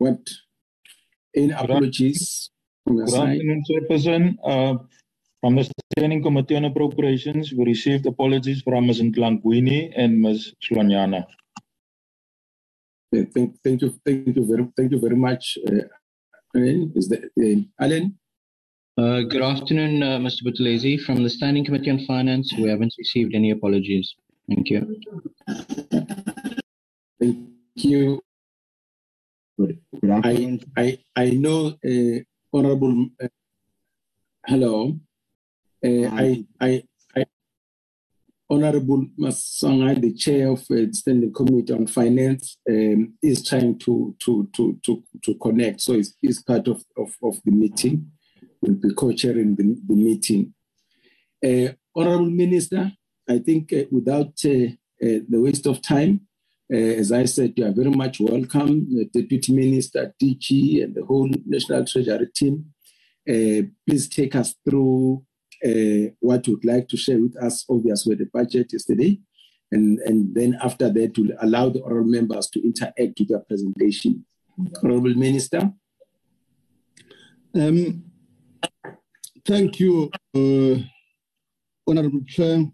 what? Any apologies from your Good side? afternoon, Chairperson. Uh, From the Standing Committee on Appropriations, we received apologies from Ms. Ntlangwini and Ms. Slonyana. Uh, Thank, thank you, thank you very, thank you very much. Uh, Alan, is that, uh, Alan? Uh, Good afternoon, uh, Mr. Buthelezi. From the Standing Committee on Finance, we haven't received any apologies. Thank you. Thank you. Good, good afternoon. I, I know, uh, Honorable, uh, hello. Uh, I, I, I, Honorable Masanga, the Chair of the Standing Committee on Finance, um, is trying to, to, to, to, to connect. So it's, it's part of, of, of the meeting. We'll be co-chairing the, the meeting. Uh, Honorable Minister, I think uh, without uh, uh, the waste of time, uh, as I said, you are very much welcome, Deputy Minister, DG, and the whole National Treasury team. Uh, please take us through uh, what you'd like to share with us, obviously, with the budget yesterday. And, and then after that, we'll allow the oral members to interact with your presentation. Honorable Minister. Um, thank you, uh, Honorable Chair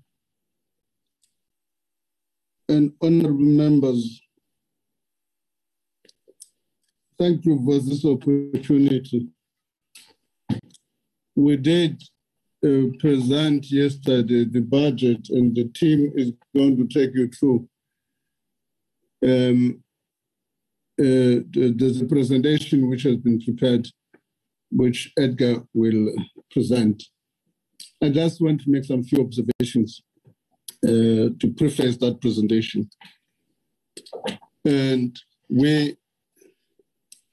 and honorable members. Thank you for this opportunity. We did uh, present yesterday the budget, and the team is going to take you through. Um, uh, there's a presentation which has been prepared, which Edgar will present. I just want to make some few observations to preface that presentation. And we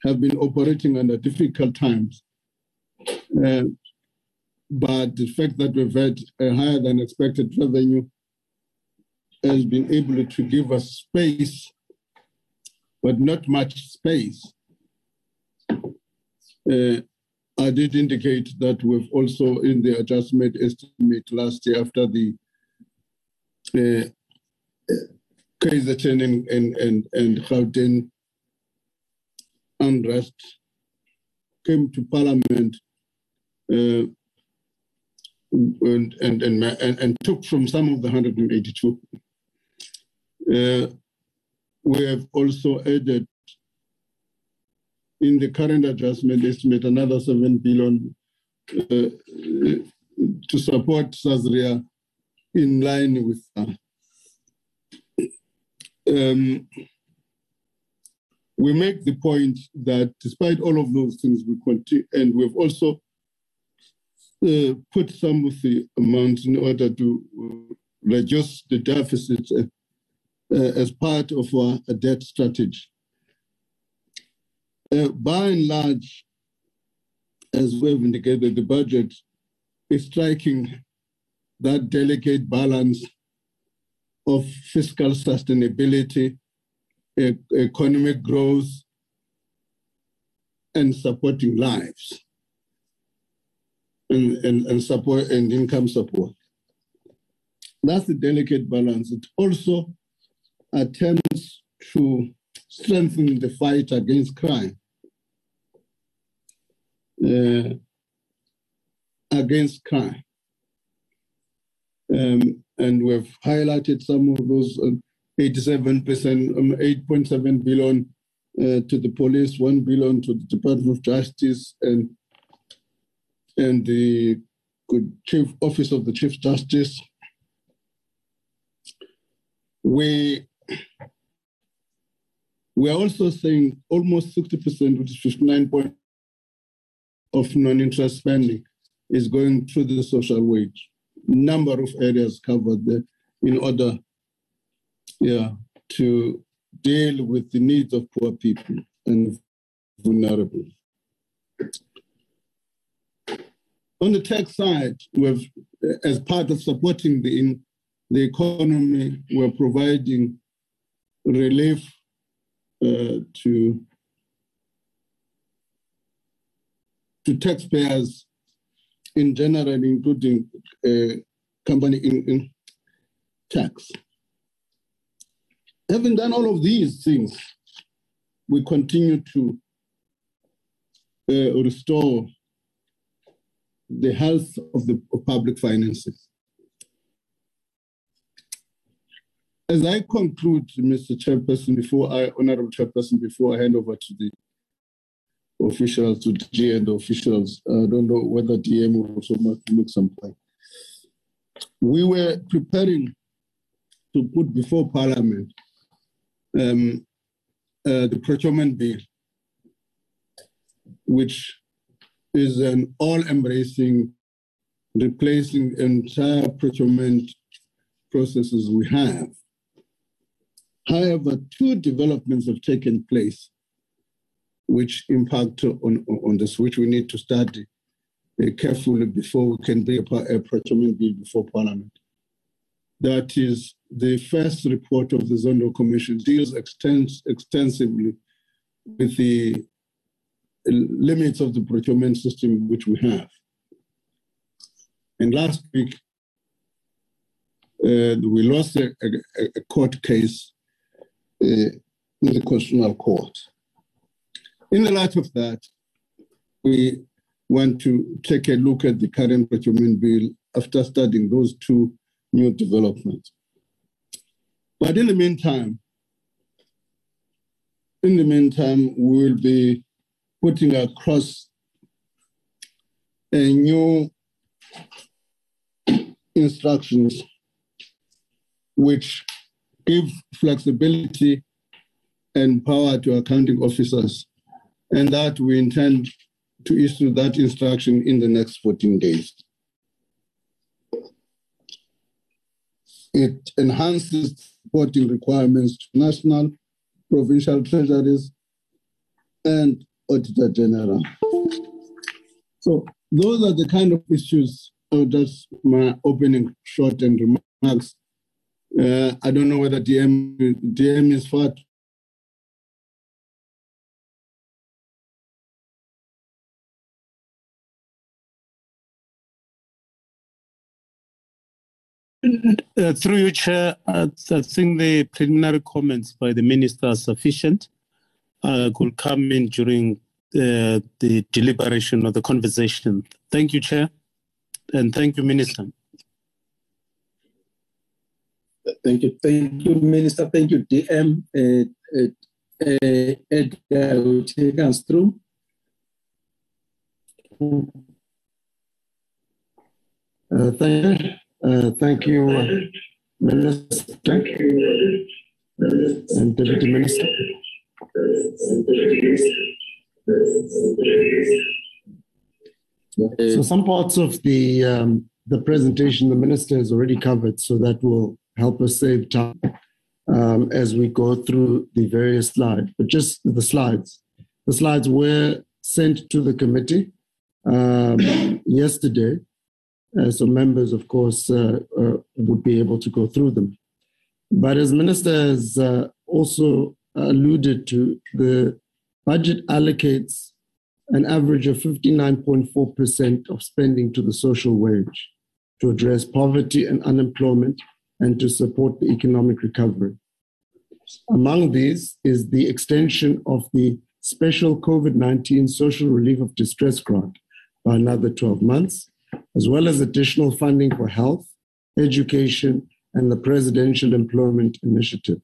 have been operating under difficult times. Uh, but the fact that we've had a higher than expected revenue has been able to give us space, but not much space. Uh, I did indicate that we've also, in the adjustment estimate last year after the uh, KZN and, and, and, and Gauteng unrest came to parliament uh, and, and, and, and, took from some of the 182. Uh, we have also added in the current adjustment estimate another 7 billion uh, to support Sasria in line with uh, um, we make the point that despite all of those things, we continue, and we've also uh, put some of the amounts in order to uh, reduce the deficit uh, uh, as part of our debt strategy. Uh, by and large, as we've indicated, the budget is striking that delicate balance of fiscal sustainability, e- economic growth, and supporting lives and, and, and support and income support. That's the delicate balance. It also attempts to strengthen the fight against crime, uh, against crime. Um, and we've highlighted some of those uh, 87%, um, 8.7 billion uh, to the police, 1 billion to the Department of Justice, and and the chief office of the chief justice. We we are also saying almost 60%, which is 59 point of non-interest spending, is going through the social wage number of areas covered in order yeah, to deal with the needs of poor people and vulnerable. On the tax side, we've, as part of supporting the, in, the economy, we're providing relief uh, to, to taxpayers in general, including uh, company in, in tax. Having done all of these things, we continue to uh, restore the health of the of public finances. As I conclude, Mr. Chairperson, before I, Honorable Chairperson, before I hand over to the officials, to G and officials, I don't know whether DM will also make some point. We were preparing to put before Parliament um, uh, the procurement bill, which is an all-embracing, replacing entire procurement processes we have. However, two developments have taken place which impact on, on this, which we need to study uh, carefully before we can bring a, procurement bill before Parliament. That is, the first report of the Zondo Commission deals extens- extensively with the limits of the procurement system which we have. And last week, uh, we lost a, a, a court case uh, in the Constitutional Court. In the light of that, we want to take a look at the current procurement bill after studying those two new developments. But in the meantime, in the meantime, we will be putting across a new instructions which give flexibility and power to accounting officers, and that we intend to issue that instruction in the next 14 days. It enhances reporting requirements to national, provincial treasuries, and Auditor General. So those are the kind of issues. Oh, that's my opening short and remarks. Uh, I don't know whether DM DM is far Uh, through you, Chair, uh, I think the preliminary comments by the Minister are sufficient uh, could come in during uh, the deliberation or the conversation. Thank you, Chair, and thank you, Minister. Thank you, thank you, Minister. Thank you, DM. Uh, uh, uh, Edgar will take us through. Uh, thank you, uh, thank you, uh, Minister. Thank you, and Deputy Minister. So some parts of the um, the presentation the minister has already covered, so that will help us save time um, as we go through the various slides. But just the slides, the slides were sent to the committee um, yesterday, so members, of course, uh, uh, would be able to go through them. But as minister has uh, also alluded to, the budget allocates an average of 59.4% of spending to the social wage to address poverty and unemployment and to support the economic recovery. Among these is the extension of the special COVID 19 social relief of distress grant by another 12 months, as well as additional funding for health, education, and the Presidential Employment Initiative.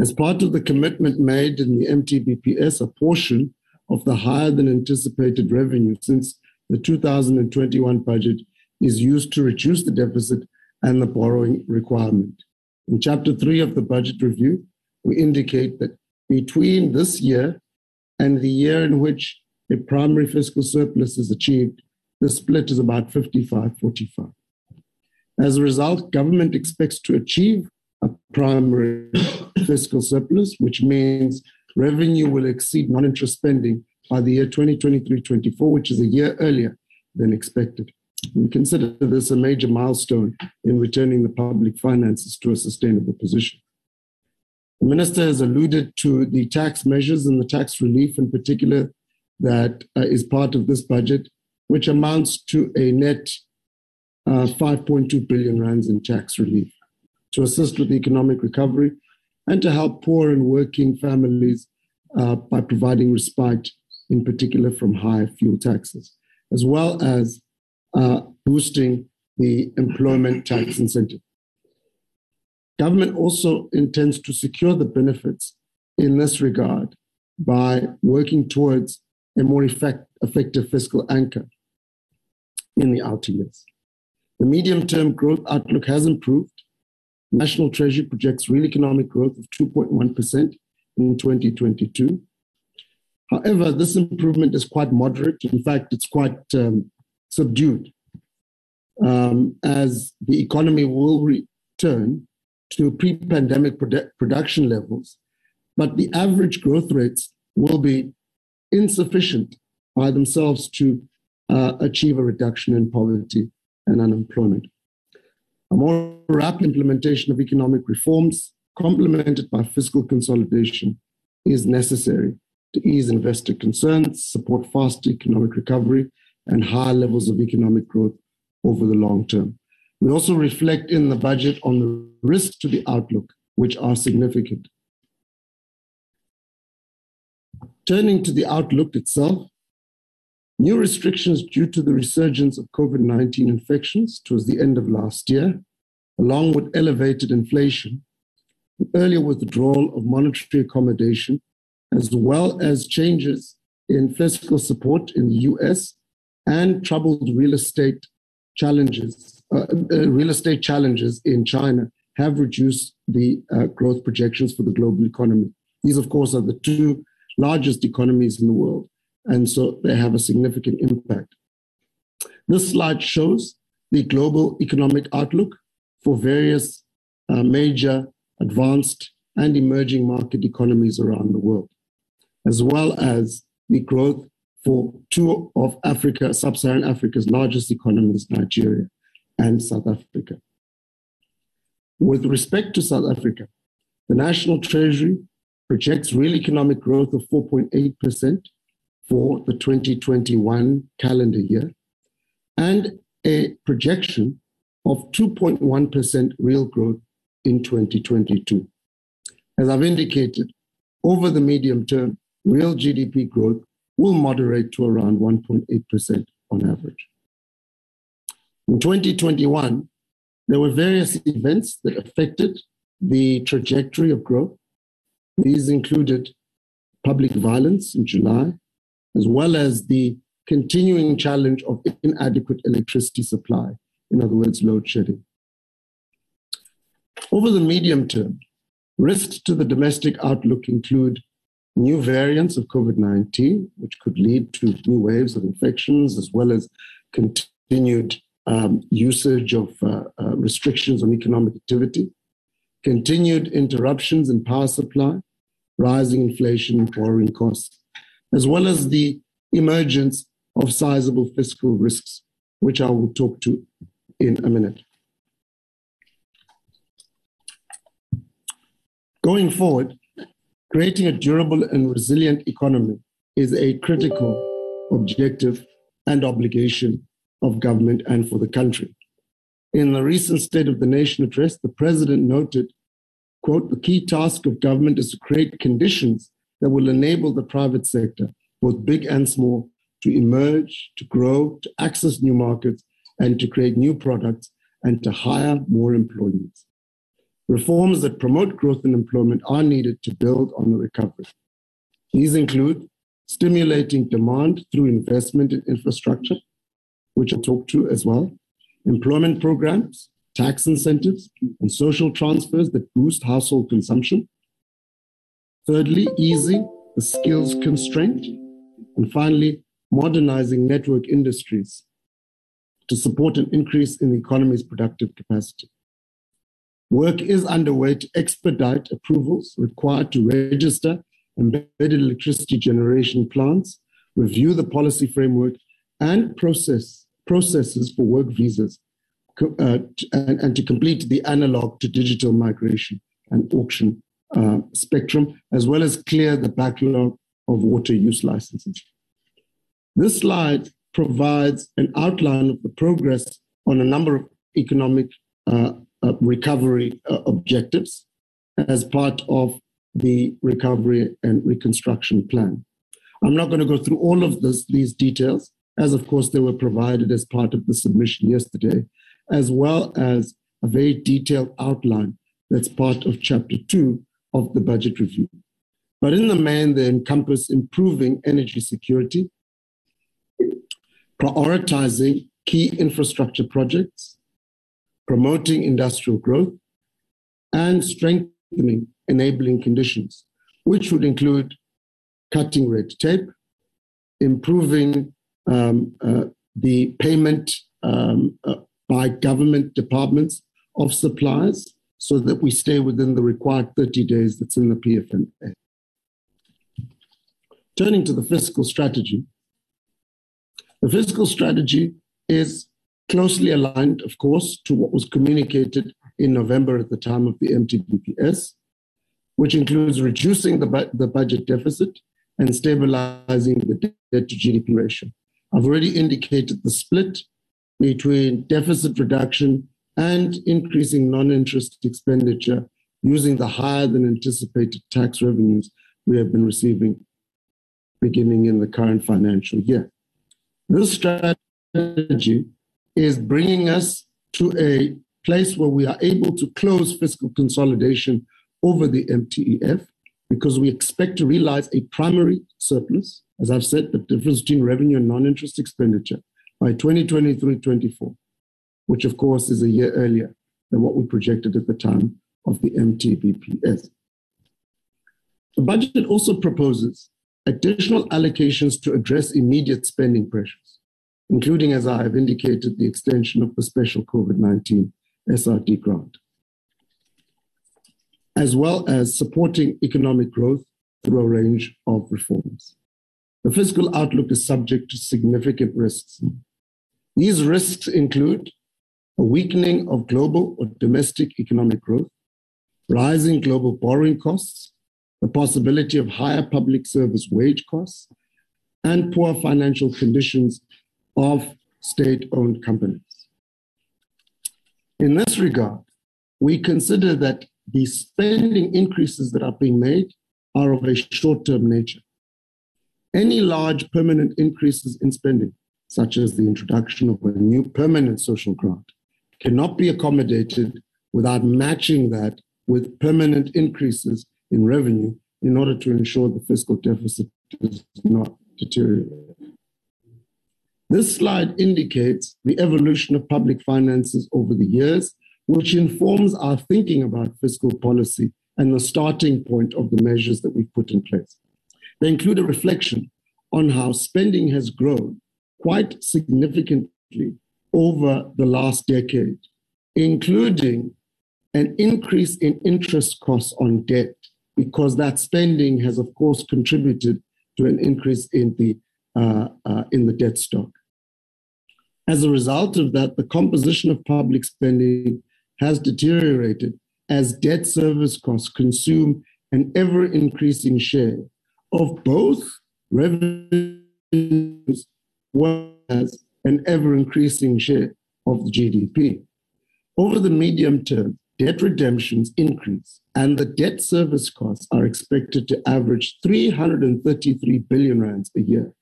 As part of the commitment made in the MTBPS, a portion of the higher than anticipated revenue since the 2021 budget is used to reduce the deficit and the borrowing requirement. In Chapter 3 of the budget review, we indicate that between this year and the year in which a primary fiscal surplus is achieved, the split is about 55 45. As a result, government expects to achieve a primary fiscal surplus, which means revenue will exceed non interest spending by the year 2023 24, which is a year earlier than expected. We consider this a major milestone in returning the public finances to a sustainable position. The minister has alluded to the tax measures and the tax relief in particular that uh, is part of this budget, which amounts to a net uh, 5.2 billion rands in tax relief to assist with economic recovery and to help poor and working families uh, by providing respite in particular from high fuel taxes, as well as uh, boosting the employment tax incentive. Government also intends to secure the benefits in this regard by working towards a more effect, effective fiscal anchor in the outer years. The medium term growth outlook has improved. National Treasury projects real economic growth of 2.1% in 2022. However, this improvement is quite moderate. In fact, it's quite um, subdued um, as the economy will return to pre pandemic produ- production levels, but the average growth rates will be insufficient by themselves to uh, achieve a reduction in poverty and unemployment. A more rapid implementation of economic reforms, complemented by fiscal consolidation, is necessary to ease investor concerns, support faster economic recovery, and higher levels of economic growth over the long term. We also reflect in the budget on the risks to the outlook, which are significant. Turning to the outlook itself, new restrictions due to the resurgence of COVID 19 infections towards the end of last year, along with elevated inflation, earlier withdrawal of monetary accommodation, as well as changes in fiscal support in the US and troubled real estate challenges, uh, uh, real estate challenges in China have reduced the uh, growth projections for the global economy. These, of course, are the two largest economies in the world. And so they have a significant impact. This slide shows the global economic outlook for various uh, major advanced and emerging market economies around the world, as well as the growth for two of Africa, sub-Saharan Africa's largest economies, Nigeria and South Africa. With respect to South Africa, the National Treasury projects real economic growth of 4.8% for the 2021 calendar year and a projection of 2.1% real growth in 2022. As I've indicated, over the medium term, real GDP growth will moderate to around 1.8% on average. In 2021, there were various events that affected the trajectory of growth. These included public violence in July, as well as the continuing challenge of inadequate electricity supply, in other words, load shedding. Over the medium term, risks to the domestic outlook include new variants of COVID 19, which could lead to new waves of infections, as well as continued um, usage of uh, uh, restrictions on economic activity, continued interruptions in power supply, rising inflation and borrowing costs, as well as the emergence of sizable fiscal risks, which I will talk to in a minute. Going forward, Creating a durable and resilient economy is a critical objective and obligation of government and for the country. In the recent State of the Nation address, the president noted, quote, the key task of government is to create conditions that will enable the private sector, both big and small, to emerge, to grow, to access new markets, and to create new products and to hire more employees. Reforms that promote growth and employment are needed to build on the recovery. These include stimulating demand through investment in infrastructure, which I'll talk to as well, employment programs, tax incentives, and social transfers that boost household consumption. Thirdly, easing the skills constraint. And finally, modernizing network industries to support an increase in the economy's productive capacity. Work is underway to expedite approvals required to register embedded electricity generation plants, review the policy framework, and process processes for work visas, uh, and, and, to complete the analog to digital migration and auction uh, spectrum, as well as clear the backlog of water use licenses. This slide provides an outline of the progress on a number of economic uh, uh, recovery uh, objectives as part of the recovery and reconstruction plan. I'm not going to go through all of this, these details, as of course they were provided as part of the submission yesterday, as well as a very detailed outline that's part of chapter two of the budget review. But in the main, they encompass improving energy security, prioritizing key infrastructure projects, promoting industrial growth, and strengthening enabling conditions, which would include cutting red tape, improving um, uh, the payment um, uh, by government departments of supplies so that we stay within the required 30 days that's in the PFMA. Turning to the fiscal strategy, the fiscal strategy is closely aligned, of course, to what was communicated in November at the time of the MTBPS, which includes reducing the, bu- the budget deficit and stabilizing the debt to GDP ratio. I've already indicated the split between deficit reduction and increasing non interest expenditure using the higher than anticipated tax revenues we have been receiving beginning in the current financial year. This strategy is bringing us to a place where we are able to close fiscal consolidation over the MTEF because we expect to realize a primary surplus, as I've said, the difference between revenue and non interest expenditure by 2023 24, which of course is a year earlier than what we projected at the time of the MTBPS. The budget also proposes additional allocations to address immediate spending pressures, including, as I have indicated, the extension of the special COVID 19 SRD grant as well as supporting economic growth through a range of reforms. The fiscal outlook is subject to significant risks. These risks include a weakening of global or domestic economic growth, rising global borrowing costs, the possibility of higher public service wage costs, and poor financial conditions of state owned companies. In this regard, we consider that the spending increases that are being made are of a short term nature. Any large permanent increases in spending, such as the introduction of a new permanent social grant, cannot be accommodated without matching that with permanent increases in revenue in order to ensure the fiscal deficit does not deteriorate. This slide indicates the evolution of public finances over the years which informs our thinking about fiscal policy and the starting point of the measures that we've put in place. They include a reflection on how spending has grown quite significantly over the last decade, including an increase in interest costs on debt, because that spending has, of course, contributed to an increase in the, uh, uh, in the debt stock. As a result of that, the composition of public spending has deteriorated as debt service costs consume an ever increasing share of both revenues as an ever increasing share of the GDP. Over the medium term, debt redemptions increase, and the debt service costs are expected to average 333 billion rands a year,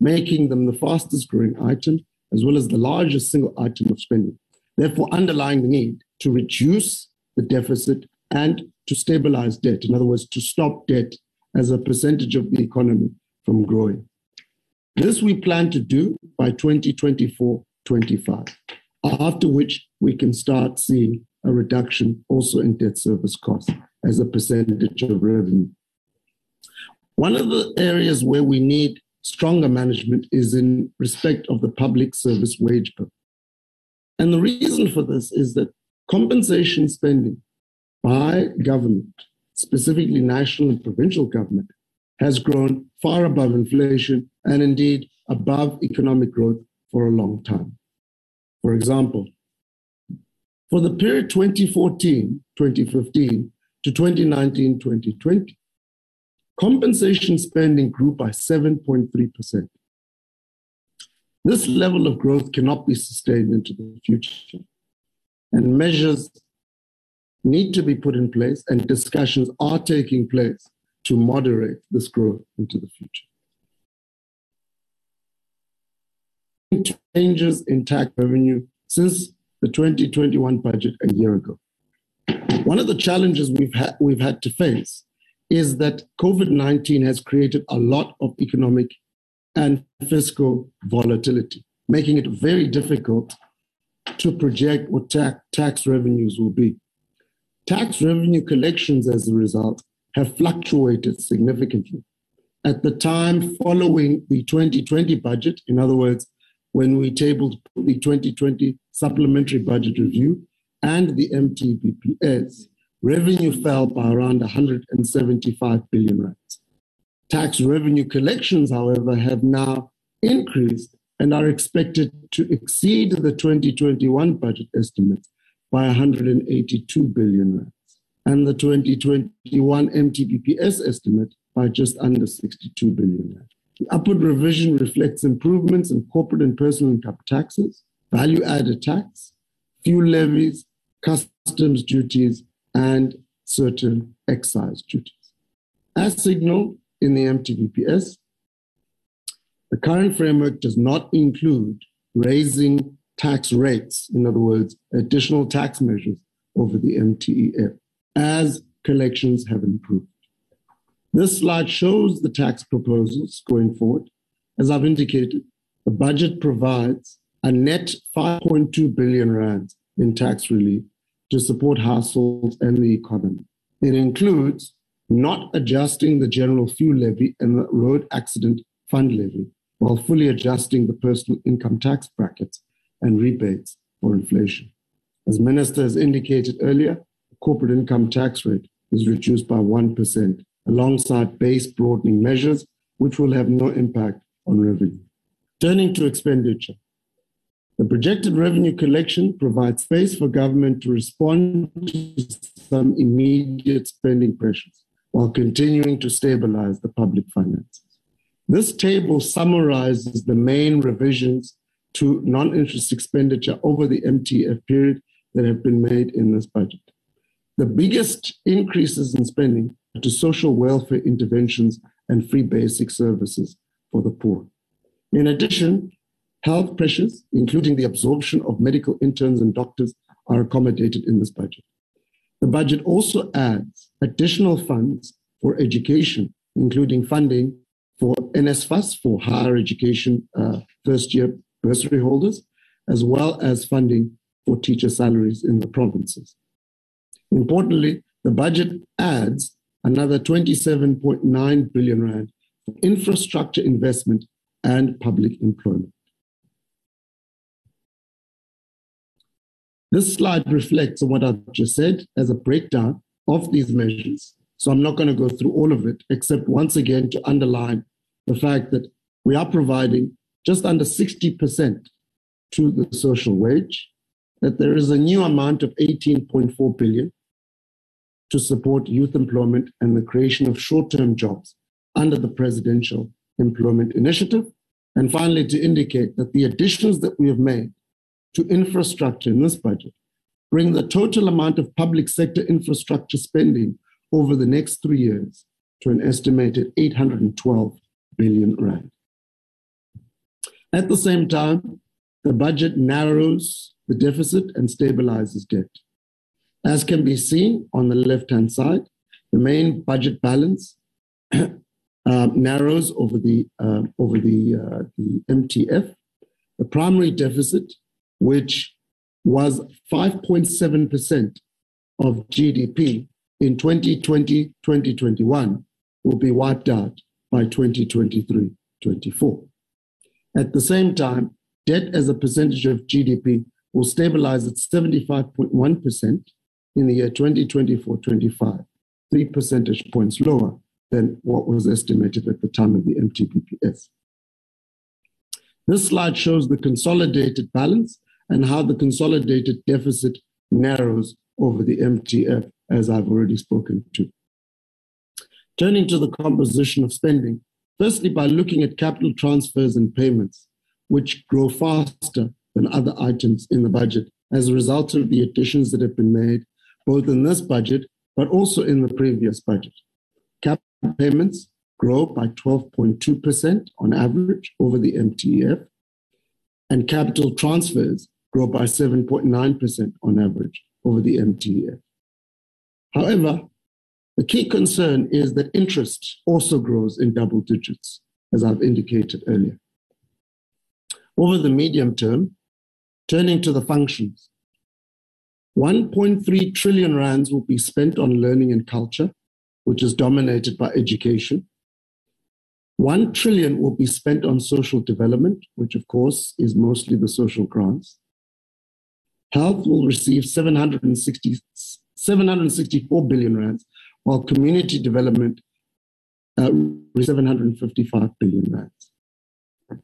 making them the fastest growing item as well as the largest single item of spending, therefore underlying the need to reduce the deficit and to stabilize debt. In other words, to stop debt as a percentage of the economy from growing. This we plan to do by 2024 25, after which we can start seeing a reduction also in debt service costs as a percentage of revenue. One of the areas where we need stronger management is in respect of the public service wage bill. And the reason for this is that compensation spending by government, specifically national and provincial government, has grown far above inflation and indeed above economic growth for a long time. For example, for the period 2014 2015 to 2019 2020, compensation spending grew by 7.3%. This level of growth cannot be sustained into the future and measures need to be put in place and discussions are taking place to moderate this growth into the future. Changes in tax revenue since the 2021 budget a year ago. One of the challenges we've, ha- we've had to face is that COVID 19 has created a lot of economic and fiscal volatility, making it very difficult to project what ta- tax revenues will be. Tax revenue collections, as a result, have fluctuated significantly. At the time following the 2020 budget, in other words, when we tabled the 2020 supplementary budget review and the MTBPS, revenue fell by around 175 billion rands. Tax revenue collections, however, have now increased and are expected to exceed the 2021 budget estimates by 182 billion rands and the 2021 MTBPS estimate by just under 62 billion rand. The upward revision reflects improvements in corporate and personal income taxes, value added tax, fuel levies, customs duties, and certain excise duties. As signaled in the MTBPS, the current framework does not include raising tax rates, in other words, additional tax measures over the MTEF, as collections have improved. This slide shows the tax proposals going forward. As I've indicated, the budget provides a net 5.2 billion rand in tax relief to support households and the economy. It includes not adjusting the general fuel levy and the road accident fund levy while fully adjusting the personal income tax brackets and rebates for inflation. As Minister has indicated earlier, the corporate income tax rate is reduced by 1% alongside base broadening measures, which will have no impact on revenue. Turning to expenditure, the projected revenue collection provides space for government to respond to some immediate spending pressures while continuing to stabilize the public finances. This table summarizes the main revisions to non interest expenditure over the MTEF period that have been made in this budget. The biggest increases in spending are to social welfare interventions and free basic services for the poor. In addition, health pressures, including the absorption of medical interns and doctors, are accommodated in this budget. The budget also adds additional funds for education, including funding for NSFAS for higher education uh, first year bursary holders, as well as funding for teacher salaries in the provinces. Importantly, the budget adds another 27.9 billion rand for infrastructure investment and public employment. This slide reflects on what I've just said as a breakdown of these measures. So I'm not going to go through all of it, except once again to underline the fact that we are providing just under 60% to the social wage, that there is a new amount of 18.4 billion to support youth employment and the creation of short term jobs under the Presidential Employment Initiative. And finally, to indicate that the additions that we have made to infrastructure in this budget bring the total amount of public sector infrastructure spending over the next three years to an estimated 812 billion rand. At the same time, the budget narrows the deficit and stabilizes debt. As can be seen on the left-hand side, the main budget balance uh, narrows over the, uh, over the, uh, the MTEF. The primary deficit, which was 5.7% of GDP in 2020 2021, will be wiped out by 2023 24. At the same time, debt as a percentage of GDP will stabilize at 75.1% in the year 2024-25, three percentage points lower than what was estimated at the time of the MTBPS. This slide shows the consolidated balance and how the consolidated deficit narrows over the MTEF, as I've already spoken to. Turning to the composition of spending, firstly, by looking at capital transfers and payments, which grow faster than other items in the budget as a result of the additions that have been made both in this budget but also in the previous budget. Capital payments grow by 12.2% on average over the MTEF. and capital transfers grow by 7.9% on average over the MTEF. However, the key concern is that interest also grows in double digits, as I've indicated earlier. Over the medium term, turning to the functions, 1.3 trillion rands will be spent on learning and culture, which is dominated by education. 1 trillion will be spent on social development, which of course is mostly the social grants. Health will receive 760, 764 billion rands, while community development uh, 755 billion rands.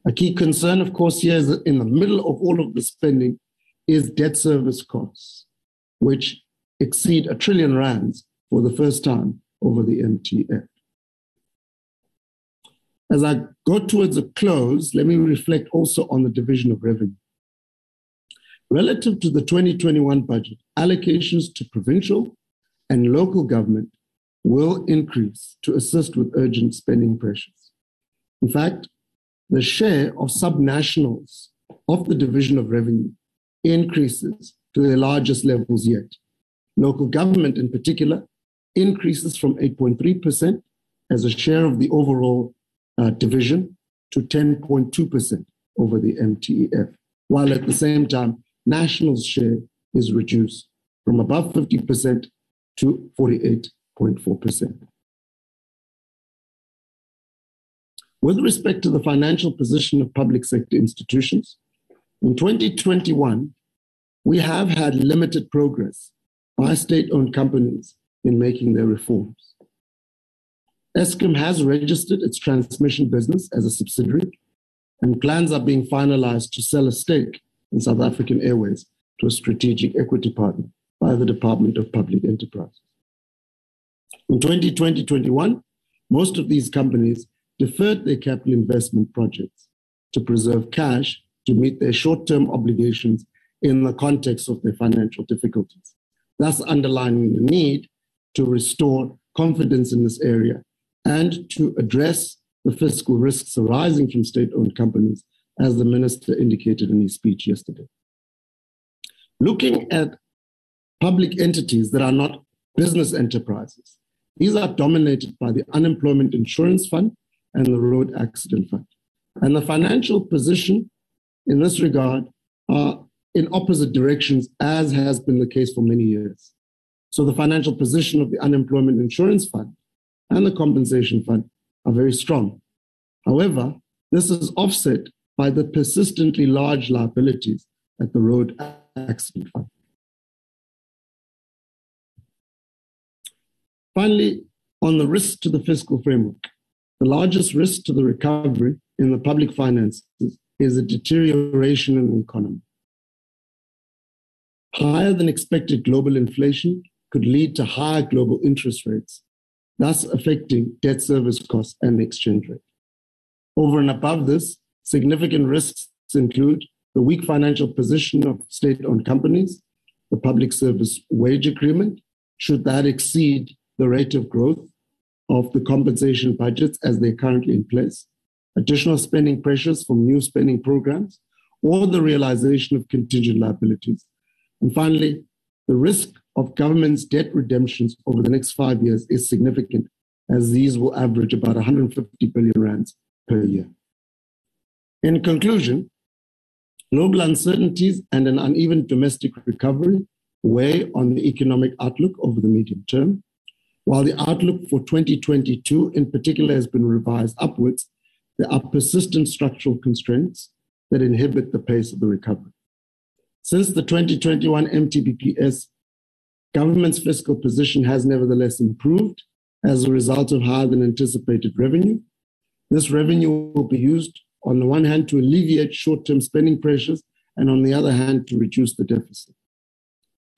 A key concern, of course, here is that in the middle of all of the spending is debt service costs, which exceed a trillion rands for the first time over the MTEF. As I go towards a close, let me reflect also on the division of revenue. Relative to the 2021 budget, allocations to provincial and local government will increase to assist with urgent spending pressures. In fact, the share of subnationals of the division of revenue increases to their largest levels yet. Local government, in particular, increases from 8.3% as a share of the overall uh, division to 10.2% over the MTEF, while at the same time, nationals' share is reduced from above 50% to 48.4%. With respect to the financial position of public sector institutions, in 2021, we have had limited progress by state owned companies in making their reforms. Eskom has registered its transmission business as a subsidiary, and plans are being finalized to sell a stake in South African Airways to a strategic equity partner by the Department of Public Enterprise. In 2020 21, most of these companies deferred their capital investment projects to preserve cash to meet their short term obligations in the context of their financial difficulties, thus underlining the need to restore confidence in this area and to address the fiscal risks arising from state owned companies, as the minister indicated in his speech yesterday. Looking at public entities that are not business enterprises, these are dominated by the Unemployment Insurance Fund and the Road Accident Fund. And the financial position in this regard are in opposite directions, as has been the case for many years. So the financial position of the Unemployment Insurance Fund and the Compensation Fund are very strong. However, this is offset by the persistently large liabilities at the Road Accident Fund. Finally, on the risk to the fiscal framework, the largest risk to the recovery in the public finances is a deterioration in the economy. Higher than expected global inflation could lead to higher global interest rates, thus affecting debt service costs and exchange rate. Over and above this, significant risks include the weak financial position of state owned companies, the public service wage agreement, should that exceed the rate of growth of the compensation budgets as they're currently in place, additional spending pressures from new spending programs, or the realization of contingent liabilities. And finally, the risk of government's debt redemptions over the next five years is significant, as these will average about 150 billion rands per year. In conclusion, global uncertainties and an uneven domestic recovery weigh on the economic outlook over the medium term. While the outlook for 2022 in particular has been revised upwards, there are persistent structural constraints that inhibit the pace of the recovery. Since the 2021 MTBPS, government's fiscal position has nevertheless improved as a result of higher than anticipated revenue. This revenue will be used on the one hand to alleviate short term spending pressures, and on the other hand to reduce the deficit.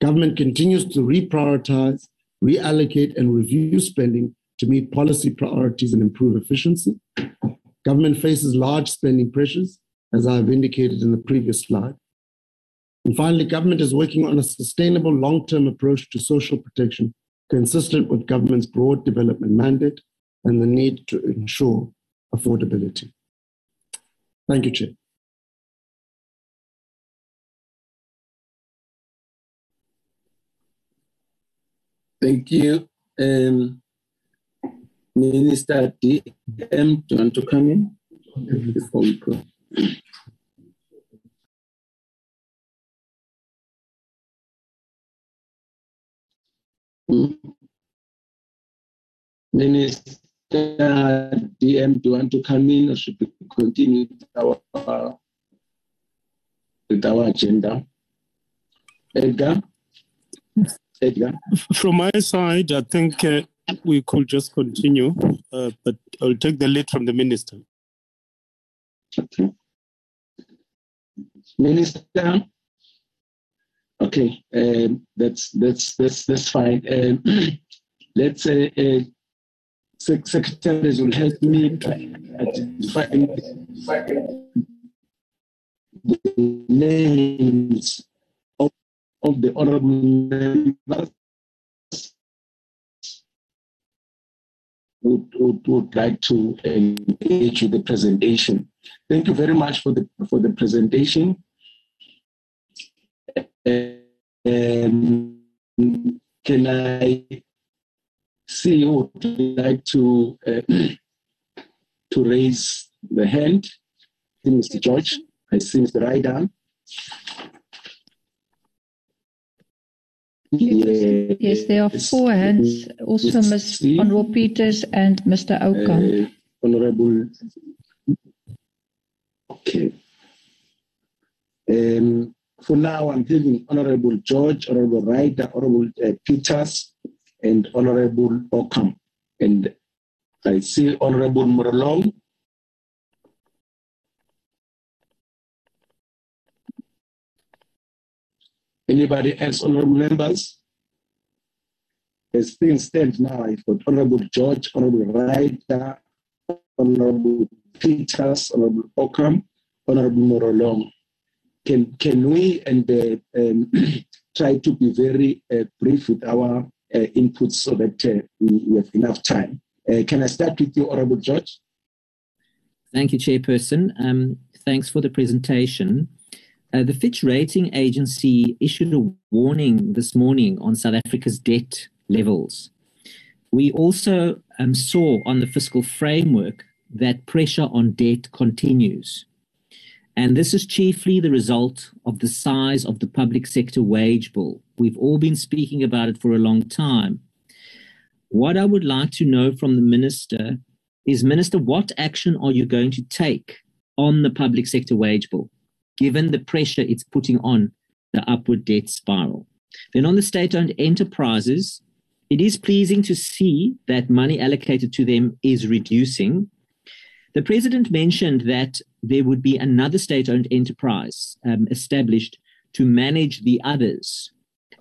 Government continues to reprioritize reallocate and review spending to meet policy priorities and improve efficiency. Government faces large spending pressures, as I have indicated in the previous slide. And finally, government is working on a sustainable long term approach to social protection consistent with government's broad development mandate and the need to ensure affordability. Thank you, Chair. Thank you, um, Minister DM. Do you want to come in before we go? Minister Minister DM, do you want to come in or should we continue with our, with our agenda? Edgar? Edgar? From my side, I think uh, we could just continue, uh, but I'll take the lead from the minister. Okay. Minister? Okay, um, that's that's that's that's fine. Um, let's say uh, secretaries will help me identify the names of, of the honorable members would, would, would like to engage with the presentation. Thank you very much for the for the presentation. Um, can I see who would like to uh, to raise the hand? Mr. George. I see Mr. Ryder. Yes, yes, there are four hands. Also, Ms. Honorable Peters and Mr. Oka. Uh, Honorable. Okay. Um, for now, I'm giving Honorable George, Honorable Ryder, Honorable uh, Peters, and Honorable Ockham. And I see Honorable Muralong. Anybody else, honorable members? As things stand now, I've got Honorable George, Honorable Ryder, Honorable Peters, Honorable Ockham, Honorable Morolong. Can, can we and uh, um, try to be very uh, brief with our inputs so that uh, we, we, have enough time? Uh, can I start with you, Honorable George? Thank you, Chairperson. Um, thanks for the presentation. Uh, the Fitch Rating Agency issued a warning this morning on South Africa's debt levels. We also um, saw on the fiscal framework that pressure on debt continues. And this is chiefly the result of the size of the public sector wage bill. We've all been speaking about it for a long time. What I would like to know from the Minister is, Minister, what action are you going to take on the public sector wage bill? given the pressure it's putting on the upward debt spiral. Then on the state owned enterprises, it is pleasing to see that money allocated to them is reducing. The president mentioned that there would be another state owned enterprise um, established to manage the others.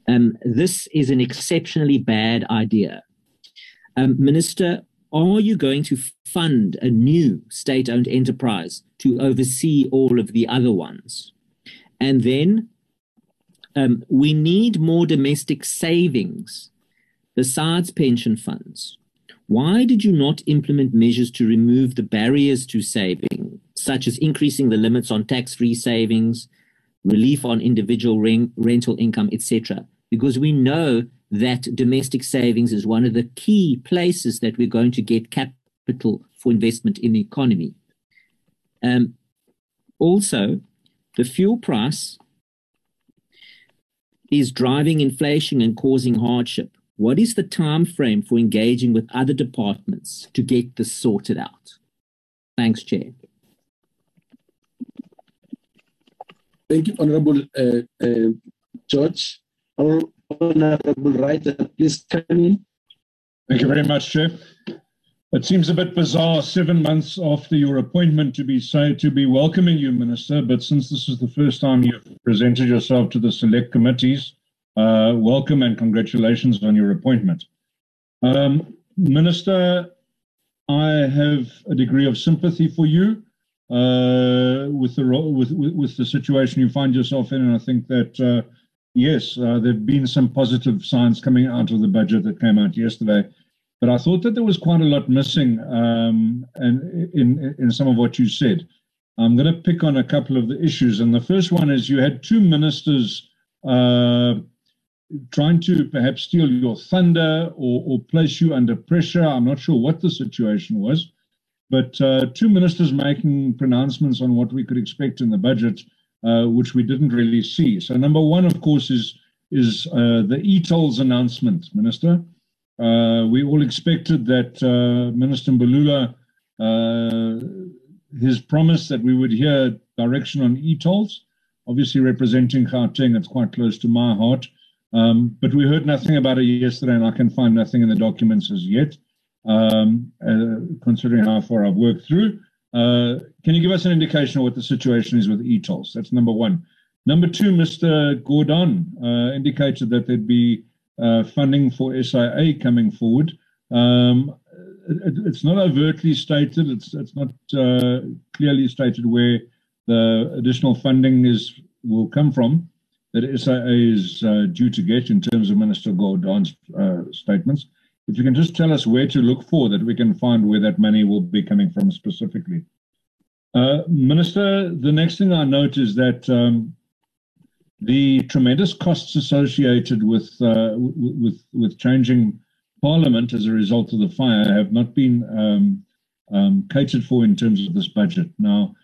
Um, this is an exceptionally bad idea. Um, Minister, are you going to fund a new state owned enterprise to oversee all of the other ones? And then um, we need more domestic savings besides pension funds. Why did you not implement measures to remove the barriers to saving, such as increasing the limits on tax free savings, relief on individual rental income, etc.? Because we know that domestic savings is one of the key places that we're going to get capital for investment in the economy. Um, also, the fuel price is driving inflation and causing hardship. What is the time frame for engaging with other departments to get this sorted out? Thanks, Chair. Thank you, Honorable uh, uh, George. Honorable Ryder, please come in. Thank you very much, Chair. It seems a bit bizarre, seven months after your appointment, to be say to be welcoming you, Minister. But since this is the first time you've presented yourself to the select committees, uh, welcome and congratulations on your appointment. Um, Minister, I have a degree of sympathy for you uh, with the with, with, the situation you find yourself in, and I think that. Uh, Yes, uh, there have been some positive signs coming out of the budget that came out yesterday, but I thought that there was quite a lot missing um, and in, in some of what you said. I'm going to pick on a couple of the issues, and the first one is you had two ministers uh, trying to perhaps steal your thunder or, or place you under pressure. I'm not sure what the situation was, but uh, two ministers making pronouncements on what we could expect in the budget, uh, which we didn't really see. So, number one, of course, is is uh, the e-tolls announcement, Minister. Uh, we all expected that uh, Minister Mbalula, uh, his promise that we would hear direction on e-tolls, obviously representing Gauteng, it's quite close to my heart. Um, but we heard nothing about it yesterday, and I can find nothing in the documents as yet, um, uh, considering how far I've worked through. Uh, can you give us an indication of what the situation is with e-tolls? That's number one. Number two, Mr. Gordhan uh, indicated that there'd be uh, funding for SIA coming forward. Um, it, it's not overtly stated, it's, it's not uh, clearly stated where the additional funding is will come from that SIA is uh, due to get in terms of Minister Gordhan's uh, statements. If you can just tell us where to look for that we can find where that money will be coming from specifically. Uh, Minister, the next thing I note is that um, the tremendous costs associated with, uh, with, with changing Parliament as a result of the fire have not been um, um, catered for in terms of this budget. Now,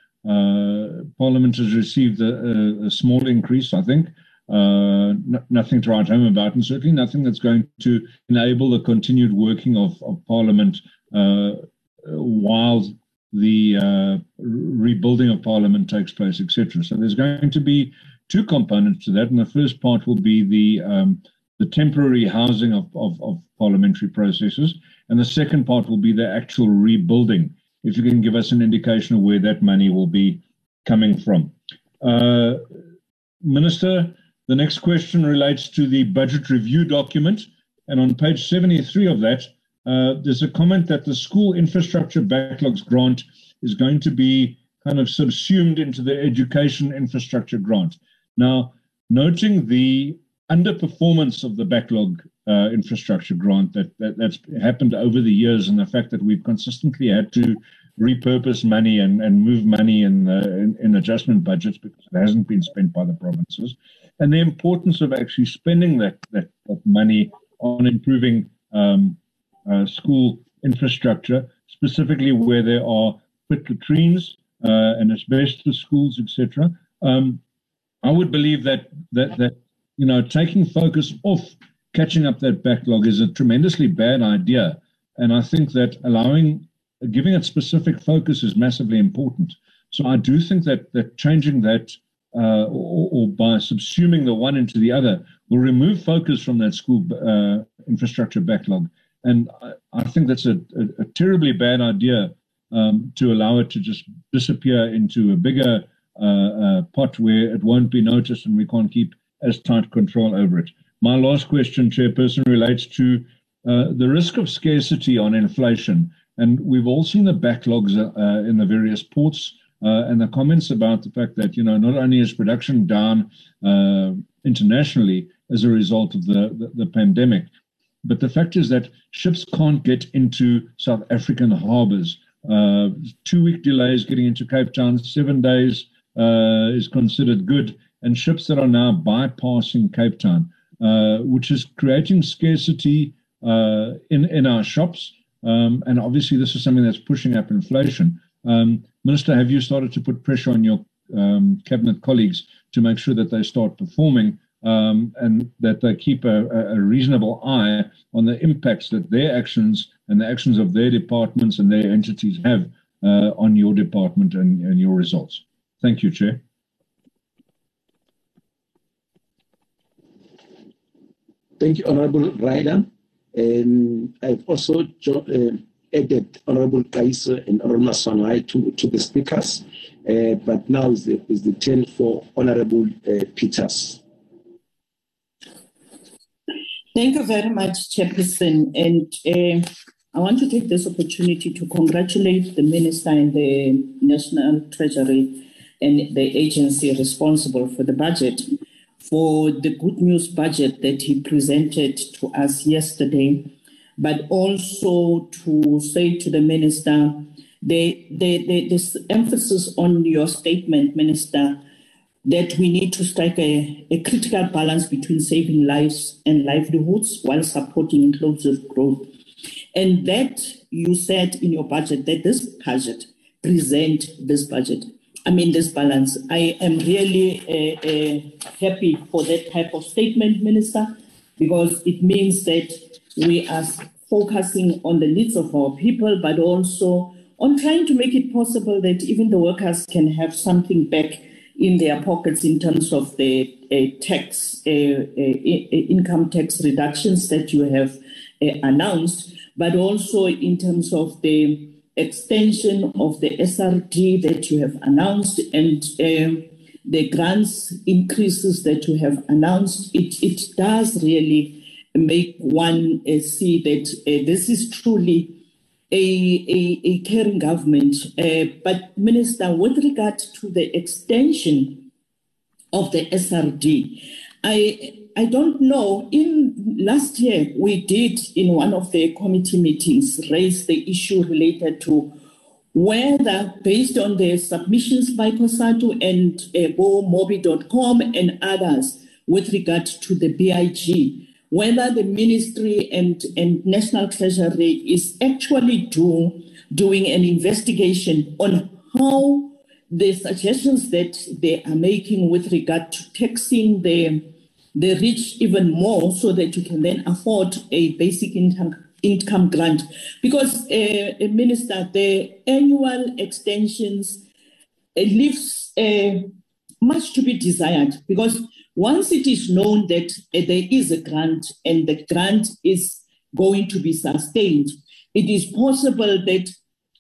Parliament has received a, a, a small increase, I think. Uh, nothing to write home about, and certainly nothing that's going to enable the continued working of, of Parliament uh, while the uh, rebuilding of Parliament takes place, etc. So there's going to be two components to that, and the first part will be the um, the temporary housing of, of, of parliamentary processes, and the second part will be the actual rebuilding if you can give us an indication of where that money will be coming from. Uh, Minister, the next question relates to the budget review document. And on page 73 of that, uh, there's a comment that the school infrastructure backlogs grant is going to be kind of subsumed into the education infrastructure grant. Now, noting the underperformance of the backlog uh, infrastructure grant that, that that's happened over the years, and the fact that we've consistently had to repurpose money and, and move money in, in, in adjustment budgets because it hasn't been spent by the provinces, and the importance of actually spending that that, that money on improving um, uh, school infrastructure, specifically where there are pit latrines uh, and asbestos schools, etc. Um, I would believe that that that you know taking focus off catching up that backlog is a tremendously bad idea. And I think that allowing, giving it specific focus is massively important. So I do think that that changing that uh, or, or, by subsuming the one into the other will remove focus from that school uh, infrastructure backlog. And I, I think that's a, a, a terribly bad idea um, to allow it to just disappear into a bigger uh, uh pot where it won't be noticed and we can't keep as tight control over it. My last question, Chairperson, relates to uh, the risk of scarcity on inflation. And we've all seen the backlogs uh, in the various ports uh, and the comments about the fact that, you know, not only is production down uh, internationally as a result of the, the, the, pandemic, but the fact is that ships can't get into South African harbors. Uh, two week delays getting into Cape Town, seven days uh, is considered good. And ships that are now bypassing Cape Town uh, which is creating scarcity uh, in in our shops. Um, and obviously, this is something that's pushing up inflation. Um, Minister, have you started to put pressure on your um, cabinet colleagues to make sure that they start performing um, and that they keep a, a, reasonable eye on the impacts that their actions and the actions of their departments and their entities have uh, on your department and, and your results? Thank you, Chair. Thank you, Honorable Ryder. And I've also uh, added Honorable Kaiser and Honorable Maswanganyi to, to the speakers. Uh, but now is the, is the turn for Honorable uh, Peters. Thank you very much, Chairperson. And uh, I want to take this opportunity to congratulate the Minister and the National Treasury and the agency responsible for the budget for the good news budget that he presented to us yesterday, but also to say to the minister, the, the, the, this emphasis on your statement, Minister, that we need to strike a, a critical balance between saving lives and livelihoods while supporting inclusive growth. And that you said in your budget that this budget present this budget. I mean this balance. I am really uh, uh, happy for that type of statement, Minister, because it means that we are focusing on the needs of our people, but also on trying to make it possible that even the workers can have something back in their pockets in terms of the uh, tax, uh, uh, income tax reductions that you have uh, announced, but also in terms of the extension of the SRD that you have announced and um, the grants increases that you have announced. It, it does really make one uh, see that uh, this is truly a, a, a caring government. Uh, but, Minister, with regard to the extension of the SRD, I I don't know. In last year, we did in one of the committee meetings raise the issue related to whether, based on the submissions by COSATU and uh, mobi.com and others with regard to the BIG, whether the ministry and, and National Treasury is actually do, doing an investigation on how the suggestions that they are making with regard to taxing the, the rich even more so that you can then afford a basic income income grant. Because uh, minister the annual extensions uh, leaves uh, much to be desired. Because once it is known that uh, there is a grant and the grant is going to be sustained, it is possible that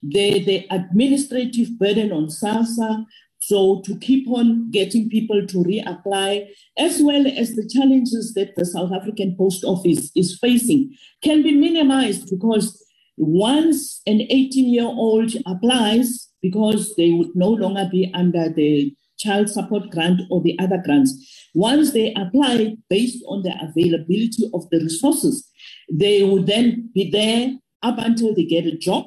the, the administrative burden on SASSA, so to keep on getting people to reapply, as well as the challenges that the South African Post Office is facing, can be minimized because once an 18 year old applies, because they would no longer be under the child support grant or the other grants. Once they apply based on the availability of the resources, they will then be there up until they get a job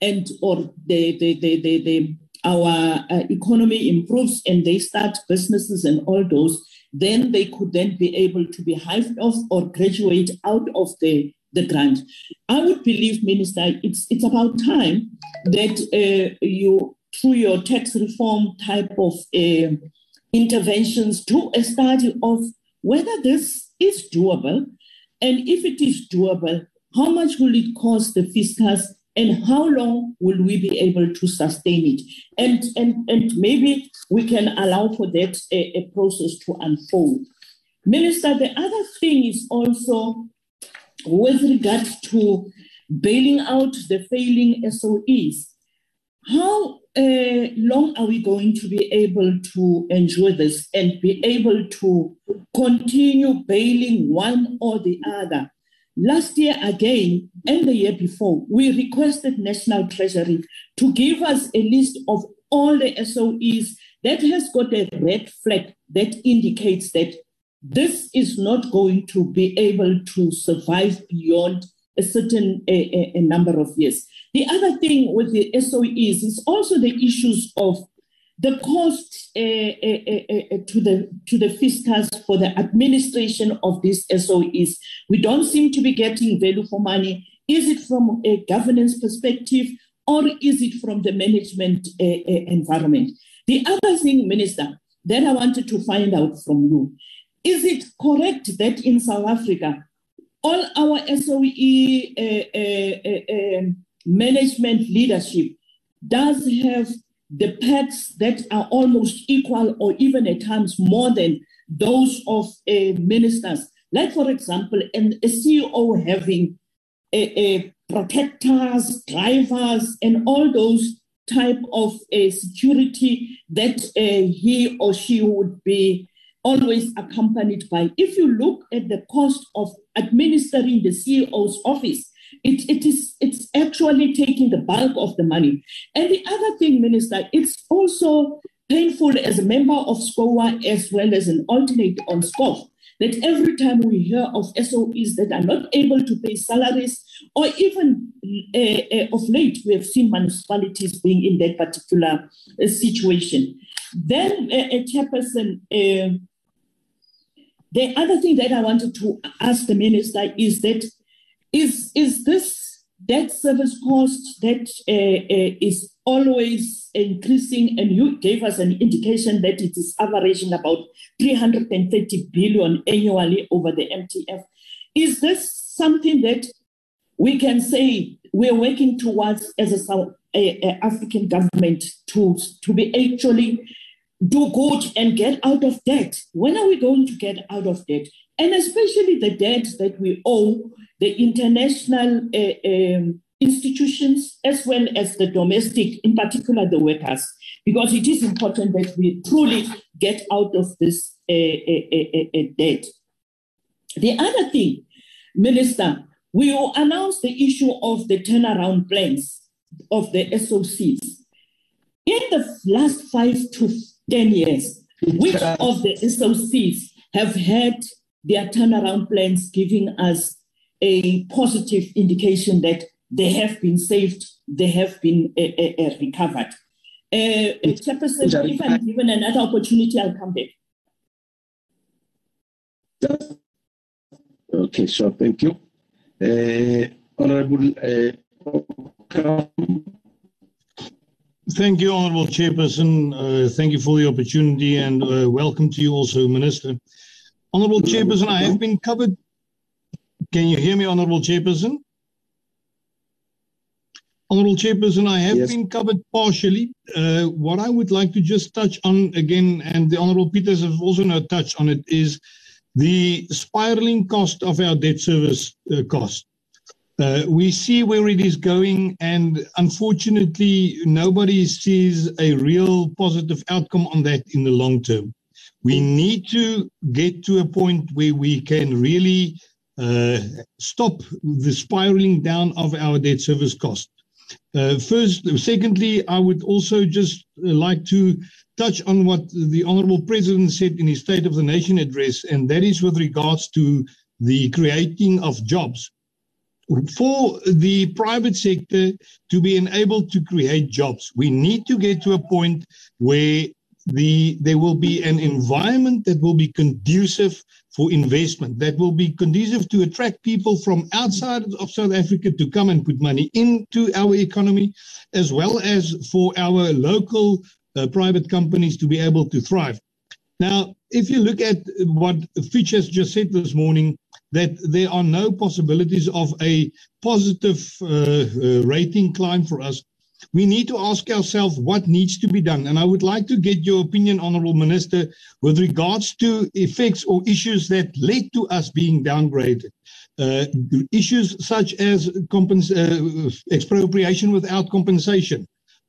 and or the, the, the, the, the our uh, economy improves and they start businesses and all those, then they could then be able to be hived off or graduate out of the, the grant. I would believe, Minister, it's it's about time that uh, you through your tax reform type of uh, interventions, do a study of whether this is doable. And if it is doable, how much will it cost the fiscus and how long will we be able to sustain it? And, and, and maybe we can allow for that a, a process to unfold. Minister, the other thing is also with regard to bailing out the failing SOEs. How uh, long are we going to be able to enjoy this and be able to continue bailing one or the other? Last year again, and the year before, we requested National Treasury to give us a list of all the SOEs that has got a red flag that indicates that this is not going to be able to survive beyond a certain a, a number of years. The other thing with the SOEs is also the issues of the cost uh, uh, uh, to the to the fiscus for the administration of these SOEs. We don't seem to be getting value for money. Is it from a governance perspective or is it from the management environment? The other thing, Minister, that I wanted to find out from you is it correct that in South Africa, all our SOE um, management leadership does have the pets that are almost equal or even at times more than those of uh, ministers. Like, for example, an, a CEO having a, protectors, drivers, and all those type of uh, security that uh, he or she would be always accompanied by. If you look at the cost of administering the CEO's office, it, it is it's actually taking the bulk of the money. And the other thing, Minister, it's also painful as a member of SCOA as well as an alternate on SCOF that every time we hear of SOEs that are not able to pay salaries, or even uh, uh, of late, we have seen municipalities being in that particular uh, situation. Then, uh, Chairperson, the other thing that I wanted to ask the minister is that is, is this debt service cost that uh, uh, is always increasing, and you gave us an indication that it is averaging about 330 billion annually over the MTEF. Is this something that we can say we're working towards as a South a, a African government to, to be actually do good and get out of debt. When are we going to get out of debt? And especially the debt that we owe the international uh, um, institutions as well as the domestic, in particular the workers, because it is important that we truly get out of this uh, uh, uh, debt. The other thing, Minister, we will announce the issue of the turnaround plans of the SOCs. In the last five to 10 years, which of the SOCs have had their turnaround plans giving us a positive indication that they have been saved, they have been uh, uh, recovered. Uh, Chairperson, if I'm given another opportunity, I'll come back. Okay, so thank you. Uh, Honorable uh, Thank you, Honorable Chairperson. Uh, thank you for the opportunity and uh, welcome to you also, Minister. Honorable Chairperson, I have been covered. Can you hear me, Honorable Chairperson? Honorable Chairperson, I have yes. been covered partially. Uh, what I would like to just touch on again, and the Honorable Peters has also now touched on it, is the spiraling cost of our debt service uh, cost. Uh, we see where it is going, and unfortunately, nobody sees a real positive outcome on that in the long term. We need to get to a point where we can really uh, stop the spiraling down of our debt service cost. Uh, first, secondly, I would also just uh, like to touch on what the Honorable President said in his State of the Nation address, and that is with regards to the creating of jobs for the private sector to be enabled to create jobs, we need to get to a point where the there will be an environment that will be conducive for investment, that will be conducive to attract people from outside of South Africa to come and put money into our economy, as well as for our local uh, private companies to be able to thrive. Now, if you look at what Fitch has just said this morning, that there are no possibilities of a positive uh, uh, rating climb for us, we need to ask ourselves what needs to be done. And I would like to get your opinion, Honorable Minister, with regards to effects or issues that led to us being downgraded. Uh, issues such as compens- uh, expropriation without compensation,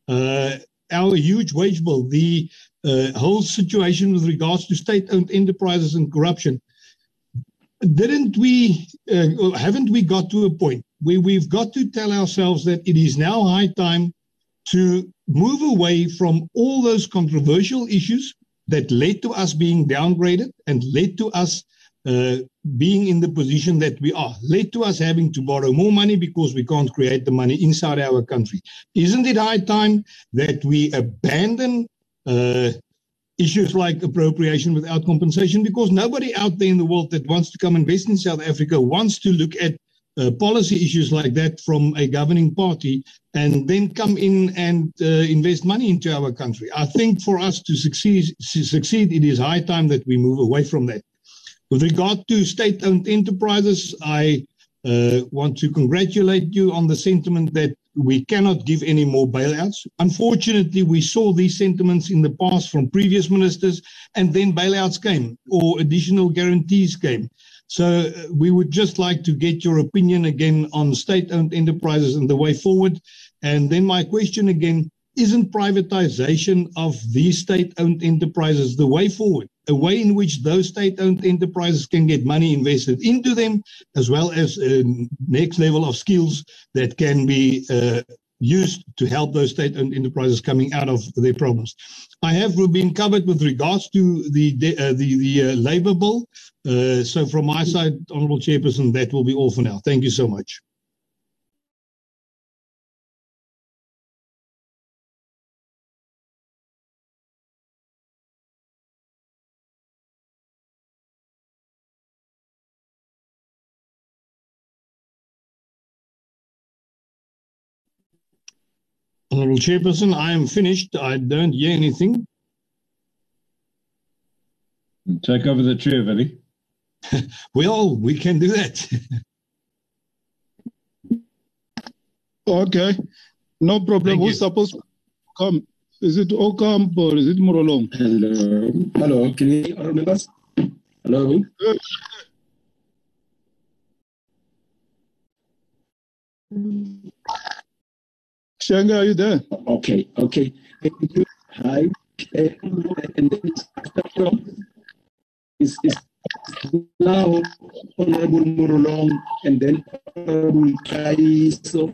uh, our huge wage bill, the uh, whole situation with regards to state-owned enterprises and corruption didn't we, uh, haven't we got to a point where we've got to tell ourselves that it is now high time to move away from all those controversial issues that led to us being downgraded and led to us uh, being in the position that we are, led to us having to borrow more money because we can't create the money inside our country. Isn't it high time that we abandon uh, issues like appropriation without compensation because nobody out there in the world that wants to come invest in South Africa wants to look at uh, policy issues like that from a governing party and then come in and uh, invest money into our country. I think for us to succeed, to succeed, it is high time that we move away from that. With regard to state-owned enterprises, I uh, want to congratulate you on the sentiment that we cannot give any more bailouts. Unfortunately, we saw these sentiments in the past from previous ministers, and then bailouts came or additional guarantees came. So uh, we would just like to get your opinion again on state-owned enterprises and the way forward. And then my question again, isn't privatization of these state-owned enterprises the way forward? A way in which those state-owned enterprises can get money invested into them, as well as a next level of skills that can be uh, used to help those state-owned enterprises coming out of their problems. I have been covered with regards to the uh, the the uh, labour bill. Uh, so from my side, Honourable Chairperson, that will be all for now. Thank you so much. Honourable Chairperson, I am finished. I don't hear anything. Take over the chair, Vili. well, we can do that. okay, no problem. Thank Who's you. supposed to come? Is it Ocampo or is it Morolong? Hello. Hello. Can you hear us? Hello. Shanga, are you there? Okay, okay. Hi. And then is, is now Honorable Morolong and then Honorable Kaiso.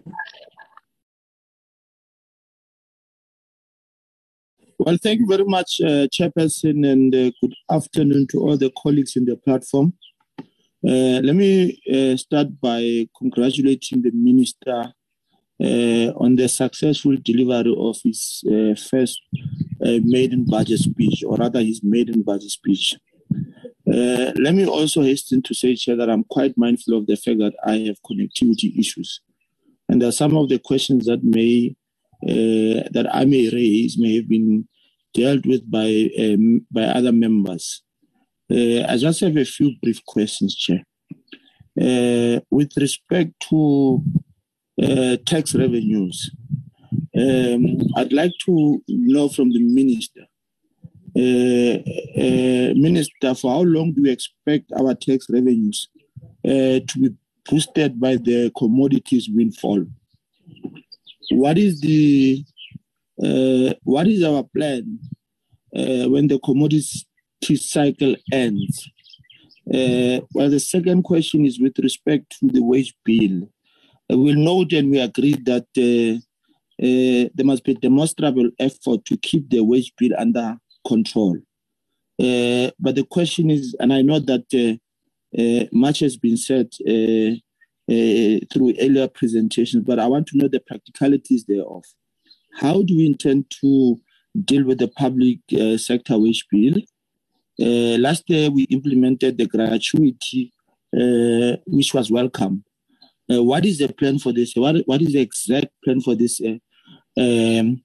Well, thank you very much, uh, Chairperson, and uh, good afternoon to all the colleagues in the platform. Uh, let me uh, start by congratulating the Minister uh, on the successful delivery of his uh, first uh, maiden budget speech, or rather his maiden budget speech. Uh, let me also hasten to say, Chair, that I'm quite mindful of the fact that I have connectivity issues. And are some of the questions that may uh, that I may raise may have been dealt with by um, by other members. Uh, I just have a few brief questions, Chair. with respect to uh, tax revenues. Um, I'd like to know from the minister, uh, uh, minister, for how long do you expect our tax revenues uh, to be boosted by the commodities windfall? What is the uh, what is our plan uh, when the commodity cycle ends? well, the second question is with respect to the wage bill we'll note and we agree that uh, uh, there must be demonstrable effort to keep the wage bill under control. Uh, but the question is, and I know that much has been said through earlier presentations, but I want to know the practicalities thereof. How do we intend to deal with the public uh, sector wage bill? Uh, last year, we implemented the gratuity, uh, which was welcome. Uh, what is the plan for this? What what is the exact plan for this? Uh, um,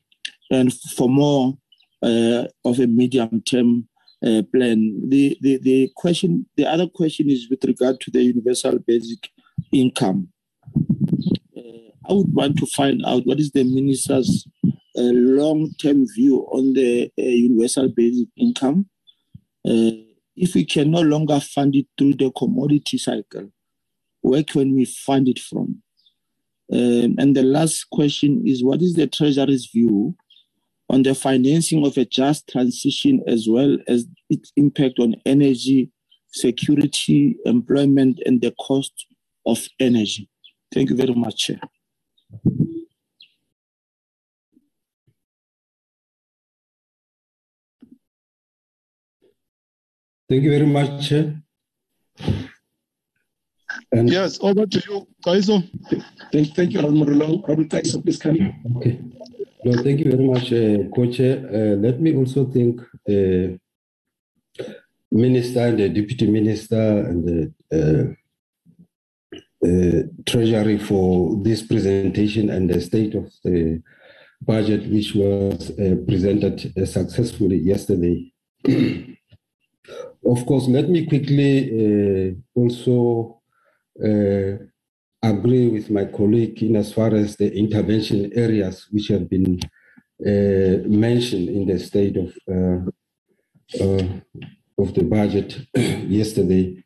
and for more uh, of a medium term uh, plan. The, the the question, the other question is with regard to the universal basic income. Uh, I would want to find out what is the minister's uh, long term view on the universal basic income. if we can no longer fund it through the commodity cycle, where can we fund it from? Um, and the last question is what is the Treasury's view on the financing of a just transition as well as its impact on energy security, employment, and the cost of energy? Thank you very much, Chair. Thank you very much, Chair. And yes, over to you, Kaiso. Thank, thank you, Almurulong. Robert Kaiso, please come. Okay. No, thank you very much, uh, co Uh, let me also thank the Minister and the Deputy Minister and the uh, uh, Treasury for this presentation and the state of the budget, which was uh, presented uh, successfully yesterday. of course, let me quickly uh, also uh, agree with my colleague in as far as the intervention areas which have been uh, mentioned in the state of uh, uh of the budget yesterday,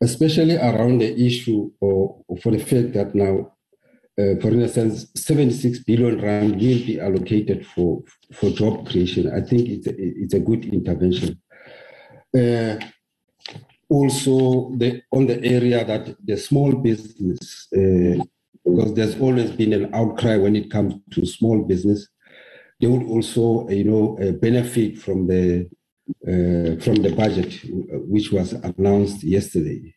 especially around the issue of, for the fact that now, uh, for instance, 76 billion rand will be allocated for for job creation. I think it's a, it's a good intervention. Uh, also the on the area that the small business uh, because there's always been an outcry when it comes to small business. They would also, you know, uh, benefit from the uh, from the budget which was announced yesterday,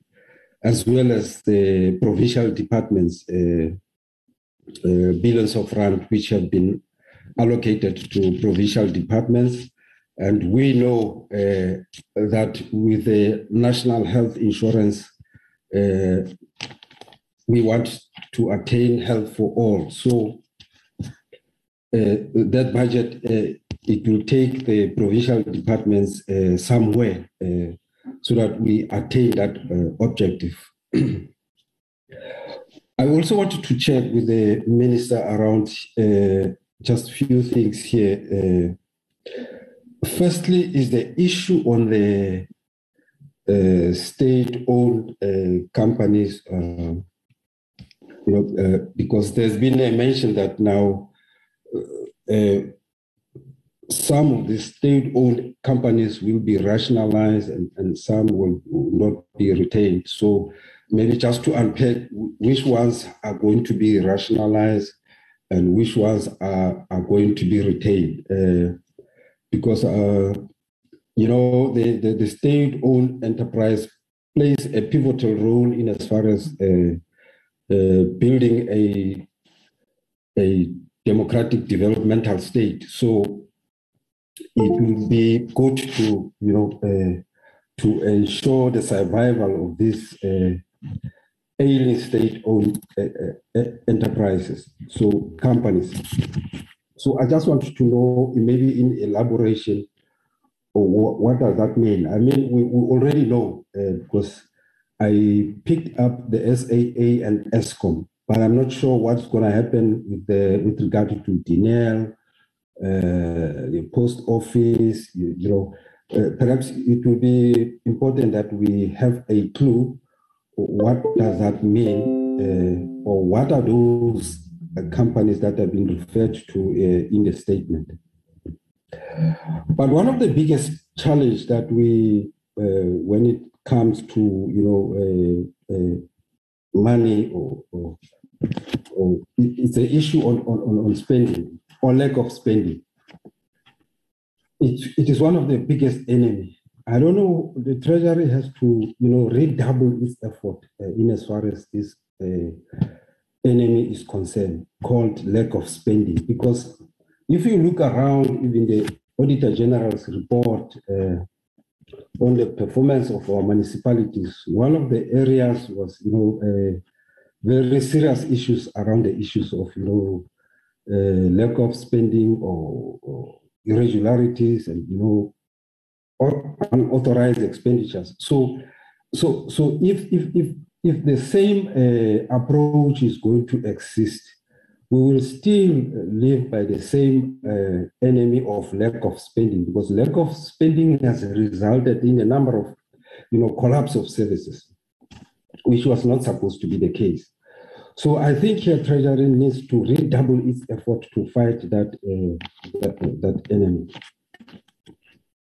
as well as the provincial departments uh, uh billions of rand which have been allocated to provincial departments. And we know uh, that with the national health insurance, uh, we want to attain health for all. So uh, that budget, uh, it will take the provincial departments uh, somewhere uh, so that we attain that objective. I also wanted to check with the minister around just a few things here. Firstly, is the issue on the uh, state-owned uh, companies, uh, uh, because there's been a mention that now uh, some of the state-owned companies will be rationalized and, and some will, will not be retained. So maybe just to unpack which ones are going to be rationalized and which ones are, are going to be retained. Uh, because, uh, you know, the, the, the state owned enterprise plays a pivotal role in as far as uh, uh, building a, a democratic developmental state. So it will be good to, you know, uh, to ensure the survival of this uh, alien state-owned uh, enterprises, so companies. So I just wanted to know, maybe in elaboration, what, does that mean? I mean, we, we already know uh, because I picked up the SAA and Eskom, but I'm not sure what's going to happen with the with regard to Denel, uh, the post office. You, you know, uh, perhaps it will be important that we have a clue what does that mean, uh, or what are those companies that have been referred to uh, in the statement? But one of the biggest challenge that we, uh, when it comes to you know uh, uh, money or, or, or, it's an issue on, on, on spending or lack of spending. It, it is one of the biggest enemy I don't know. The Treasury has to, you know, redouble its effort uh, in as far as this uh, enemy is concerned, called lack of spending. Because if you look around, even the Auditor General's report uh, on the performance of our municipalities, one of the areas was, you know, uh, very serious issues around the issues of, you know, uh, lack of spending or, or irregularities and, you know, or unauthorized expenditures. So, so, so if if if if the same uh, approach is going to exist, we will still live by the same uh, enemy of lack of spending because lack of spending has resulted in a number of, you know, collapse of services, which was not supposed to be the case. So I think here Treasury needs to redouble its effort to fight that uh, that, that enemy.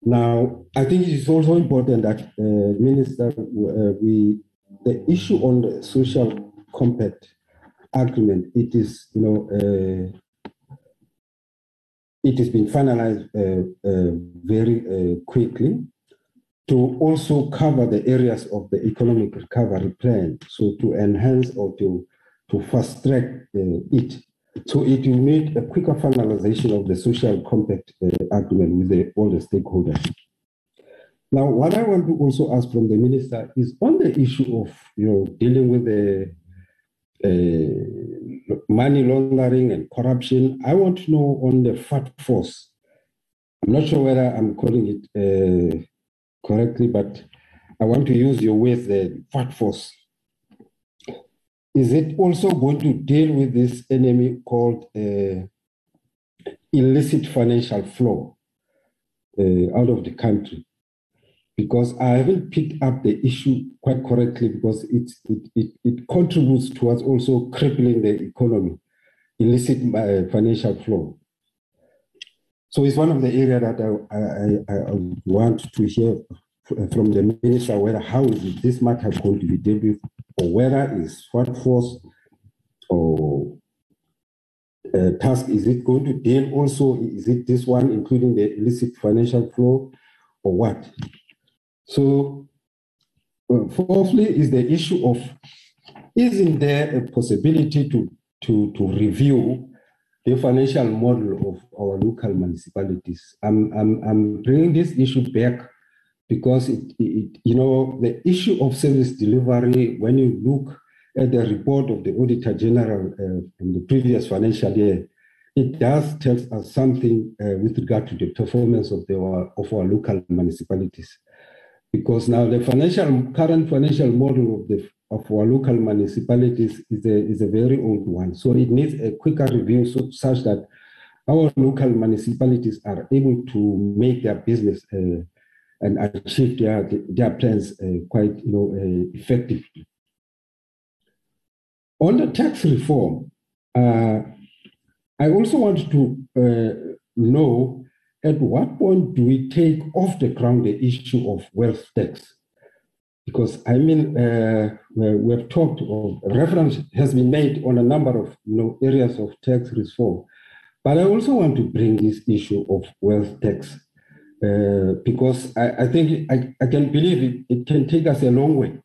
Now, I think it is also important that, uh, Minister, uh, we the issue on the social compact agreement, it is, you know, uh, it has been finalized uh, uh, very uh, quickly to also cover the areas of the economic recovery plan, so to enhance or to to fast track it so it will need a quicker finalization of the social compact agreement with the, all the stakeholders. Now, what I want to also ask from the minister is on the issue of you know dealing with the uh, money laundering and corruption. I want to know on the FAT force. I'm not sure whether I'm calling it uh, correctly, but I want to use your words, the FAT force is it also going to deal with this enemy called uh, illicit financial flow uh, out of the country? Because I haven't picked up the issue quite correctly because it, it, it, it contributes towards also crippling the economy, illicit uh, financial flow. So it's one of the areas that I, I, I want to hear from the minister whether how is this matter going to be dealt with or whether is what force or uh, task is it going to deal also? Is it this one, including the illicit financial flow, or what? So, uh, fourthly, is the issue of isn't there a possibility to, to, to review the financial model of our local municipalities? I'm, I'm, I'm bringing this issue back because it, it, you know the issue of service delivery when you look at the report of the auditor general uh, from the previous financial year it does tell us something uh, with regard to the performance of the of our local municipalities because now the financial current financial model of the of our local municipalities is a, is a very old one so it needs a quicker review so, such that our local municipalities are able to make their business uh, and achieve their, their plans uh, quite you know, uh, effectively. On the tax reform, uh, I also want to uh, know at what point do we take off the ground the issue of wealth tax? Because I mean, uh, we have talked of reference has been made on a number of you know, areas of tax reform, but I also want to bring this issue of wealth tax uh, because I, I think I, I, can believe it, it can take us a long way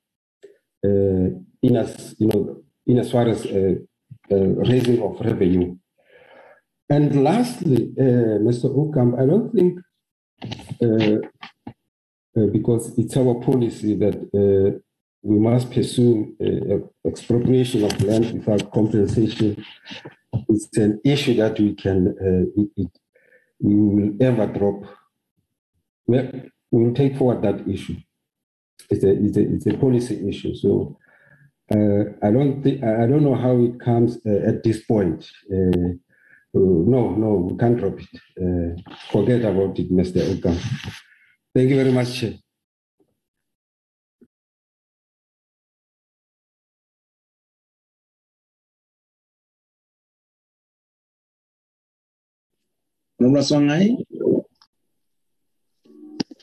uh, in as you know in as far as uh, uh raising of revenue. And lastly, uh, Mr. Okam, I don't think because it's our policy that we must pursue expropriation of land without compensation. It's an issue that we can it, it, we will ever drop we will take forward that issue. It's a, it's a, it's a policy issue. So uh, I don't think I don't know how it comes uh, at this point. Uh, no, no, we can't drop it. Uh, forget about it, Mr. Okam. Thank you very much. Chair.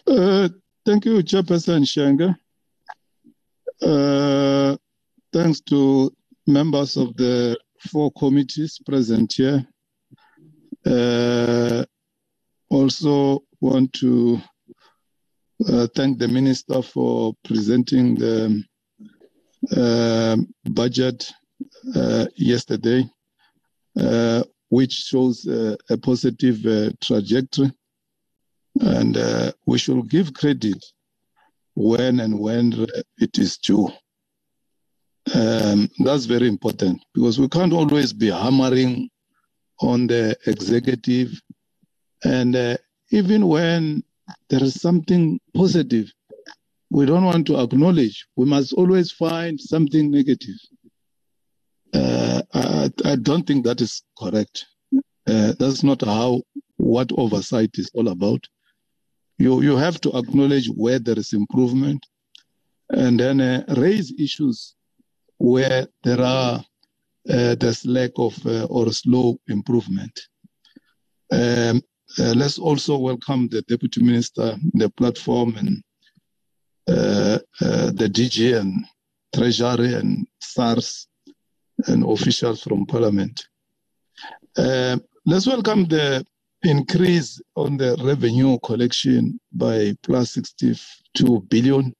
Uh, thank you, Chairperson Shenga. Uh, thanks to members of the four committees present here. Uh, also want to uh, thank the Minister for presenting the uh, budget yesterday, which shows a positive trajectory and we should give credit when and when it is due. Um, that's very important because we can't always be hammering on the executive. And uh, even when there is something positive, we don't want to acknowledge. We must always find something negative. Uh, I, I, don't think that is correct. Uh, that's not how what oversight is all about you, you have to acknowledge where there is improvement and then uh, raise issues where there are uh, there's lack of uh, or slow improvement. Um, uh, let's also welcome the deputy minister, the platform, and uh, uh, the DG and Treasury and SARS and officials from Parliament. let's welcome the increase on the revenue collection by plus 62 billion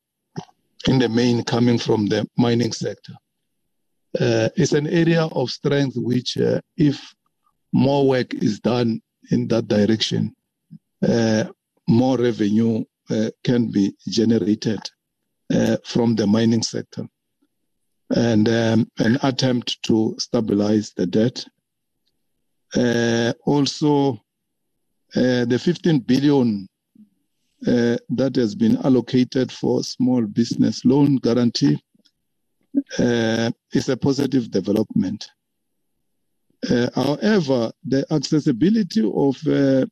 in the main coming from the mining sector. Uh, it's an area of strength which, uh, if more work is done in that direction, uh, more revenue uh, can be generated uh, from the mining sector. And um, an attempt to stabilize the debt. Uh, also, the 15 billion that has been allocated for small business loan guarantee uh, is a positive development. Uh, however, the accessibility of uh,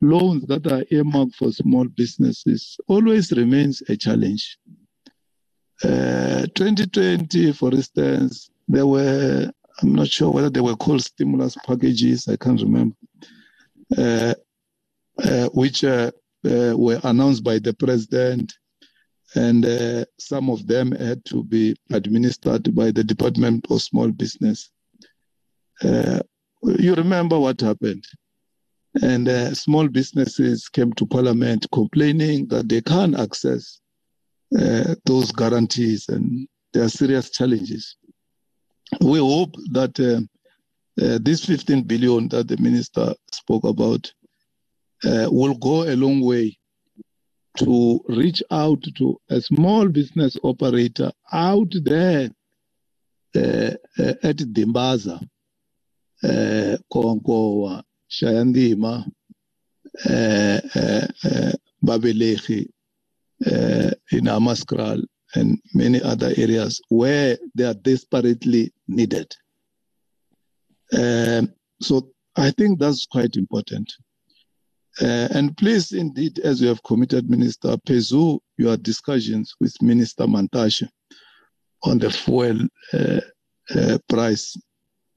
loans that are earmarked for small businesses always remains a challenge. 2020, for instance, there were, I'm not sure whether they were called stimulus packages, I can't remember uh, uh, which uh, were announced by the president, and some of them had to be administered by the Department of Small Business. uh, you remember what happened. And uh, small businesses came to parliament complaining that they can't access uh, those guarantees and there are serious challenges. We hope that uh, uh, this 15 billion that the minister spoke about uh, will go a long way to reach out to a small business operator out there uh, uh, at Dimbaza, uh, Konkowa, Shayandima, uh, uh, uh, uh, in Amaskral, and many other areas where they are desperately needed. Um, so I think that's quite important. Uh, and please, indeed, as you have committed, Minister, pursue your discussions with Minister Mantashe on the fuel uh, uh, price.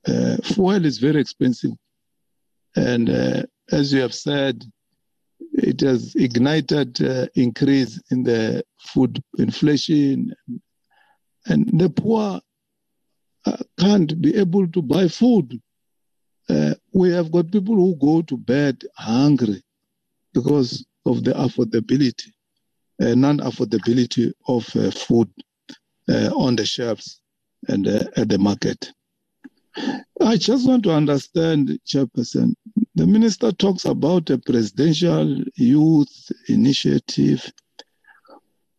Uh, fuel is very expensive. And uh, as you have said, it has ignited uh, increase in the food inflation. And the poor can't be able to buy food. We have got people who go to bed hungry because of the affordability, uh, non-affordability of uh, food uh, on the shelves and uh, at the market. I just want to understand, Chairperson, the minister talks about a presidential youth initiative,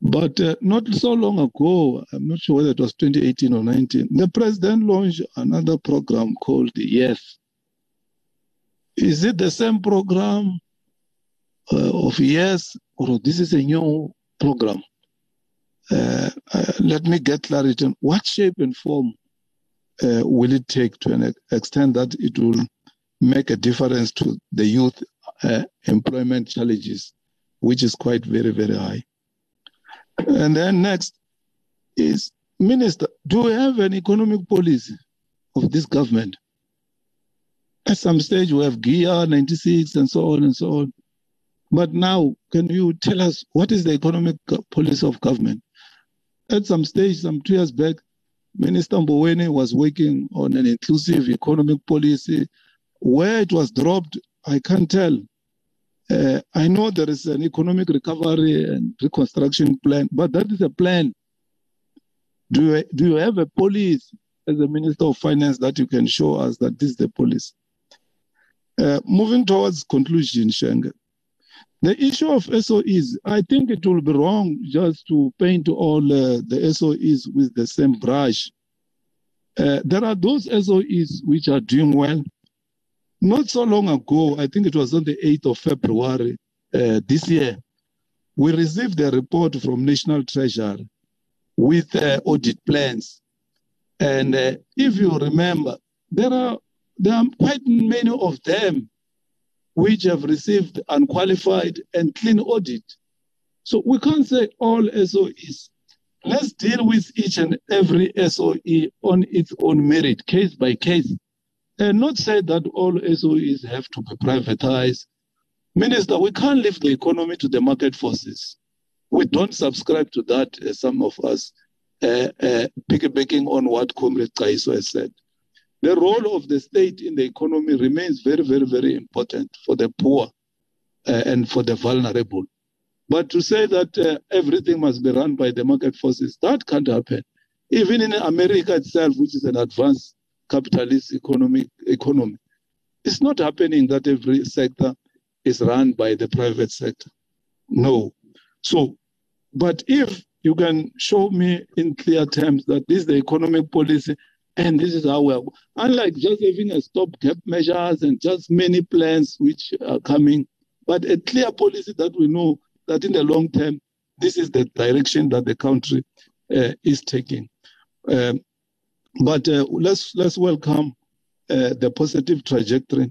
but uh, not so long ago, I'm not sure whether it was 2018 or 19, the president launched another program called YES. Is it the same program uh, of years, or this is a new program. Uh, uh, let me get clarity what shape and form will it take to an extent that it will make a difference to the youth employment challenges, which is quite very, very high. And then next is, Minister, do we have an economic policy of this government? At some stage, we have GEAR 96 and so on and so on. But now, can you tell us what is the economic policy of government? At some stage, some two years back, Minister Mboweni was working on an inclusive economic policy. Where it was dropped, I can't tell. Uh, I know there is an economic recovery and reconstruction plan, but that is a plan. Do you, do you have a policy as a Minister of Finance that you can show us that this is the policy? Uh, moving towards conclusion, Shenge. The issue of SOEs, I think it will be wrong just to paint all uh, the SOEs with the same brush. Uh, there are those SOEs which are doing well. Not so long ago, I think it was on the 8th of February uh, this year, we received a report from National Treasury with uh, audit plans. And uh, if you remember, there are, there are quite many of them which have received unqualified and clean audit. So we can't say all SOEs. Let's deal with each and every SOE on its own merit, case by case, and not say that all SOEs have to be privatized. Minister, we can't leave the economy to the market forces. We don't subscribe to that, uh, some of us, uh, uh, piggybacking on what Comrade Kaiso has said. The role of the state in the economy remains very, very, very important for the poor uh, and for the vulnerable. But to say that uh, everything must be run by the market forces, that can't happen. Even in America itself, which is an advanced capitalist economic economy, it's not happening that every sector is run by the private sector. No. So, but if you can show me in clear terms that this is the economic policy and this is how we're, unlike just having a stopgap measures and just many plans which are coming, but a clear policy that we know that in the long term, this is the direction that the country uh, is taking. Um, but uh, let's let's welcome uh, the positive trajectory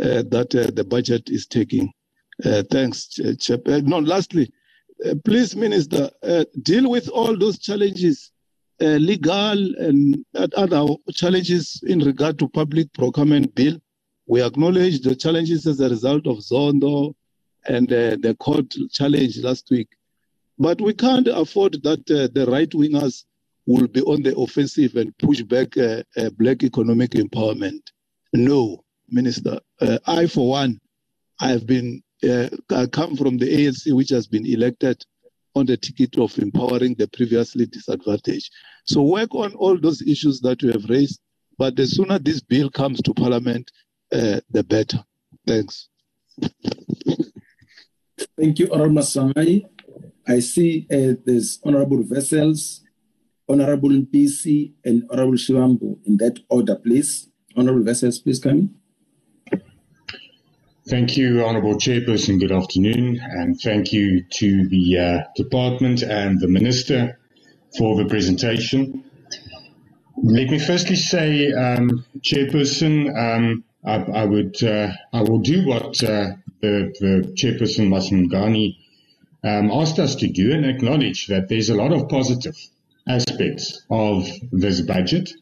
uh, that uh, the budget is taking. Uh, thanks, Chip. no, lastly, please, Minister, deal with all those challenges uh, legal and other challenges in regard to public procurement bill. We acknowledge the challenges as a result of Zondo and uh, the court challenge last week. But we can't afford that uh, the right wingers will be on the offensive and push back uh, black economic empowerment. No, Minister. Uh, I, for one, I have been uh, I come from the ANC, which has been elected on the ticket of empowering the previously disadvantaged. So work on all those issues that you have raised. But the sooner this bill comes to Parliament, uh, the better. Thanks. Thank you, Honorable. I see uh, there's Honorable Vessels, Honorable PC, and Honorable Shivambu in that order, please. Honorable Vessels, please come. Thank you, Honorable Chairperson. Good afternoon, and thank you to the uh, department and the Minister for the presentation. Let me firstly say, um, Chairperson, um, I, I, would, uh, I will do what uh, the, the Chairperson Maswanganyi um, asked us to do and acknowledge that there's a lot of positive aspects of this budget,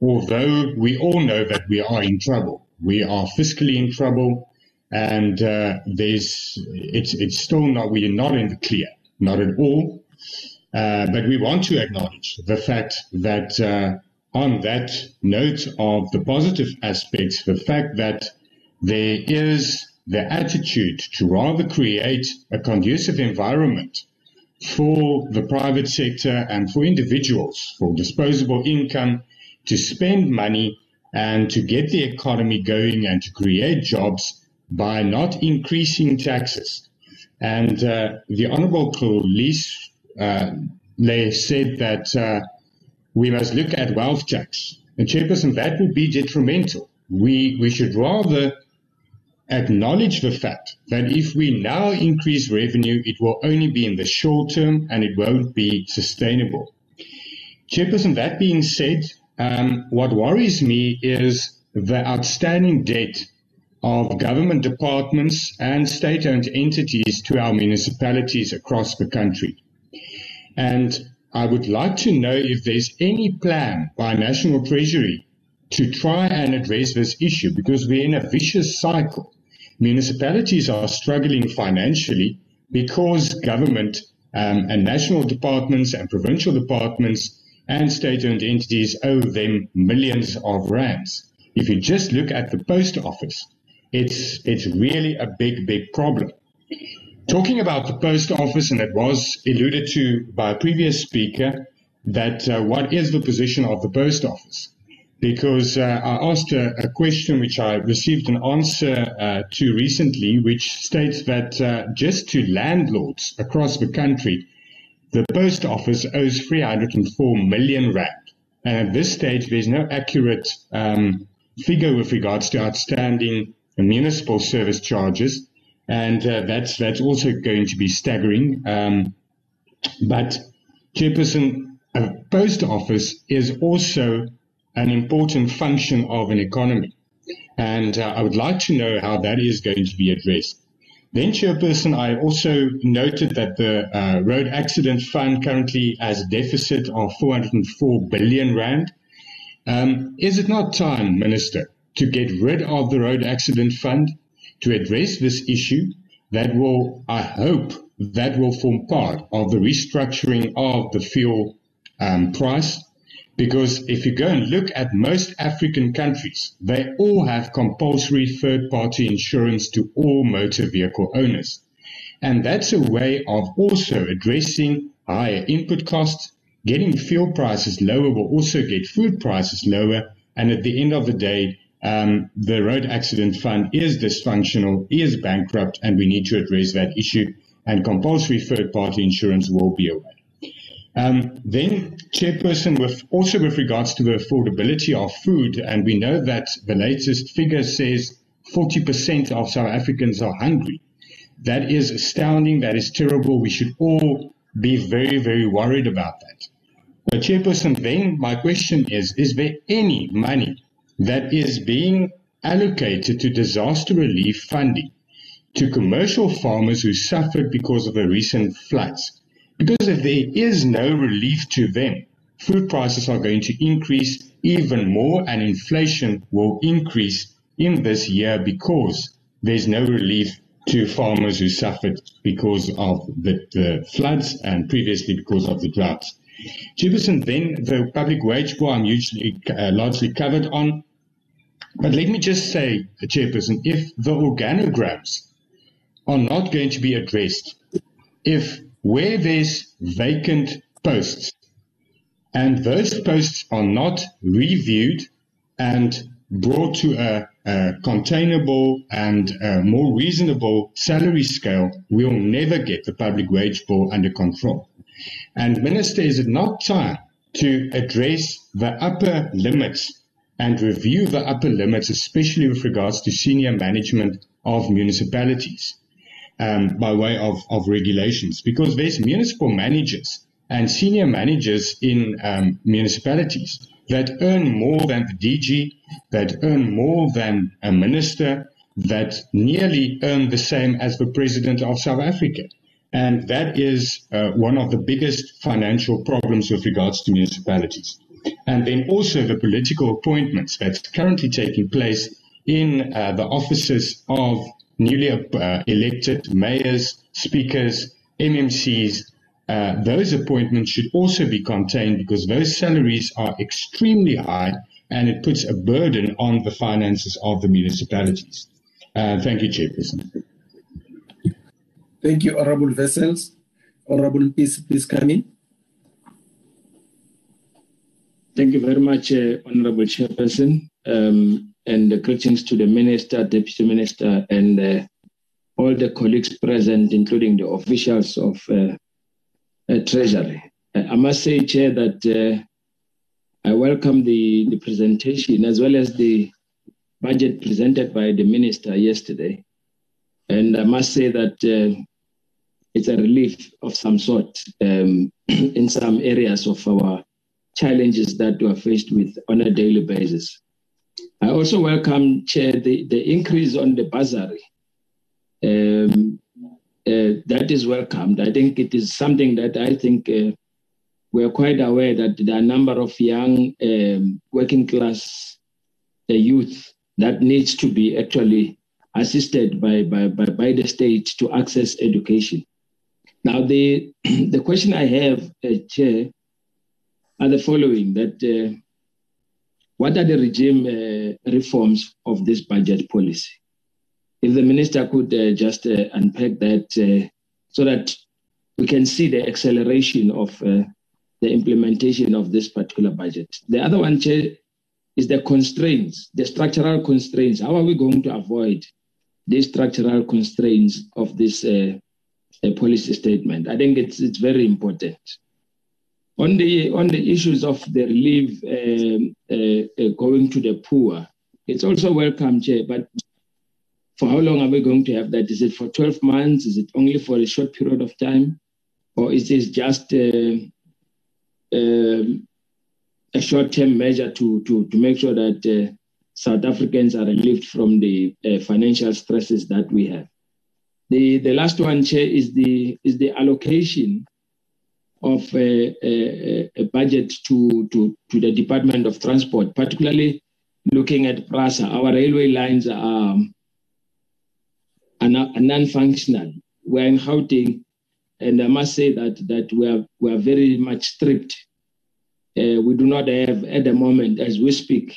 although we all know that we are in trouble. We are fiscally in trouble, and uh, there's it's it's still not we are not in the clear, not at all. Uh, but we want to acknowledge the fact that uh, on that note of the positive aspects, the fact that there is the attitude to rather create a conducive environment for the private sector and for individuals for disposable income to spend money and to get the economy going and to create jobs by not increasing taxes. And uh, the Honorable Kholies uh, said that uh, we must look at wealth tax. And Chairperson, that would be detrimental. We, we should rather acknowledge the fact that if we now increase revenue, it will only be in the short term and it won't be sustainable. Chairperson, that being said, um, what worries me is the outstanding debt of government departments and state owned entities to our municipalities across the country. And I would like to know if there's any plan by National Treasury to try and address this issue because we're in a vicious cycle. Municipalities are struggling financially because government um, and national departments and provincial departments and state-owned entities owe them millions of rands. If you just look at the post office, it's it's really a big, big problem. Talking about the post office, and it was alluded to by a previous speaker, that uh, what is the position of the post office? Because uh, I asked a, a, question which I received an answer uh, to recently, which states that uh, just to landlords across the country, the post office owes 304 million rand. And at this stage, there's no accurate um, figure with regards to outstanding municipal service charges, and uh, that's that's also going to be staggering. Um, but Chairperson, a post office is also an important function of an economy, and uh, I would like to know how that is going to be addressed. Then, Chairperson, I also noted that the uh, Road Accident Fund currently has a deficit of 404 billion rand. Um, is it not time, Minister, to get rid of the road accident fund to address this issue that will, I hope, that will form part of the restructuring of the fuel um, price. Because if you go and look at most African countries, they all have compulsory third party insurance to all motor vehicle owners. And that's a way of also addressing higher input costs. Getting fuel prices lower will also get food prices lower. And at the end of the day, um, the road accident fund is dysfunctional, is bankrupt, and we need to address that issue. And compulsory third party insurance will be a way. Um, then, Chairperson, with also with regards to the affordability of food, and we know that the latest figure says 40% of South Africans are hungry. That is astounding. That is terrible. We should all be very, very worried about that. But, Chairperson, then my question is Is there any money that is being allocated to disaster relief funding to commercial farmers who suffered because of the recent floods. Because if there is no relief to them, food prices are going to increase even more and inflation will increase in this year because there's no relief to farmers who suffered because of the, the floods and previously because of the droughts. Chairperson, then the public wage bill I'm usually uh, largely covered on. But let me just say, Chairperson, if the organograms are not going to be addressed, if where there's vacant posts and those posts are not reviewed and brought to a, a containable and a more reasonable salary scale, we'll never get the public wage bill under control. And Minister, is it not time to address the upper limits and review the upper limits, especially with regards to senior management of municipalities um, by way of, of regulations? Because there's municipal managers and senior managers in um, municipalities that earn more than the DG, that earn more than a minister, that nearly earn the same as the president of South Africa. And that is uh, one of the biggest financial problems with regards to municipalities. And then also the political appointments that's currently taking place in uh, the offices of newly uh, elected mayors, speakers, MMCs. Uh, those appointments should also be contained because those salaries are extremely high and it puts a burden on the finances of the municipalities. Uh, thank you, Chairperson. Thank you, Honorable Wessels. Honorable Peace, please come in. Thank you very much, uh, Honorable Chairperson, um, and uh, greetings to the Minister, Deputy Minister, and uh, all the colleagues present, including the officials of uh, uh, Treasury. I must say, Chair, that uh, I welcome the, the presentation as well as the budget presented by the Minister yesterday. And I must say that it's a relief of some sort um, in some areas of our challenges that we are faced with on a daily basis. I also welcome, Chair, the, the increase on the bursary. Um, uh, that is welcomed. I think it is something that I think uh, we are quite aware that there are a number of young um, working class uh, youth that needs to be actually assisted by, by, by, by the state to access education. Now, the, the question I have, uh, Chair, are the following that uh, what are the regime uh, reforms of this budget policy? If the minister could uh, just uh, unpack that uh, so that we can see the acceleration of uh, the implementation of this particular budget. The other one, Chair, is the constraints, the structural constraints. How are we going to avoid these structural constraints of this a policy statement. I think it's it's very important. On the on the issues of the relief um, uh, uh, going to the poor, it's also welcome, Chair. But for how long are we going to have that? Is it for 12 months? Is it only for a short period of time, or is this just uh, um, a short-term measure to to to make sure that uh, South Africans are relieved from the uh, financial stresses that we have? The, the last one, Chair, is the, is the allocation of a, a, a, budget to, to, to the Department of Transport, particularly looking at PRASA. Our railway lines are, are, non-functional. We're in Gauteng, and I must say that, that we, are, we are very much stripped. Uh, we do not have, at the moment, as we speak,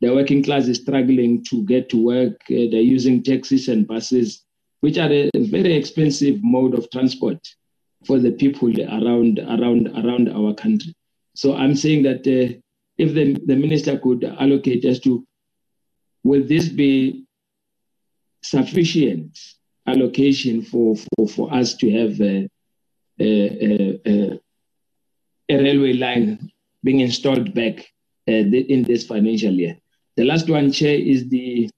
the working class is struggling to get to work. Uh, they're using taxis and buses which are a very expensive mode of transport for the people around around around our country. So I'm saying that uh, if the, the minister could allocate as to will this be sufficient allocation for, for, for us to have a, a, a, a railway line being installed back uh, in this financial year. The last one, Chair, is the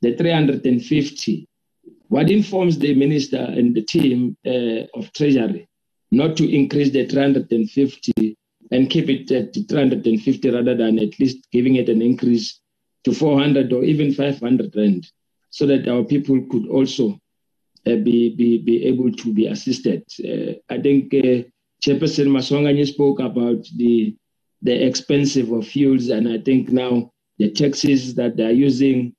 the 350 what informs the minister and the team uh, of Treasury not to increase the 350 and keep it at 350 rather than at least giving it an increase to 400 or even 500 rand so that our people could also uh, be, be, be able to be assisted. Uh, I think uh, Chairperson Maswanganyi spoke about the, the expensive of fuels, and I think now the taxes that they're using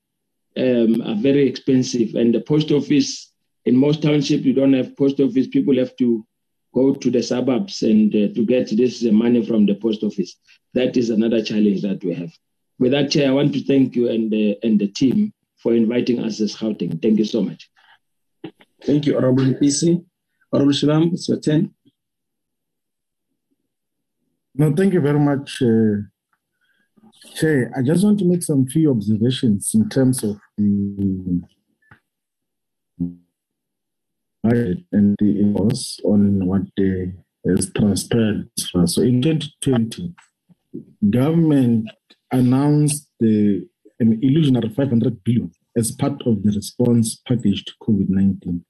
um, are very expensive. And the post office, in most townships, you don't have post office. People have to go to the suburbs and uh, to get this money from the post office. That is another challenge that we have. with that, Chair, I want to thank you and the, and the team for inviting us as Gauteng. Thank you so much. Thank you, Honorable PC. Honorable Shivambu, it's your turn. No, thank you very much, uh, Chair. I just want to make some few observations in terms of the budget and the impulse on what they has transpired. So in 2020, government announced the an illusionary 500 billion as part of the response package to COVID-19,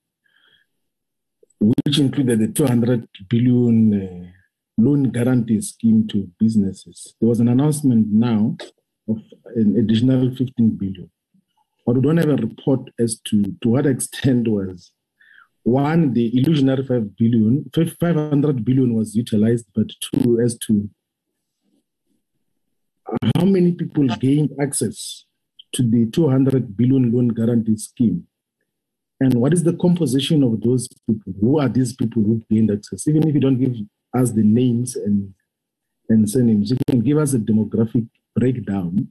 which included the 200 billion uh, loan guarantee scheme to businesses. There was an announcement now of an additional 15 billion. But we don't have a report as to, to what extent was one, the illusionary 5 billion, 500 billion was utilized, but two, as to how many people gained access to the 200 billion loan guarantee scheme? And what is the composition of those people? Who are these people who gained access? Even if you don't give us the names and, and surnames, you can give us a demographic breakdown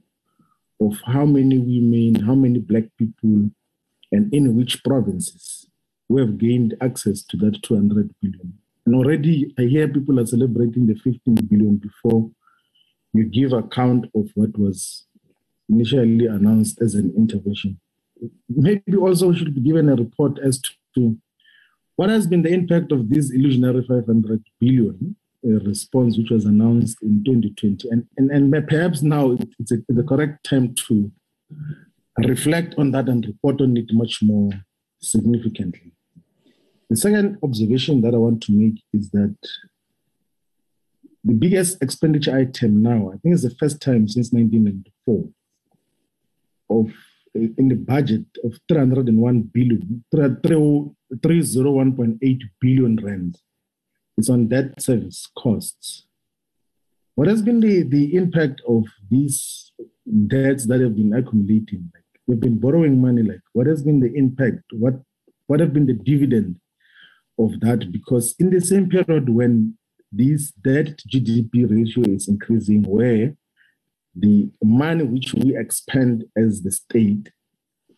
of how many women, how many black people, and in which provinces we have gained access to that 200 billion. And already I hear people are celebrating the 15 billion before you give account of what was initially announced as an intervention. Maybe also should be given a report as to what has been the impact of this illusionary 500 billion uh, response, which was announced in 2020. And, and, and perhaps now it's a, the correct time to reflect on that and report on it much more significantly. The second observation that I want to make is that the biggest expenditure item now, I think it's the first time since 1994, of in the budget of 301 billion, 301.8 billion rand. It's on debt service costs. What has been the, the impact of these debts that have been accumulating? Like we've been borrowing money. Like what has been the impact? What what have been the dividend of that? Because in the same period when this debt GDP ratio is increasing, where the money which we expend as the state,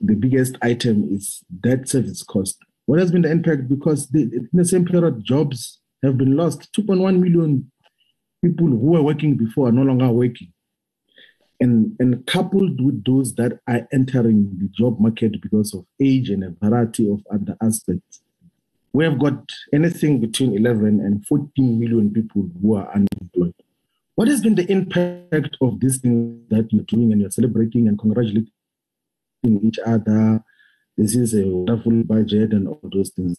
the biggest item is debt service cost. What has been the impact? Because the, in the same period, jobs have been lost. 2.1 million people who were working before are no longer working. And, and coupled with those that are entering the job market because of age and a variety of other aspects, we have got anything between 11 and 14 million people who are unemployed. What has been the impact of this thing that you're doing and you're celebrating and congratulating each other? This is a wonderful budget and all those things.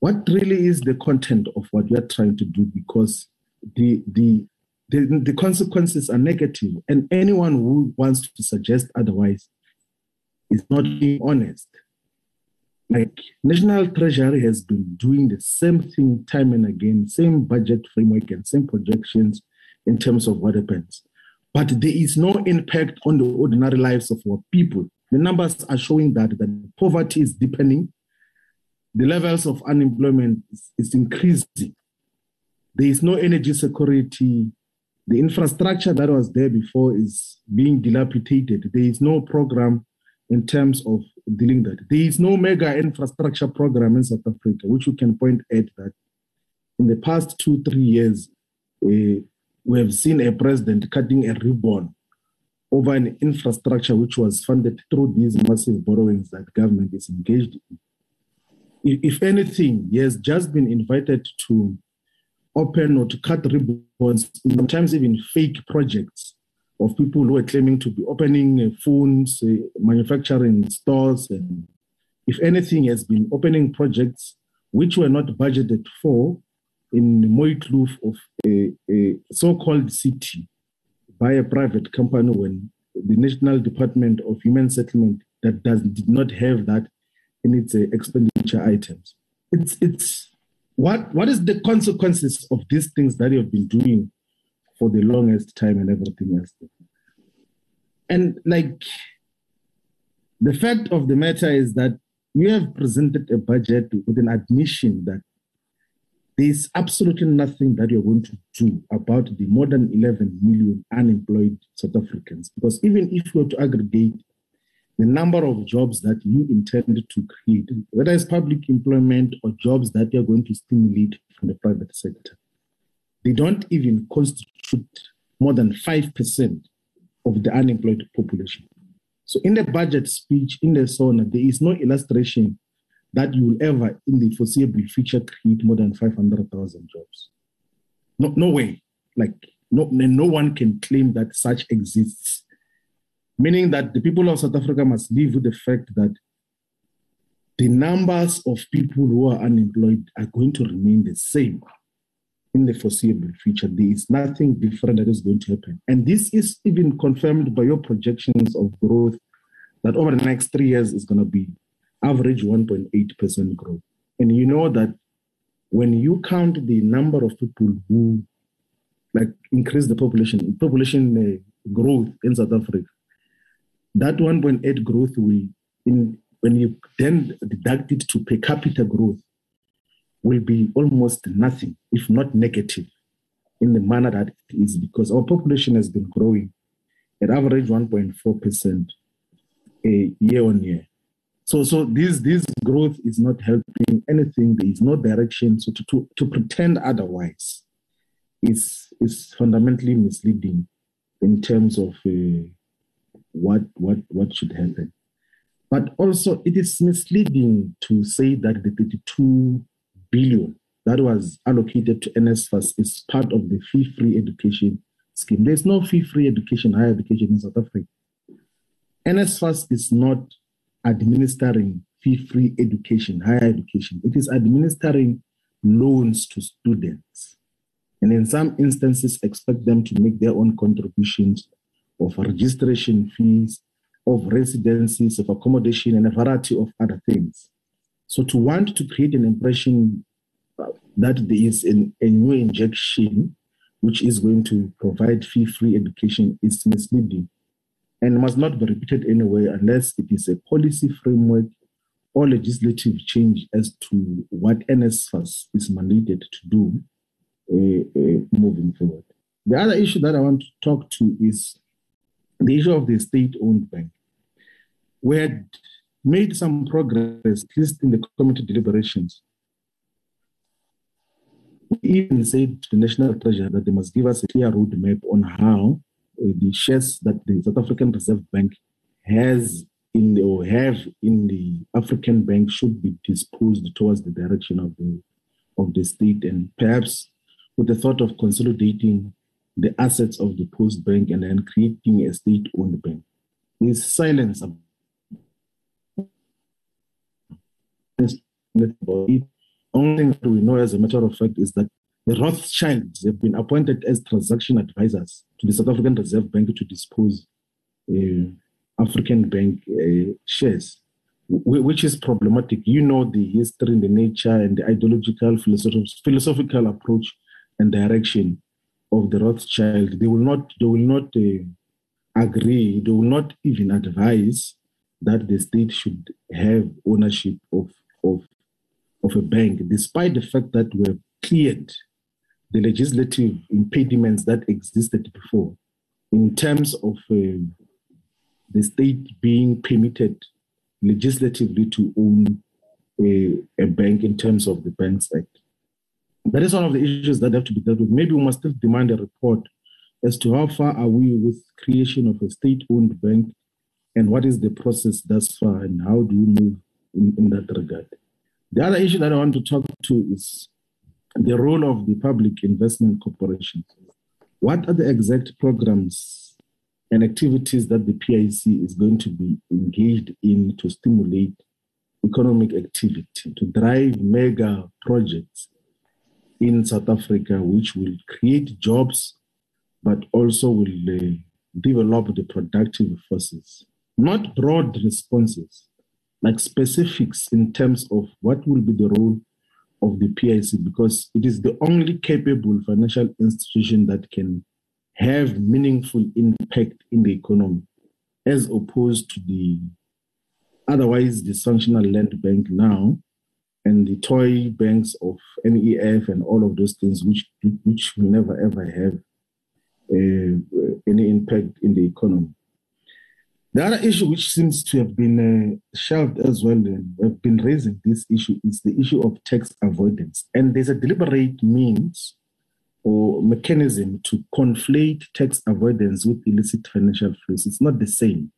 What really is the content of what we are trying to do? Because the the the, the consequences are negative, and anyone who wants to suggest otherwise is not mm. being honest. Like National Treasury has been doing the same thing time and again, same budget framework and same projections in terms of what happens. But there is no impact on the ordinary lives of our people. The numbers are showing that, the poverty is deepening, the levels of unemployment is, is increasing. There is no energy security. The infrastructure that was there before is being dilapidated. There is no program in terms of dealing that. There is no mega infrastructure program in South Africa, which you can point at that in the past two, three years, uh, we have seen a president cutting a ribbon over an infrastructure which was funded through these massive borrowings that government is engaged in. If anything, he has just been invited to open or to cut ribbons, in sometimes even fake projects of people who are claiming to be opening uh, phones, uh, manufacturing stores, and if anything, has been opening projects which were not budgeted for in Mooikloof of a, a so-called city by a private company when the National Department of Human Settlement that does did not have that in its uh, expenditure items. It's it's what what is the consequences of these things that you have been doing for the longest time and everything else. And like the fact of the matter is that you have presented a budget with an admission that there is absolutely nothing that you're going to do about the more than 11 million unemployed South Africans. Because even if you were to aggregate the number of jobs that you intend to create, whether it's public employment or jobs that you're going to stimulate from the private sector, they don't even constitute more than 5% of the unemployed population. So in the budget speech, in the SONA, there is no illustration that you will ever, in the foreseeable future, create more than 500,000 jobs. No, no way. Like, no, no one can claim that such exists. Meaning that the people of South Africa must live with the fact that the numbers of people who are unemployed are going to remain the same in the foreseeable future. There is nothing different that is going to happen. And this is even confirmed by your projections of growth that over the next three years is going to be average 1.8% growth. And you know that when you count the number of people who like increase the population, population uh, growth in South Africa, that 1.8 growth will, in when you then deduct it to per capita growth, will be almost nothing, if not negative, in the manner that it is, because our population has been growing at average 1.4% a uh, year on year. So, so this this growth is not helping anything. There is no direction. So, to to, to pretend otherwise is is fundamentally misleading in terms of uh, what what what should happen. But also, it is misleading to say that the 32 billion that was allocated to NSFAS is part of the fee-free education scheme. There's no fee-free education, higher education in South Africa. NSFAS is not administering fee-free education, higher education. It is administering loans to students. And in some instances, expect them to make their own contributions of registration fees, of residencies, of accommodation, and a variety of other things. So to want to create an impression that there is an, a new injection which is going to provide fee-free education is misleading and must not be repeated anyway unless it is a policy framework or legislative change as to what NSFAS is mandated to do uh, uh, moving forward. The other issue that I want to talk to is the issue of the state-owned bank. We had made some progress, at least in the committee deliberations. We even said to the National Treasury that they must give us a clear roadmap on how Uh, the shares that the South African Reserve Bank has in the, or have in the African bank should be disposed towards the direction of the of the state and perhaps with the thought of consolidating the assets of the post bank and then creating a state-owned bank. There's silence about it. Only thing that we know as a matter of fact is that the Rothschilds have been appointed as transaction advisors to the South African Reserve Bank to dispose uh, African bank uh, shares, which is problematic. You know the history, and the nature, and the ideological, philosophical approach and direction of the Rothschild. They will not. They will not uh, agree. They will not even advise that the state should have ownership of of of a bank, despite the fact that we have cleared the legislative impediments that existed before in terms of uh, the state being permitted legislatively to own a, a, bank in terms of the Banks Act. That is one of the issues that have to be dealt with. Maybe we must still demand a report as to how far are we with creation of a state-owned bank and what is the process thus far and how do we move in, in that regard. The other issue that I want to talk to is the role of the public investment corporation. What are the exact programs and activities that the PIC is going to be engaged in to stimulate economic activity, to drive mega projects in South Africa, which will create jobs, but also will uh, develop the productive forces? Not broad responses, like specifics in terms of what will be the role of the PIC because it is the only capable financial institution that can have meaningful impact in the economy as opposed to the otherwise dysfunctional land bank now and the toy banks of NEF and all of those things, which which will never ever have uh, any impact in the economy. The other issue which seems to have been uh, shelved as well, and have been raising this issue, is the issue of tax avoidance. And there's a deliberate means or mechanism to conflate tax avoidance with illicit financial flows. It's not the same.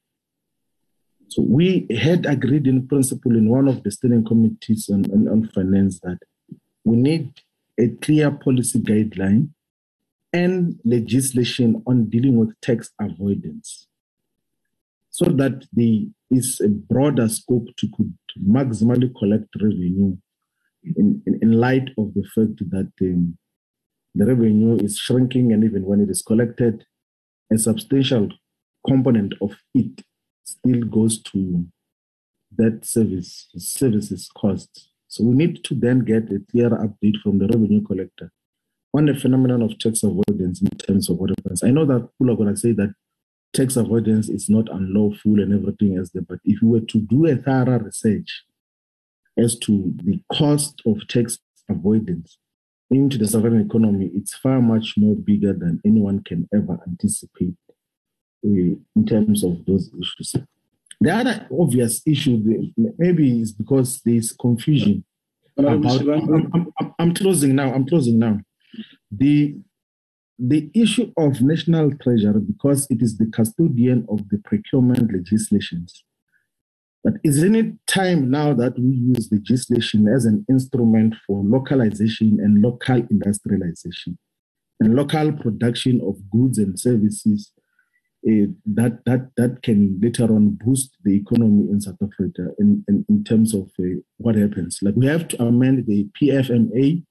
So we had agreed in principle in one of the standing committees on, on, on finance that we need a clear policy guideline and legislation on dealing with tax avoidance so that there is a broader scope to, to maximally collect revenue in, in, in, light of the fact that um, the revenue is shrinking and even when it is collected, a substantial component of it still goes to that service services cost. So we need to then get a clear update from the revenue collector on the phenomenon of tax avoidance in terms of what happens. I know that people are going to say that tax avoidance is not unlawful and everything else there. But if you were to do a thorough research as to the cost of tax avoidance into the sovereign economy, it's far much more bigger than anyone can ever anticipate uh, in terms of those issues. The other obvious issue maybe is because there's confusion. About, I'm, I'm, I'm closing now. I'm closing now. The the issue of national treasury, because it is the custodian of the procurement legislations, but isn't it time now that we use legislation as an instrument for localization and local industrialization and local production of goods and services uh, that, that, that can later on boost the economy in South Africa in, in, in terms of uh, what happens? Like we have to amend the PFMA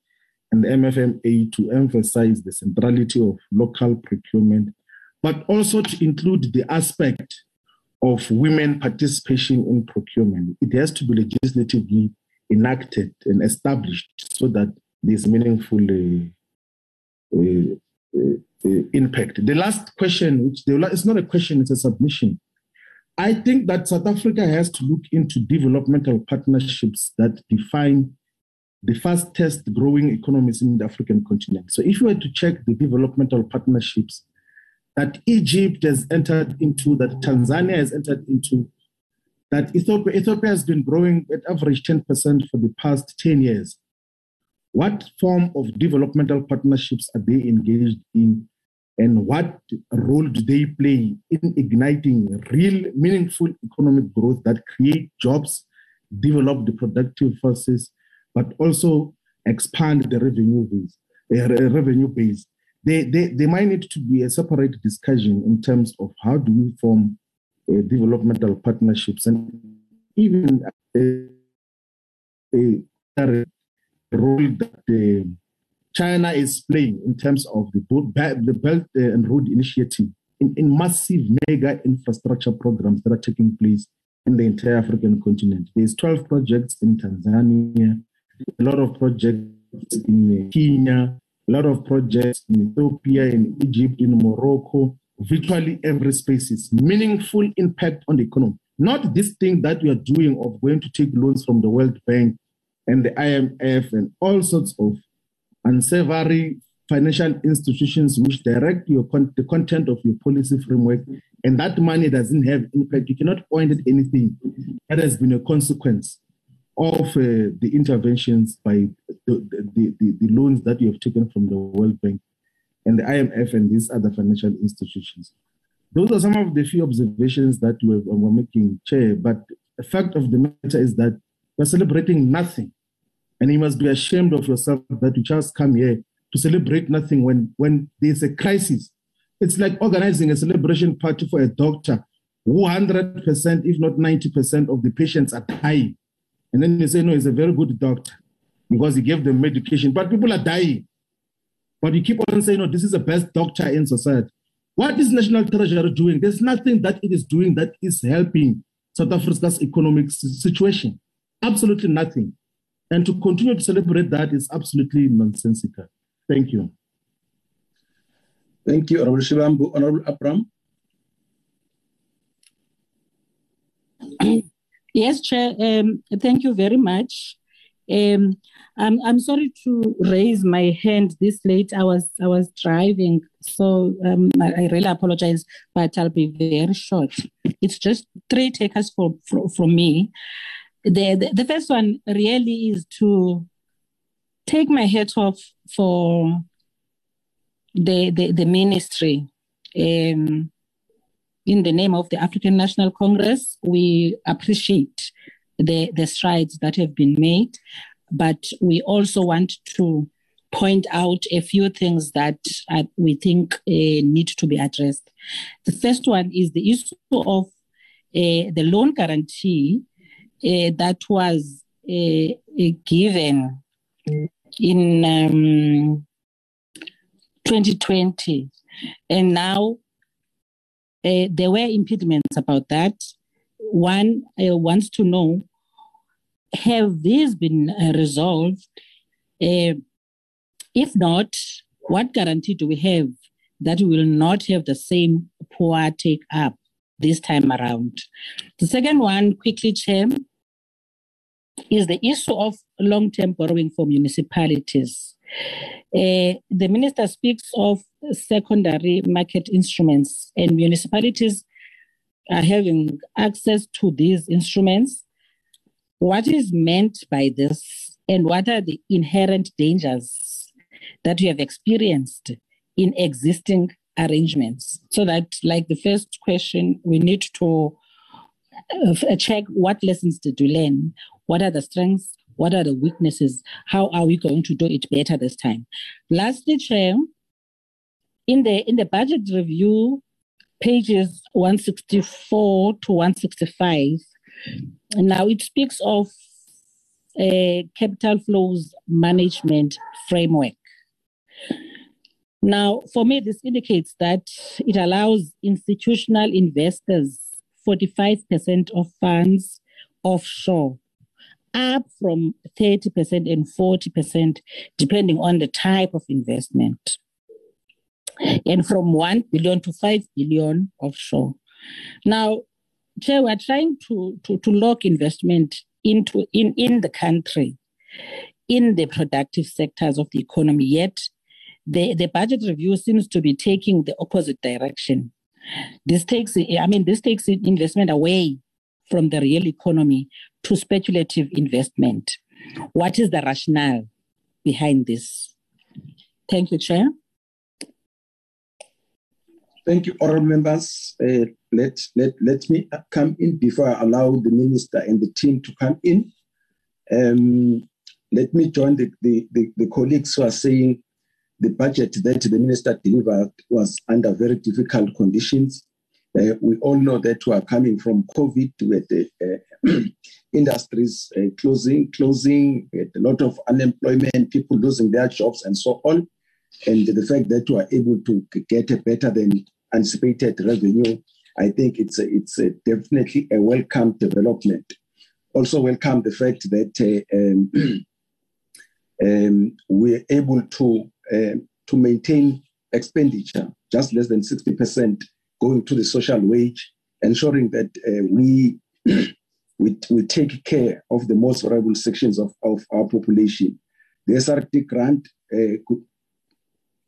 and the MFMA to emphasize the centrality of local procurement, but also to include the aspect of women participation in procurement. It has to be legislatively enacted and established so that there's meaningful uh, uh, uh, impact. The last question, which the, it's not a question, it's a submission. I think that South Africa has to look into developmental partnerships that define the fastest growing economies in the African continent. So if you were to check the developmental partnerships that Egypt has entered into, that Tanzania has entered into, that Ethiopia, Ethiopia has been growing at average 10% for the past 10 years. What form of developmental partnerships are they engaged in? And what role do they play in igniting real, meaningful economic growth that create jobs, develop the productive forces, but also expand the revenue base. Uh, revenue base. They, they, they might need to be a separate discussion in terms of how do we form uh, developmental partnerships and even a, role that uh, China is playing in terms of the, the Belt and Road Initiative in, in massive mega infrastructure programs that are taking place in the entire African continent. There's 12 projects in Tanzania, a lot of projects in uh, Kenya, a lot of projects in Ethiopia, in Egypt, in Morocco, virtually every space is meaningful impact on the economy. Not this thing that we are doing of going to take loans from the World Bank and the IMF and all sorts of unsavory financial institutions which direct your con- the content of your policy framework, and that money doesn't have impact. You cannot point at anything that has been a consequence of uh, the interventions by the, the, the, the, loans that you have taken from the World Bank and the IMF and these other financial institutions. Those are some of the few observations that we're, we're making, Chair. But the fact of the matter is that we're celebrating nothing. And you must be ashamed of yourself that you just come here to celebrate nothing when, when there's a crisis. It's like organizing a celebration party for a doctor who 100%, if not 90% of the patients are dying and then they say, no, he's a very good doctor because he gave them medication. But people are dying. But you keep on saying, no, this is the best doctor in society. What is National Treasury doing? There's nothing that it is doing that is helping South Africa's economic situation. Absolutely nothing. And to continue to celebrate that is absolutely nonsensical. Thank you. Thank you, Honorable Shivambu. Honorable Abram. Yes, Chair. Um, thank you very much. Um, I'm I'm sorry to raise my hand this late. I was I was driving, so um, I, I really apologize, but I'll be very short. It's just three takers from from, me. The, the the first one really is to take my hat off for the the, the ministry. Um, in the name of the African National Congress, we appreciate the, the strides that have been made, but we also want to point out a few things that uh, we think uh, need to be addressed. The first one is the issue of uh, the loan guarantee uh, that was uh, given in um, 2020. And now uh, there were impediments about that. One uh, wants to know have these been uh, resolved? Uh, if not, what guarantee do we have that we will not have the same poor take up this time around? The second one, quickly, Chair, is the issue of long term borrowing for municipalities. Uh, the minister speaks of secondary market instruments, and municipalities are having access to these instruments. What is meant by this, and what are the inherent dangers that you have experienced in existing arrangements? So that, like the first question, we need to uh, check what lessons did we learn, what are the strengths, what are the weaknesses? How are we going to do it better this time? Lastly, Chair, in the in the budget review, pages 164 to 165, now it speaks of a capital flows management framework. Now, for me, this indicates that it allows institutional investors 45% of funds offshore up from 30% and 40%, depending on the type of investment. And from 1 billion to 5 billion offshore. Now, Chair, we're trying to, to, to lock investment into in, in the country, in the productive sectors of the economy, yet the, the budget review seems to be taking the opposite direction. This takes, I mean, this takes investment away from the real economy to speculative investment. What is the rationale behind this? Thank you, Chair. Thank you, honorable members. Uh, let, let, let me come in before I allow the minister and the team to come in. Um, let me join the, the, the, the, colleagues who are saying the budget that the minister delivered was under very difficult conditions. Uh, we all know that we are coming from COVID with the uh, industries uh, closing, closing, a lot of unemployment, people losing their jobs, and so on. And the fact that we are able to get a better than anticipated revenue, I think it's a, it's a definitely a welcome development. Also, welcome the fact that uh, um, um, we're able to uh, to maintain expenditure just less than 60% going to the social wage, ensuring that uh, we, we, we take care of the most vulnerable sections of, of our population. The SRD grant uh,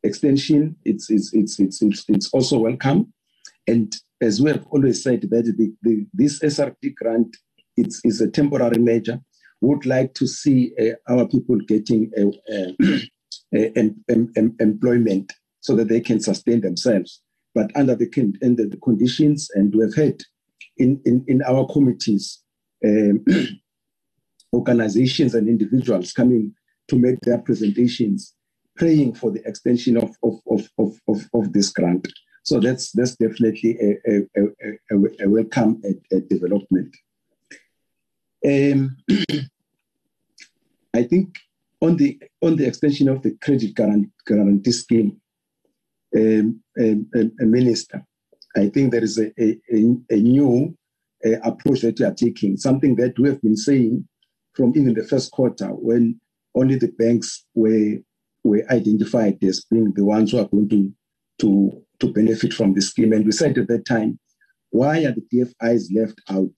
extension, it's, it's, it's, it's, it's, it's also welcome. And as we have always said, that the, the, this SRD grant it's, is a temporary measure. Would like to see uh, our people getting employment so that they can sustain themselves but under the, under the conditions, and we've had in, in, in our committees um, organizations and individuals coming to make their presentations praying for the extension of, of, of, of, of, of this grant. So that's, that's definitely a, a, a, a welcome development. Um, I think on the on the extension of the credit guarantee scheme, a, minister. I think there is a, a, a new uh, approach that we are taking, something that we have been saying from even the first quarter when only the banks were were identified as being the ones who are going to to to benefit from the scheme. And we said at that time, why are the DFIs left out?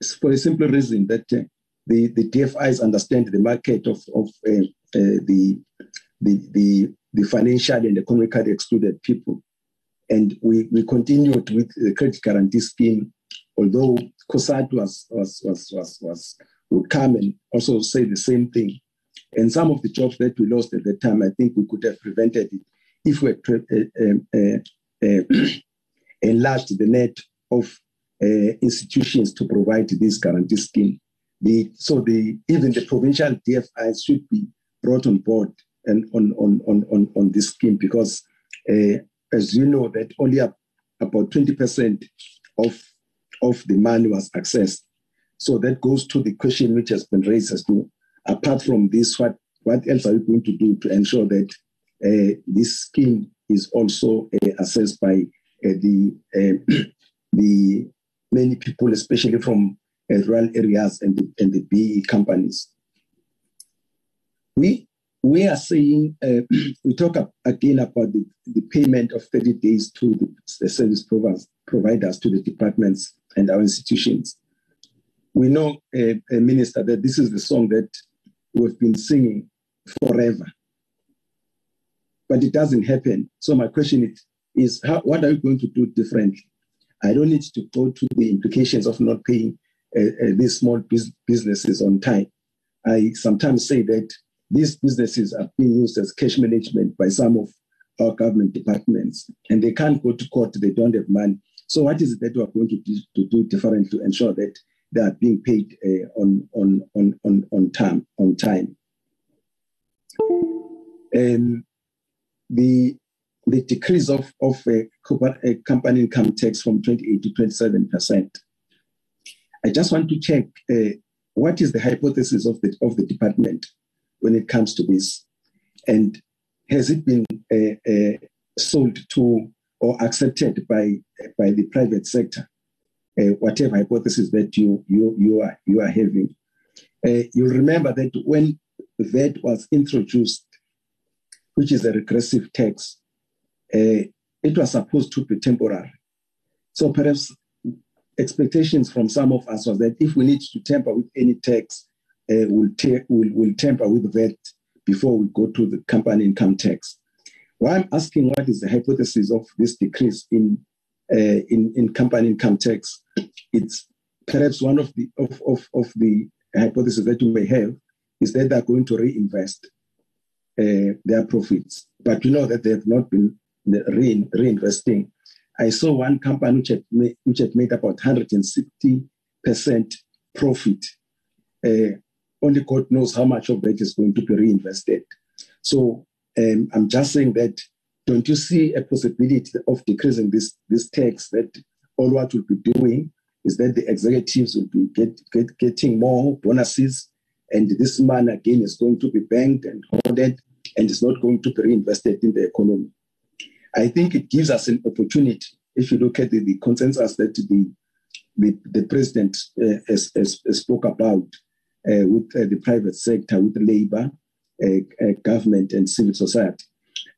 It's for a simple reason that uh, the, the DFIs understand the market of, of uh, uh, the, the, the, the financial and economically excluded people. And we, we continued with the credit guarantee scheme, although COSAT was, was, was, was, was, would come and also say the same thing. And some of the jobs that we lost at that time, I think we could have prevented it if we had uh, uh, uh, enlarged the net of institutions to provide this guarantee scheme. The, so the, even the provincial DFIs should be brought on board and on, on, on, on, on this scheme because, as you know, that only about 20% of, of the money was accessed. So that goes to the question which has been raised as to, apart from this, what, what else are you going to do to ensure that uh, this scheme is also uh, assessed by uh, the the many people, especially from rural areas and the, and the BE companies. We we are saying uh, we talk again about the, the payment of 30 days to the, service providers, providers to the departments and our institutions. We know, uh, Minister, that this is the song that we've been singing forever but it doesn't happen. So my question is, is how, what are you going to do differently? I don't need to go to the implications of not paying uh, uh, these small businesses on time. I sometimes say that these businesses are being used as cash management by some of our government departments, and they can't go to court, they don't have money. So what is it that we are going to do, to do different to ensure that they are being paid uh, on, on, on, on, on time? On time? Um, the the decrease of, of a, a company income tax from 28 to 27 percent. I just want to check uh, what is the hypothesis of the of the department when it comes to this, and has it been uh, uh, sold to or accepted by by the private sector? Uh, whatever hypothesis that you you you are you are having, you'll remember that when VAT was introduced which is a regressive tax, it was supposed to be temporary. So perhaps expectations from some of us was that if we need to tamper with any tax, uh, we'll, ta- we'll, we'll tamper with VAT before we go to the company income tax. Why I'm asking what is the hypothesis of this decrease in uh, in, in company income tax, it's perhaps one of the of, of, of the hypotheses that you may have is that they're going to reinvest uh, their profits. But you know that they have not been re- reinvesting. I saw one company which had made, which had made about 160% profit. Uh, only God knows how much of that is going to be reinvested. So um, I'm just saying that don't you see a possibility of decreasing this, this tax that all what we'll be doing is that the executives will be get, get, getting more bonuses and this money again is going to be banked and hoarded and is not going to be reinvested in the economy. I think it gives us an opportunity, if you look at the, the consensus that the, the, the president uh, has, has, has, spoke about with uh, the private sector, with labor, uh, uh, government, and civil society.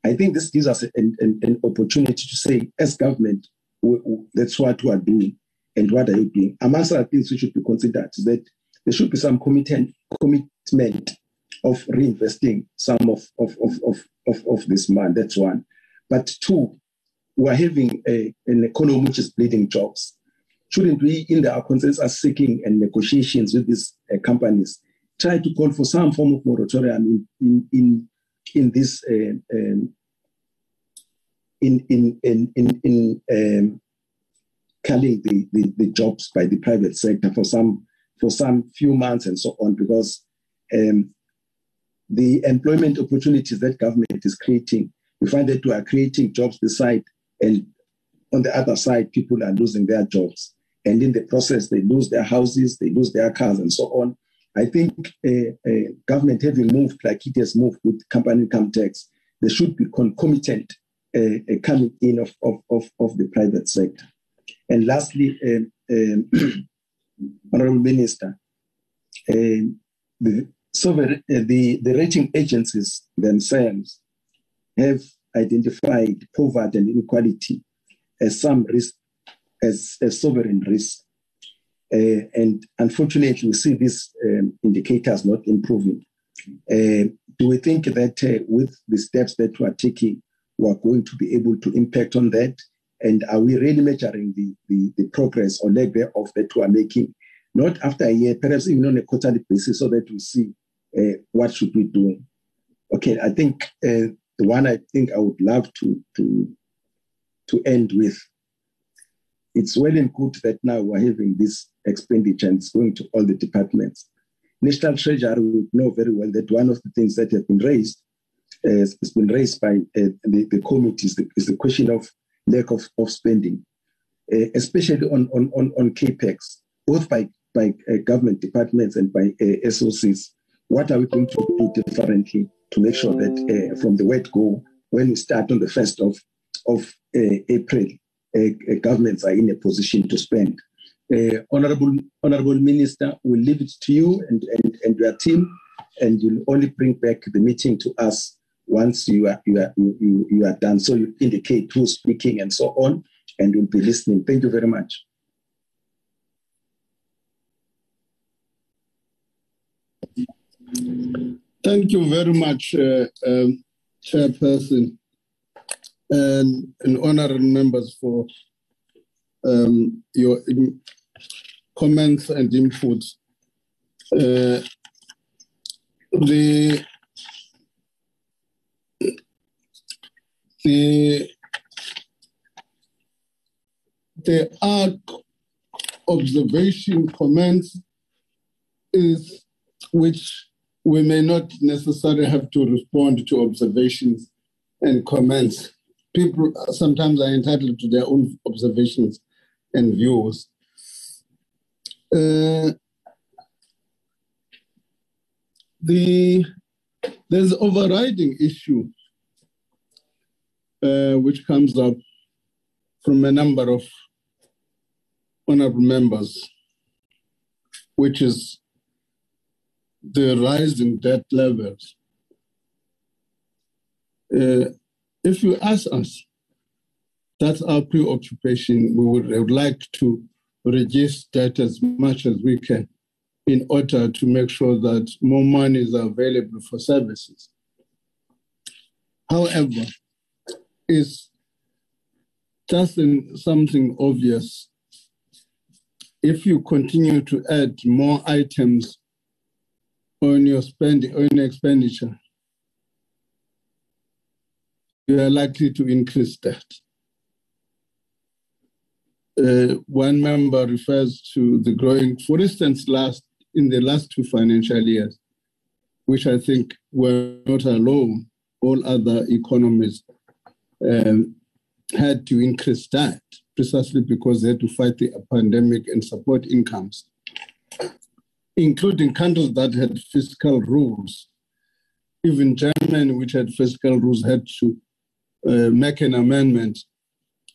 I think this gives us an, an, an opportunity to say, as government, we, we, that's what we are doing, and what are you doing? Amongst other things we should be considered that there should be some commitment, commitment of reinvesting some of, of, of, of, of, of this money. That's one. But two, we're having a, an economy which is bleeding jobs. Shouldn't we, in the, our consensus seeking and negotiations with these uh, companies, try to call for some form of moratorium in, in, in, in this uh, um, in in in in, in um, culling the, the, the, jobs by the private sector for some for some few months and so on because um, the employment opportunities that government is creating, we find that we are creating jobs this side, and on the other side, people are losing their jobs. And in the process, they lose their houses, they lose their cars, and so on. I think uh, uh, government having moved like it has moved with company income tax, there should be concomitant uh, coming in of, of, of, of, the private sector. And lastly, um, um, Honorable Minister, um, the, so the, the, the rating agencies themselves have identified poverty and inequality as some risk, as a sovereign risk. Uh, and unfortunately, we see these um, indicators not improving. Uh, do we think that uh, with the steps that we are taking, we are going to be able to impact on that? And are we really measuring the, the, the progress or lack thereof that we are making, not after a year, perhaps even on a quarterly basis, so that we see uh, what should we do? Okay, I think uh, the one I think I would love to to to end with. It's well and good that now we're having this expenditure and it's going to all the departments. National Treasury would know very well that one of the things that have been raised uh, has been raised by uh, the, the committees is, is the question of lack of, of spending, uh, especially on, on, on, on CAPEX, both by, by uh, government departments and by uh, SOCs. What are we going to do differently to make sure that uh, from the word go, when we start on the 1st of, of April, governments are in a position to spend? Uh, honorable honorable minister will leave it to you and, and, and your team and you'll only bring back the meeting to us once you are you are you, you are done. So you indicate who's speaking and so on and we'll be listening. Thank you very much. Thank you very much uh, um, chairperson and, and honorable members for um, your comments and inputs. Uh, the the the arc observation comments is which we may not necessarily have to respond to observations and comments. People sometimes are entitled to their own observations and views. Uh, the there's overriding issue uh, which comes up from a number of honorable members, which is the rise in debt levels. Uh, if you ask us, that's our preoccupation. We would, would like to reduce debt as much as we can in order to make sure that more money is available for services. However, it's just something obvious. If you continue to add more items on your spending, on your expenditure, you are likely to increase debt uh, one member refers to the growing, for instance, last in the last two financial years, which I think were not alone. All other economies um, had to increase that precisely because they had to fight the pandemic and support incomes, including countries that had fiscal rules. Even Germany, which had fiscal rules, had to uh, make an amendment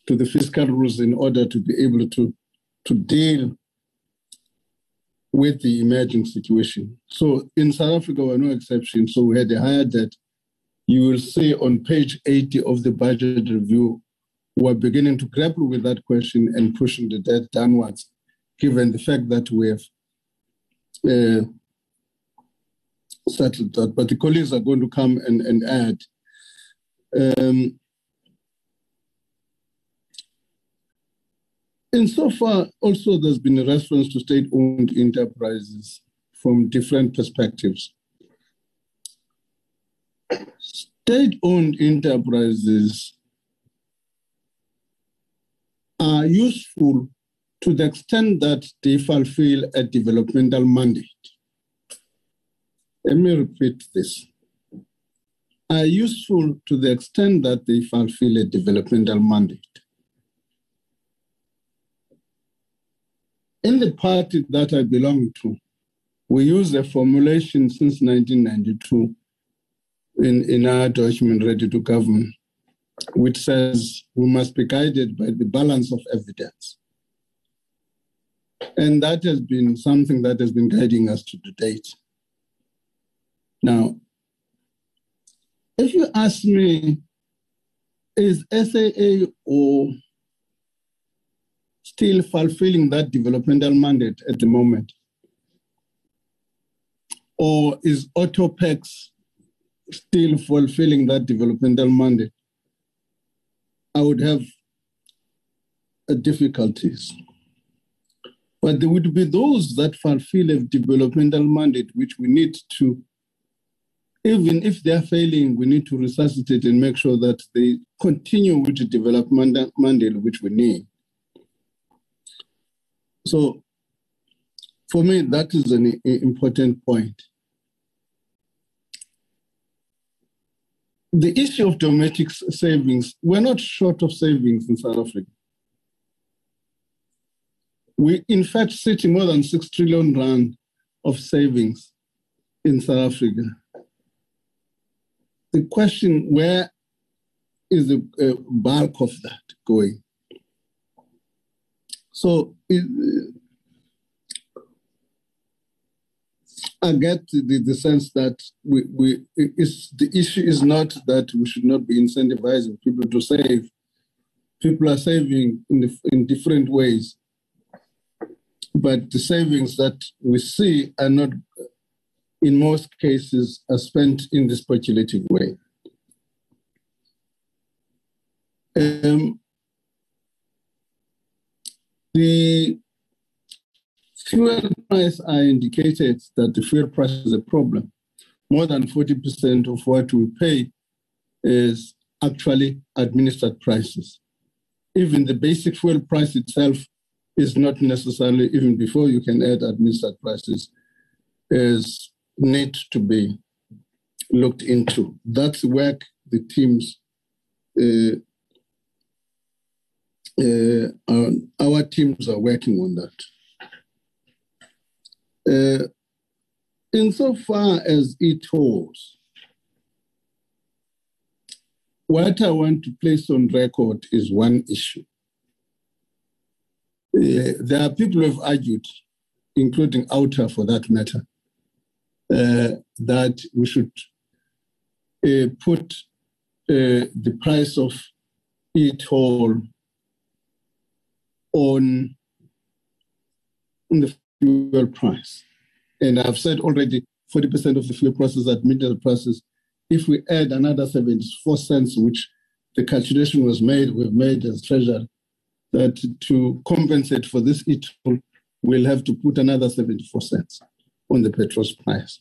to the fiscal rules in order to be able to, to deal with the emerging situation. So in South Africa, we're no exception. So we had a higher debt. You will see on page 80 of the budget review, we're beginning to grapple with that question and pushing the debt downwards, given the fact that we have uh, settled that. But the colleagues are going to come and, and add. Um, Insofar, also, there's been a reference to state owned enterprises from different perspectives. State owned enterprises are useful to the extent that they fulfill a developmental mandate. Let me repeat this. Are useful to the extent that they fulfill a developmental mandate. In the party that I belong to, we use a formulation since 1992 in, in our document, Ready to Govern, which says we must be guided by the balance of evidence. And that has been something that has been guiding us to the date. Now, if you ask me, is SAA or still fulfilling that developmental mandate at the moment? Or is Autopex still fulfilling that developmental mandate? I would have difficulties. But there would be those that fulfill a developmental mandate, which we need to, even if they're failing, we need to resuscitate and make sure that they continue with the development mandate which we need. So for me, that is an important point. The issue of domestic savings, we're not short of savings in South Africa. We, in fact, sit more than 6 trillion rand of savings in South Africa. The question, where is the uh, bulk of that going? So it, I get the, the sense that we, we the issue is not that we should not be incentivizing people to save. People are saving in, the, in different ways but the savings that we see are not, in most cases, are spent in the speculative way. Um, the fuel price, I indicated that the fuel price is a problem. More than 40% of what we pay is actually administered prices. Even the basic fuel price itself is not necessarily, even before you can add administered prices, is need to be looked into. That's work the teams, uh, uh, our teams are working on that. Uh, insofar as it holds, what I want to place on record is one issue. Uh, there are people who have argued, including OUTA for that matter, that we should uh, put uh, the price of e-toll on, on the fuel price. And I've said already 40% of the fuel prices are middle prices. If we add another 74 cents, which the calculation was made, we've made as treasury, that to compensate for this e-toll, we'll have to put another 74 cents on the petrol price.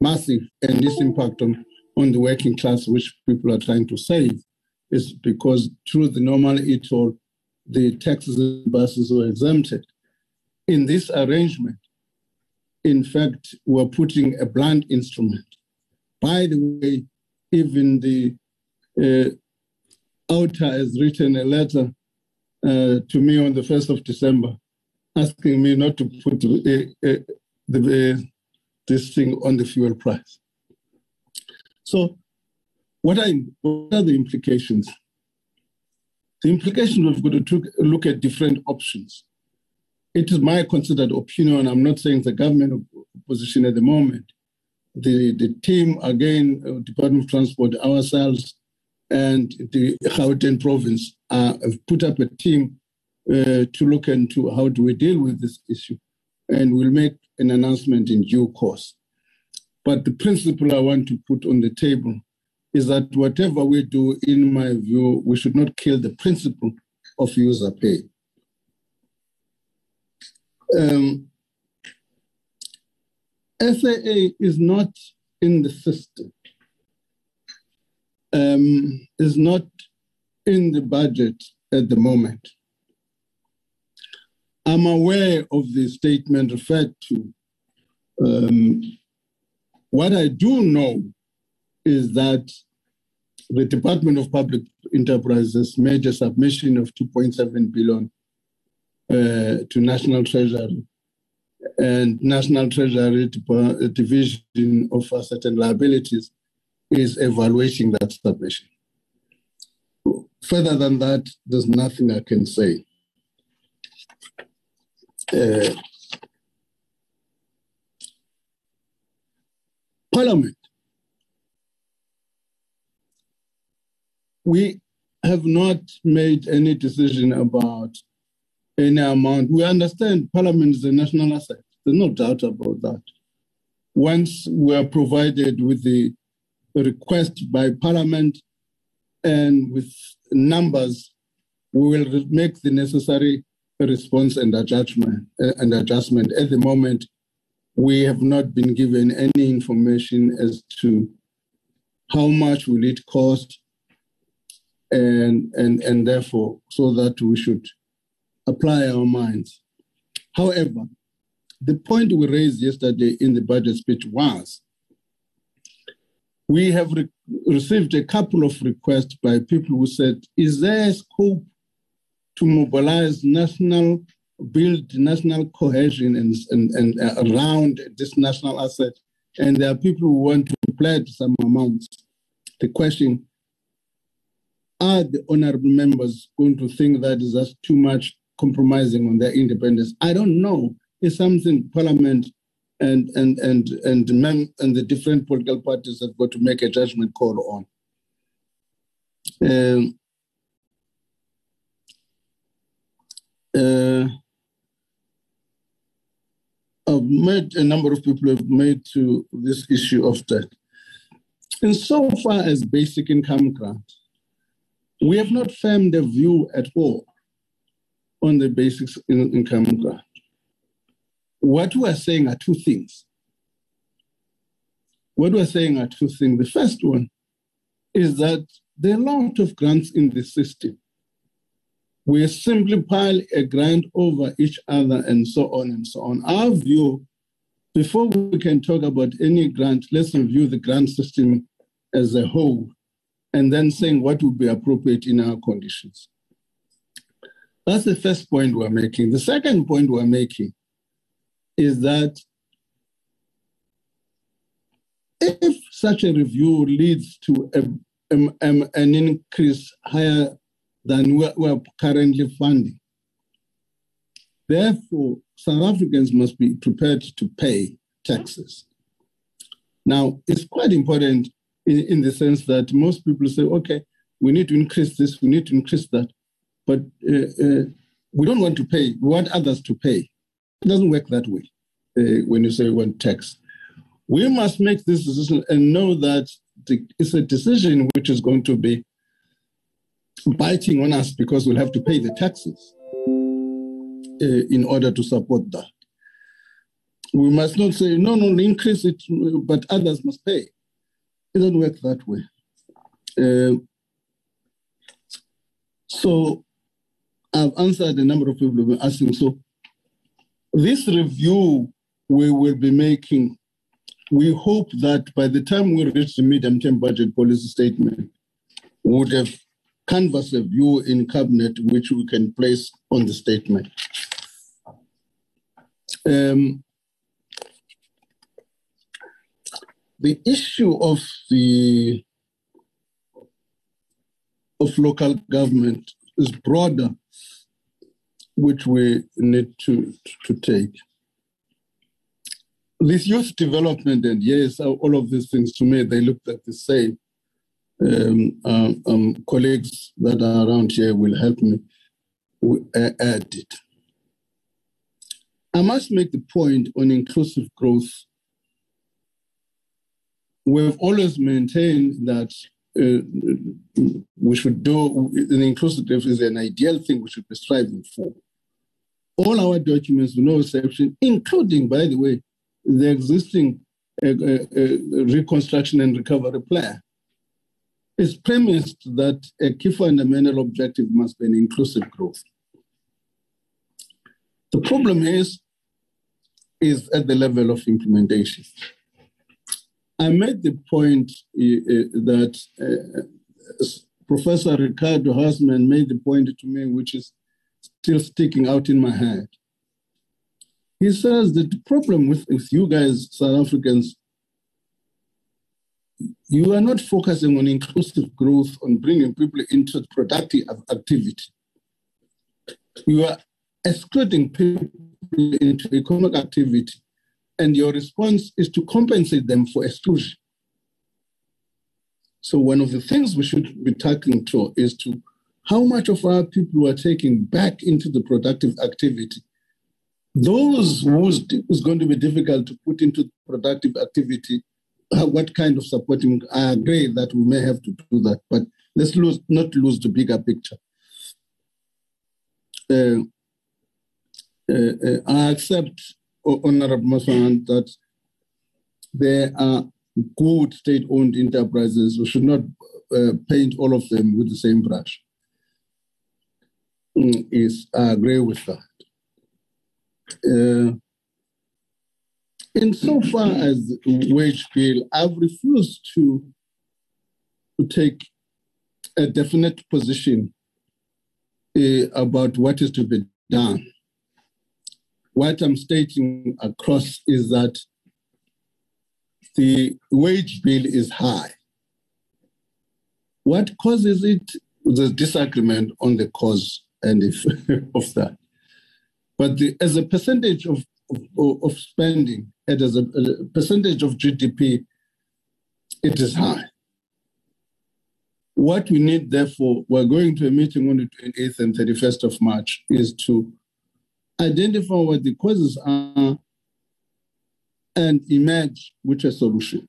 Massive, and this impact on, on the working class, which people are trying to save, is because through the normal e-toll, the taxes and buses were exempted. In this arrangement, in fact, we're putting a blunt instrument. By the way, even the uh, OUTA has written a letter uh, to me on the 1st of December asking me not to put uh, uh, the, this thing on the fuel price. So, what are, what are the implications? The implications we've got to look at different options. It is my considered opinion. I'm not saying the government position at the moment. The, the team, again, uh, Department of Transport, ourselves, and the Gauteng province uh, have put up a team uh, to look into how do we deal with this issue. And we'll make an announcement in due course. But the principle I want to put on the table is that whatever we do, in my view, we should not kill the principle of user pay. Um, SAA is not in the system um, is not in the budget at the moment. I'm aware of the statement referred to. Um, what I do know is that the Department of Public Enterprises made a submission of 2.7 billion uh, to National Treasury, and National Treasury Division of Asset and Liabilities is evaluating that submission. Further than that, there's nothing I can say. Uh, Parliament. We have not made any decision about any amount. We understand Parliament is a national asset. There's no doubt about that. Once we are provided with the request by Parliament and with numbers, we will make the necessary response and adjustment. Uh, and adjustment. At the moment, we have not been given any information as to how much will it cost, and and and therefore, so that we should apply our minds. However, the point we raised yesterday in the budget speech was we have re- received a couple of requests by people who said, is there scope to mobilize national, build national cohesion and, and, and uh, around this national asset? And there are people who want to pledge some amounts. The question, are the honorable members going to think that is just too much compromising on their independence? I don't know. It's something Parliament and and and and men and the different political parties have got to make a judgment call on. Um, uh, I've met a number of people have made to this issue of debt. And so far as basic income grant, we have not formed a view at all on the basic income grant. What we are saying are two things. What we are saying are two things. The first one is that there are a lot of grants in the system. We simply pile a grant over each other and so on and so on. Our view, before we can talk about any grant, let's review the grant system as a whole and then saying what would be appropriate in our conditions. That's the first point we're making. The second point we're making is that if such a review leads to a, a, a, an increase higher than we're currently funding, therefore South Africans must be prepared to pay taxes. Now, it's quite important in, in the sense that most people say, okay, we need to increase this, we need to increase that, but uh, uh, we don't want to pay, we want others to pay. It doesn't work that way uh, when you say one tax. We must make this decision and know that the, it's a decision which is going to be biting on us because we'll have to pay the taxes uh, in order to support that. We must not say, no, no, increase it, but others must pay. It doesn't work that way. Uh, so I've answered a number of people who been asking. So this review we will be making, we hope that by the time we reach the medium-term budget policy statement, we would have canvassed a view in cabinet which we can place on the statement. Um, the issue of the of local government is broader, which we need to, to take this youth development and yes, all of these things to me, they look like the same. Um, um, um, colleagues that are around here will help me add it. I must make the point on inclusive growth. We've always maintained that uh, we should do an inclusive is an ideal thing we should be striving for. All our documents, no exception, including, by the way, the existing uh, uh, reconstruction and recovery plan is premised that a key fundamental objective must be an inclusive growth. The problem is, is at the level of implementation. I made the point uh, that uh, Professor Ricardo Hausmann made the point to me, which is still sticking out in my head. He says that the problem with, with you guys, South Africans, you are not focusing on inclusive growth, on bringing people into productive activity. You are excluding people into economic activity, and your response is to compensate them for exclusion. So one of the things we should be tackling to is to how much of our people were taking back into the productive activity. Those who's going to be difficult to put into productive activity, what kind of supporting? I agree that we may have to do that, but let's lose, not lose the bigger picture. Uh, uh, uh, I accept, Honorable Masan, that there are good state-owned enterprises. We should not uh, paint all of them with the same brush. Mm, is I agree with that. Insofar as wage bill, I've refused to, to take a definite position uh, about what is to be done. What I'm stating across is that the wage bill is high. What causes it? The disagreement on the cause and if of that. But the, as a percentage of, of, of spending and as a, a percentage of GDP, it is high. What we need, therefore, we're going to a meeting on the 28th and 31st of March, is to identify what the causes are and emerge with a solution.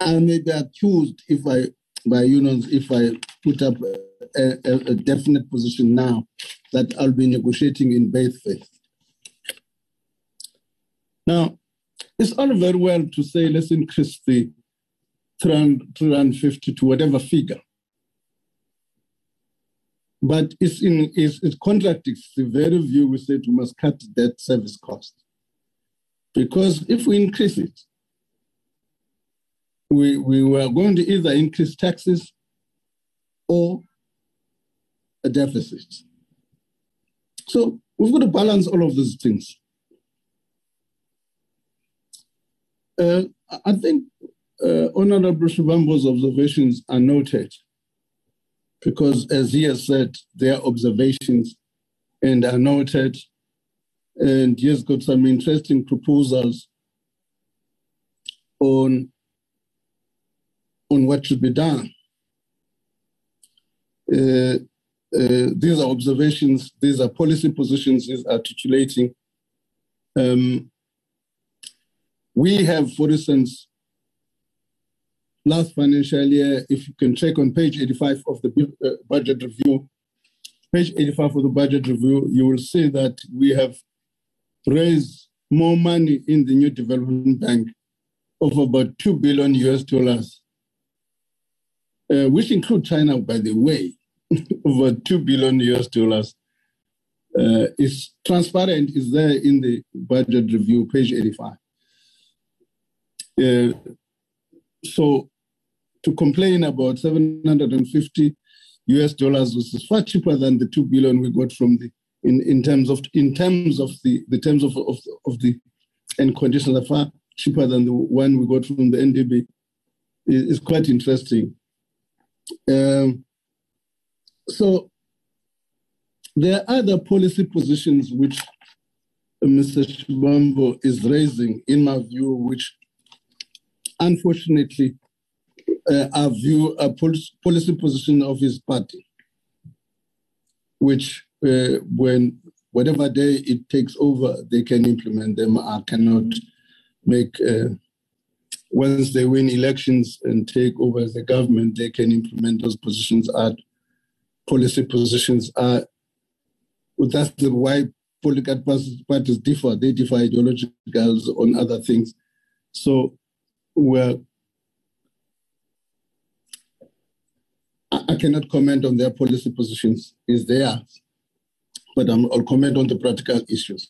I may be accused if I, by unions, if I put up a, a, a definite position now that I'll be negotiating in bad faith. Now, it's all very well to say let's increase the 350 to whatever figure. But it's in, it's, it contradicts the very view we said we must cut that service cost. Because if we increase it, we, we were going to either increase taxes or a deficit. So we've got to balance all of these things. Uh, I think uh, Honorable Shivambu's observations are noted because, as he has said, they are observations and are noted. And he has got some interesting proposals on, on what should be done. Uh, uh, these are observations, these are policy positions he's articulating. Um, we have, for instance, last financial year, if you can check on page 85 of the uh, budget review, page 85 of the budget review, you will see that we have raised more money in the new development bank of about 2 billion US dollars, uh, which include China, by the way, over 2 billion US dollars. Uh, transparent, is there in the budget review, page 85. Uh, so to complain about 750 US dollars, which is far cheaper than the 2 billion we got from the in, in terms of in terms of the the terms of, of, of the and conditions are far cheaper than the one we got from the NDB is, is quite interesting. Um, so there are other policy positions which Mr. Shivambu is raising, in my view, which unfortunately uh, I view a policy position of his party, which uh, when whatever day it takes over, they can implement them. I cannot make, uh, once they win elections and take over the government, they can implement those positions at policy positions are. That's the why political parties differ. They differ ideologicals on other things. So we're I cannot comment on their policy positions. Is theirs but i will comment on the practical issues.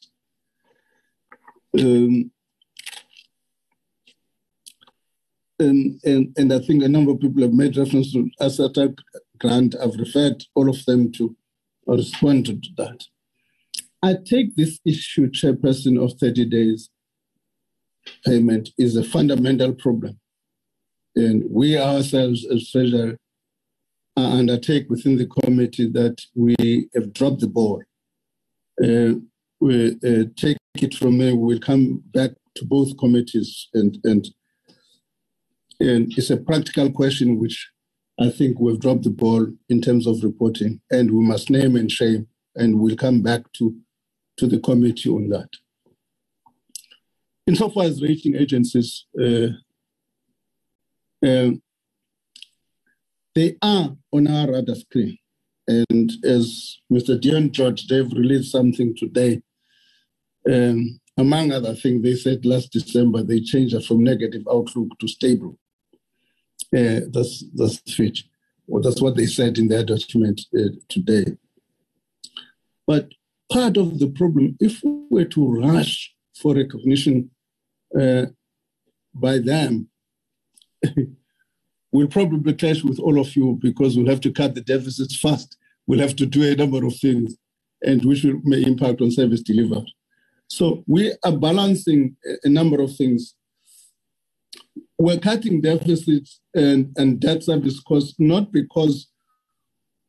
Um, and, and, and I think a number of people have made reference to Asata grant. I've referred all of them to or responded to that. I take this issue, Chairperson, of 30 days payment is a fundamental problem. And we ourselves as Treasury undertake within the committee that we have dropped the ball uh, we uh, take it from there. We'll come back to both committees, and and and it's a practical question which I think we've dropped the ball in terms of reporting, and we must name and shame, and we'll come back to, to the committee on that. Insofar as rating agencies, uh, uh, they are on our radar screen. And as Mr. Dion George, they've released something today. Um, among other things, they said last December they changed from negative outlook to stable. Uh, that's that's Fitch. Well, that's what they said in their document uh, today. But part of the problem, if we were to rush for recognition uh, by them, we'll probably clash with all of you because we'll have to cut the deficits fast. We'll have to do a number of things, and which will, may impact on service delivered. So we are balancing a number of things. We're cutting deficits and, and debt service costs not because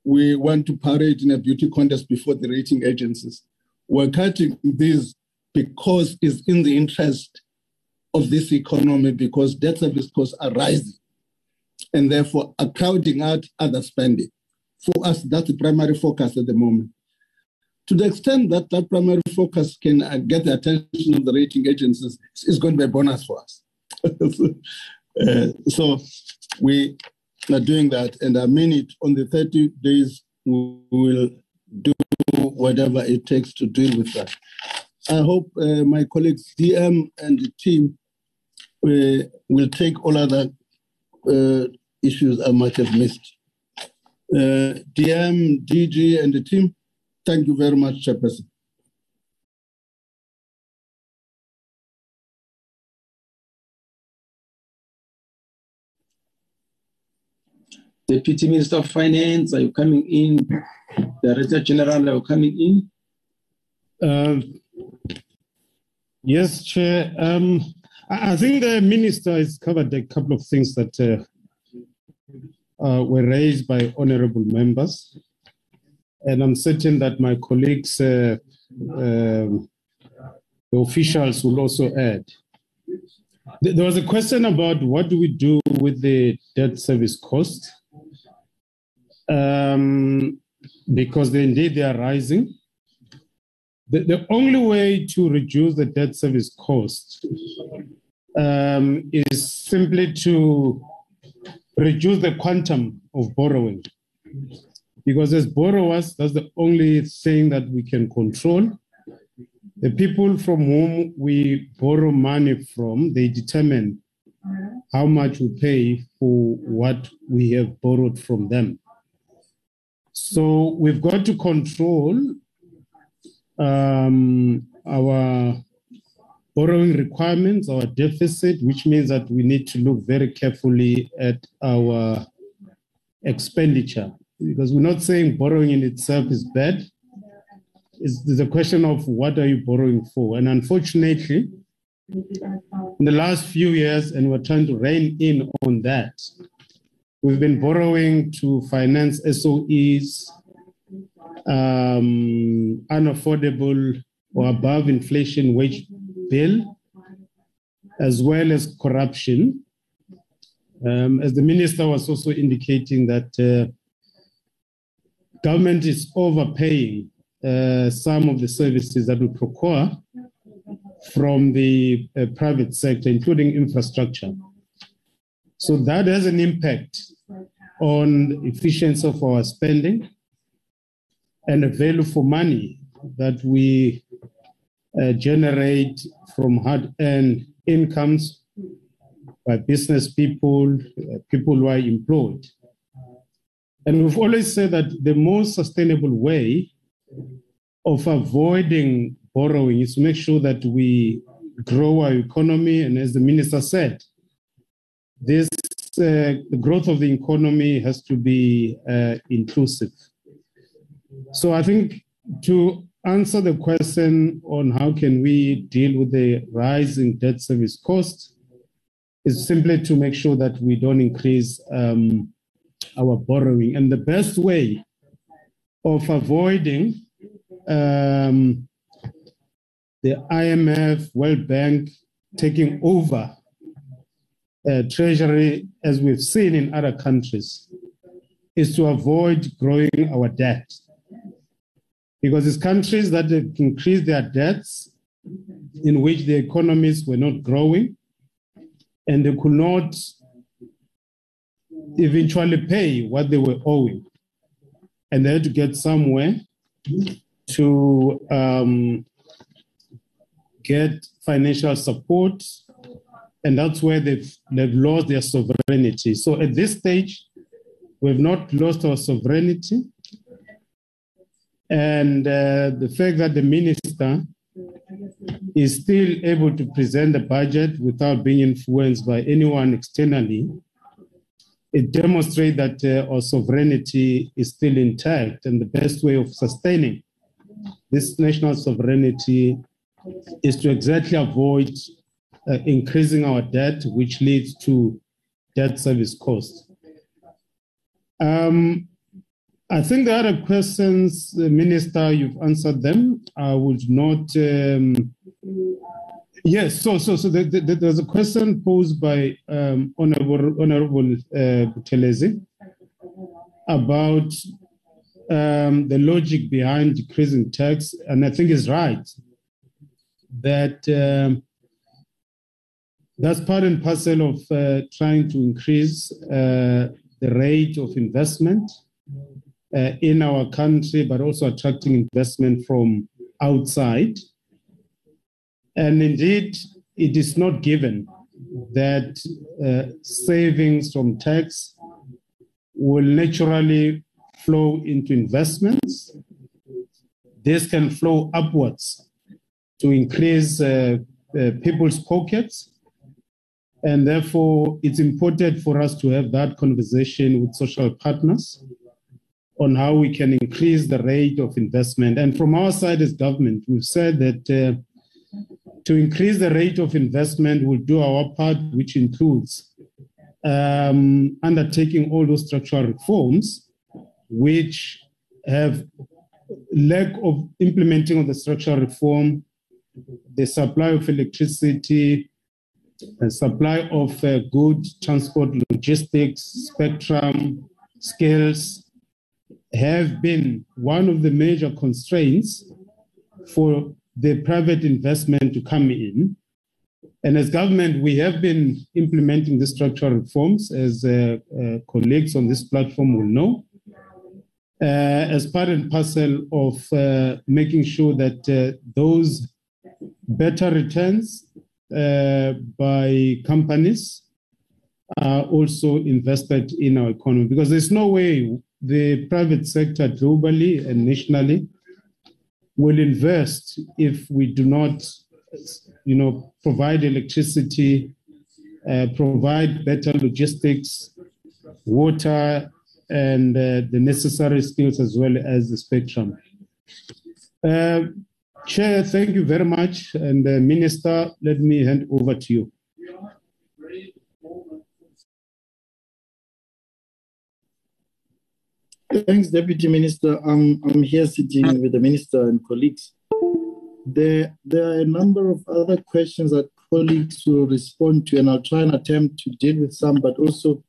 we want to parade in a beauty contest before the rating agencies. We're cutting these because it's in the interest of this economy because debt service costs are rising and therefore are crowding out other spending. For us, that's the primary focus at the moment. To the extent that that primary focus can uh, get the attention of the rating agencies, it's going to be a bonus for us. uh, so we are doing that, and I mean it. On the 30 days, we will do whatever it takes to deal with that. I hope uh, my colleagues DM and the team uh, will take all other uh, issues I might have missed. Uh, DM, DG, and the team, thank you very much, Chairperson. Deputy Minister of Finance, are you coming in? Director General, are you coming in? Uh, yes, Chair. Um, I think the Minister has covered a couple of things that uh, uh, were raised by honorable members. And I'm certain that my colleagues, uh, um, the officials, will also add. There was a question about what do we do with the debt service cost, um, because they, indeed they are rising. The, the only way to reduce the debt service cost um, is simply to reduce the quantum of borrowing. Because as borrowers, that's the only thing that we can control. The people from whom we borrow money from, they determine how much we pay for what we have borrowed from them. So we've got to control um, our borrowing requirements, our deficit, which means that we need to look very carefully at our expenditure. Because we're not saying borrowing in itself is bad. It's, a question of what are you borrowing for? And unfortunately, in the last few years, and we're trying to rein in on that, we've been borrowing to finance SOEs, um, unaffordable or above inflation wage bill, as well as corruption. Um, as the minister was also indicating that uh, government is overpaying uh, some of the services that we procure from the uh, private sector, including infrastructure. So that has an impact on efficiency of our spending and the value for money that we generate from hard-earned incomes by business people, uh, people who are employed. And we've always said that the most sustainable way of avoiding borrowing is to make sure that we grow our economy. And as the minister said, this uh, the growth of the economy has to be uh, inclusive. So I think to answer the question on how can we deal with the rise in debt service cost is simply to make sure that we don't increase um, our borrowing. And the best way of avoiding um, the IMF, World Bank taking over uh, treasury, as we've seen in other countries, is to avoid growing our debt. Because it's countries that increased their debts in which the economies were not growing and they could not eventually pay what they were owing. And they had to get somewhere to um, get financial support. And that's where they've, they've lost their sovereignty. So at this stage, we've not lost our sovereignty. And uh, the fact that the minister is still able to present the budget without being influenced by anyone externally, it demonstrates that uh, our sovereignty is still intact. And the best way of sustaining this national sovereignty is to exactly avoid uh, increasing our debt, which leads to debt service costs. Um, I think the other questions, uh, Minister, you've answered them. I would not. Um, yes, so so so the, the, there's a question posed by um, Honorable Honorable uh, Buthelezi about um, the logic behind decreasing tax, and I think is right that um, that's part and parcel of uh, trying to increase uh, the rate of investment in our country, but also attracting investment from outside. And indeed, it is not given that uh, savings from tax will naturally flow into investments. This can flow upwards to increase uh, uh, people's pockets. And therefore, it's important for us to have that conversation with social partners on how we can increase the rate of investment. And from our side as government, we've said that uh, to increase the rate of investment, we'll do our part, which includes um, undertaking all those structural reforms, which have lack of implementing of the structural reform, the supply of electricity, the supply of uh, good transport logistics, spectrum, skills, have been one of the major constraints for the private investment to come in. And as government, we have been implementing the structural reforms, as uh, uh, colleagues on this platform will know, uh, as part and parcel of uh, making sure that uh, those better returns uh, by companies are also invested in our economy. Because there's no way the private sector globally and nationally will invest if we do not, you know, provide electricity, uh, provide better logistics, water, and uh, the necessary skills as well as the spectrum. Uh, Chair, thank you very much. And uh, Minister, let me hand over to you. Thanks, Deputy Minister. I'm, I'm here sitting with the Minister and colleagues. There, there are a number of other questions that colleagues will respond to, and I'll try and attempt to deal with some, but also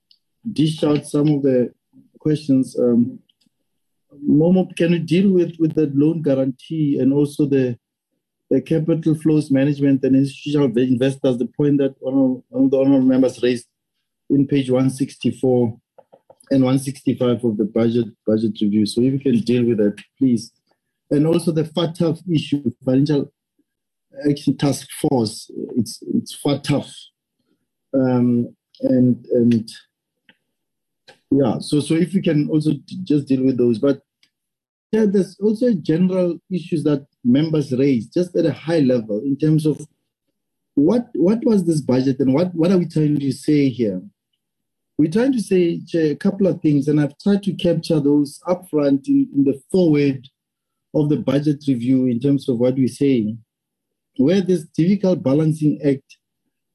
dish out some of the questions. Um, Momo, can you deal with, with the loan guarantee and also the the capital flows management and institutional investors, the point that one of, the honorable members raised in page 164 and 165 of the budget budget review. So if you can deal with that, please. And also the FATF issue, Financial Action Task Force. It's it's FATF. Um, and and yeah, so so if you can also just deal with those. But yeah, there's also general issues that members raise, just at a high level, in terms of what what was this budget and what, what are we trying to say here? We're trying to say a couple of things, and I've tried to capture those upfront in, in the foreword of the budget review in terms of what we're saying. Where this difficult balancing act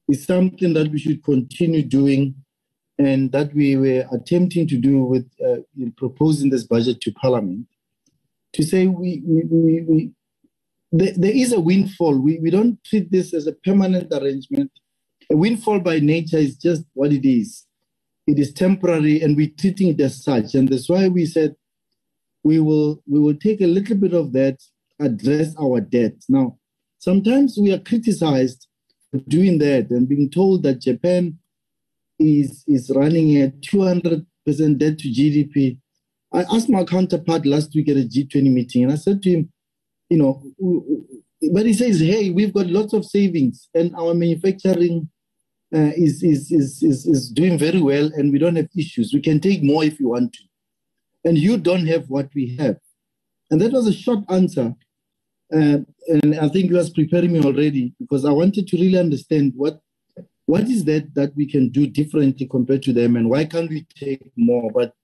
is something that we should continue doing and that we were attempting to do with uh, proposing this budget to Parliament. To say we, we, we, we there, there is a windfall. We, we don't treat this as a permanent arrangement. A windfall by nature is just what it is it is temporary and we're treating it as such. And that's why we said we will we will take a little bit of that, address our debt. Now, sometimes we are criticized for doing that and being told that Japan is is running at 200% debt to GDP. I asked my counterpart last week at a G20 meeting, and I said to him, you know, but he says, hey, we've got lots of savings, and our manufacturing uh, is, is, is, is, is doing very well, and we don't have issues. We can take more if you want to. And you don't have what we have. And that was a short answer. Uh, and I think you was preparing me already because I wanted to really understand what what is that that we can do differently compared to them, and why can't we take more? But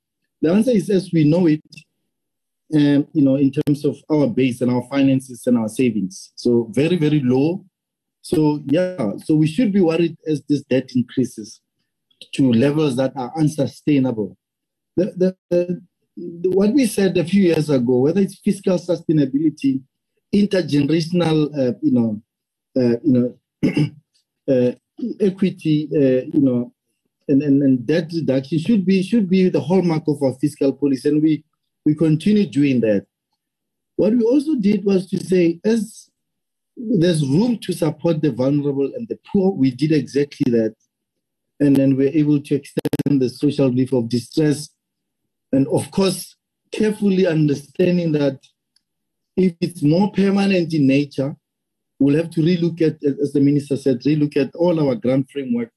the answer is as we know it, um, you know, in terms of our base and our finances and our savings. So very, very low. So yeah, so we should be worried as this debt increases to levels that are unsustainable. The, the, the, what we said a few years ago, whether it's fiscal sustainability, intergenerational, uh, you know, uh, you know, uh, equity, uh, you know, and, and, and debt reduction should be should be the hallmark of our fiscal policy, and we we continue doing that. What we also did was to say, as there's room to support the vulnerable and the poor, we did exactly that. And then we're able to extend the social relief of distress. And of course, carefully understanding that if it's more permanent in nature, we'll have to relook at, as the minister said, relook at all our grant framework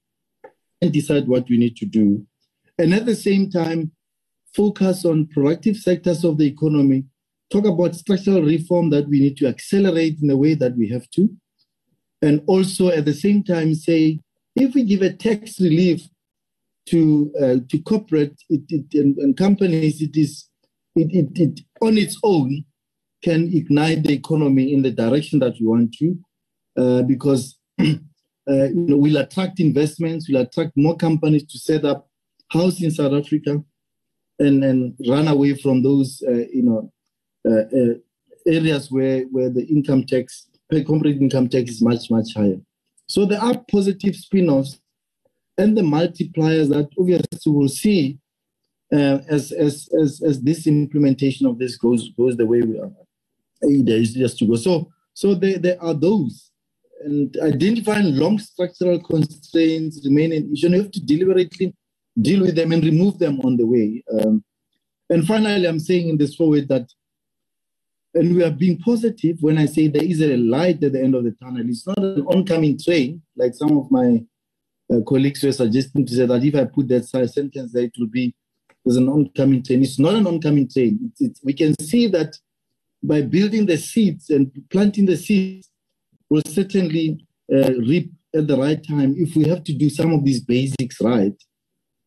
and decide what we need to do. And at the same time, focus on productive sectors of the economy, talk about structural reform that we need to accelerate in the way that we have to, and also at the same time say, if we give a tax relief to uh, to corporate it, it, and, and, companies, it is it, it, it on its own can ignite the economy in the direction that we want to, uh, because uh, you know, we'll attract investments, we'll attract more companies to set up house in South Africa, and, and run away from those, uh, you know, areas where, where the income tax, corporate income tax is much, much higher. So there are positive spin-offs and the multipliers that obviously we'll see uh, as, as, as, as this implementation of this goes, goes the way we are. There is just to go. So, so there, there are those. And identifying long structural constraints remain an issue. You have to deliberately deal with them and remove them on the way. Um, and finally, I'm saying in this foreword that, and we are being positive when I say there is a light at the end of the tunnel. It's not an oncoming train, like some of my uh, colleagues were suggesting to say that if I put that sentence there, it will be there's an oncoming train. It's not an oncoming train. It's, it's, we can see that by building the seeds and planting the seeds, we'll certainly uh, reap at the right time if we have to do some of these basics right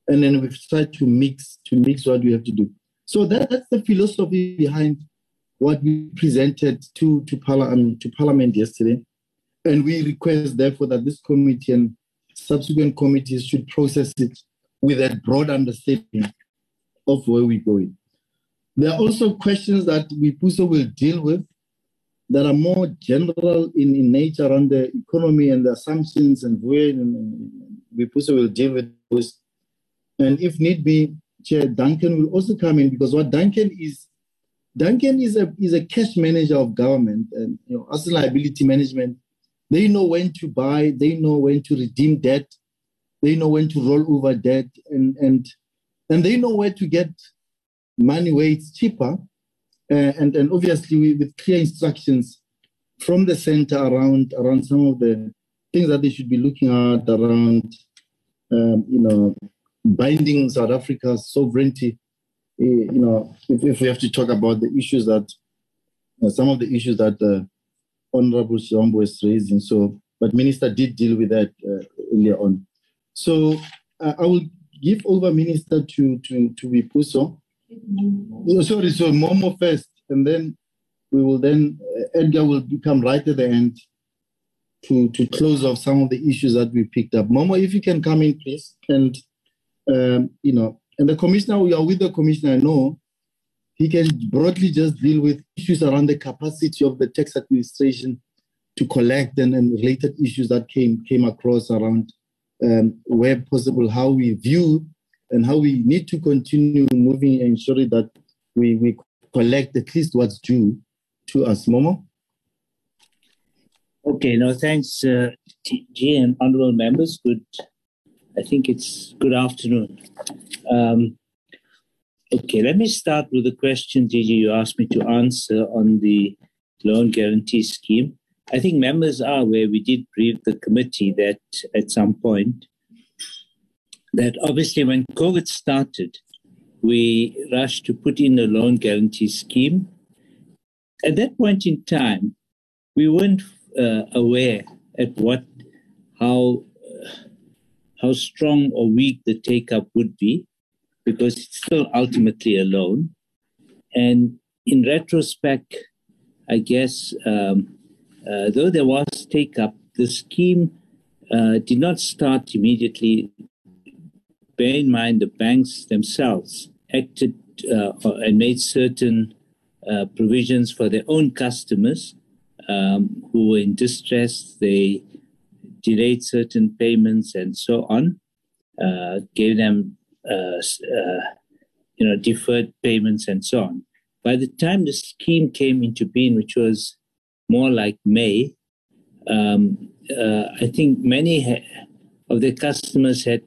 and then we've tried to mix to mix what we have to do. So that, that's the philosophy behind what we presented to to, um, to Parliament yesterday, and we request therefore that this committee and subsequent committees should process it with a broad understanding of where we're going. There are also questions that we also will deal with that are more general in, in nature on the economy and the assumptions and where we also will deal with those and if need be, Chair Duncan will also come in because what Duncan is, Duncan is a is a cash manager of government and you know asset liability management. They know when to buy, they know when to redeem debt, they know when to roll over debt, and and and they know where to get money where it's cheaper, uh, and and obviously with clear instructions from the center around around some of the things that they should be looking at around, um, you know, binding South Africa's sovereignty. Eh, you know, if, if, we have to talk about the issues that uh, some of the issues that uh, Honorable Shivambu is raising. So, but Minister did deal with that uh, earlier on. So, uh, I will give over Minister to to to Vipuso. Oh, sorry, so Momo first, and then we will then uh, Edgar will come right at the end to to close off some of the issues that we picked up. Momo, if you can come in, please, and um, you know, and the commissioner, we are with the commissioner, I know he can broadly just deal with issues around the capacity of the tax administration to collect and, and related issues that came came across around um, where possible how we view and how we need to continue moving and ensuring that we, we collect at least what's due to us. Momo? Okay, no, thanks, uh, G and honorable members. Good, I think it's good afternoon. Um, okay, let me start with the question, Gigi, you asked me to answer on the loan guarantee scheme. I think members are aware we did brief the committee that at some point that obviously when COVID started, we rushed to put in a loan guarantee scheme. At that point in time, we weren't uh, aware at what how how strong or weak the take up would be, because it's still ultimately a loan. And in retrospect, I guess um, uh, though there was take up, the scheme uh, did not start immediately. Bear in mind the banks themselves acted uh, and made certain uh, provisions for their own customers um, who were in distress. They delayed certain payments and so on, uh, gave them, uh, you know, deferred payments and so on. By the time the scheme came into being, which was more like May, um, uh, I think many ha- of the customers had,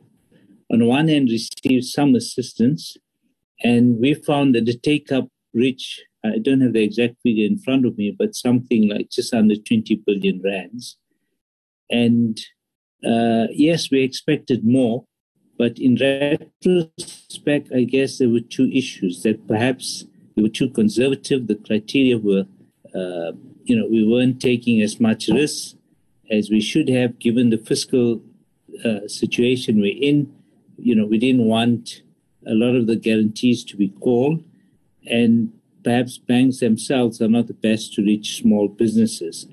on one hand, received some assistance, and we found that the take up reached, I don't have the exact figure in front of me, but something like just under 20 billion rands. And uh, yes, we expected more, but in retrospect, I guess there were two issues that perhaps we were too conservative. The criteria were, uh, you know, we weren't taking as much risk as we should have given the fiscal uh, situation we're in. You know, we didn't want a lot of the guarantees to be called, and perhaps banks themselves are not the best to reach small businesses.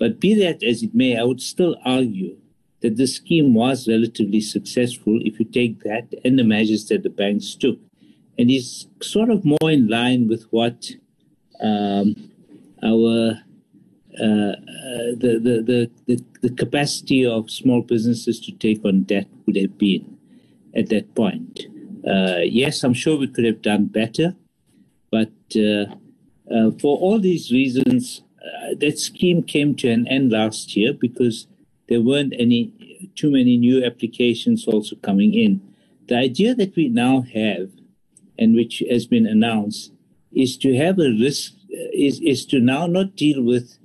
But be that as it may, I would still argue that the scheme was relatively successful if you take that and the measures that the banks took. And is sort of more in line with what um, our uh, uh, the, the, the, the, capacity of small businesses to take on debt would have been at that point. Uh, yes, I'm sure we could have done better, but uh, uh, for all these reasons, uh, that scheme came to an end last year because there weren't any too many new applications also coming in. The idea that we now have, and which has been announced, is to have a risk is is to now not deal with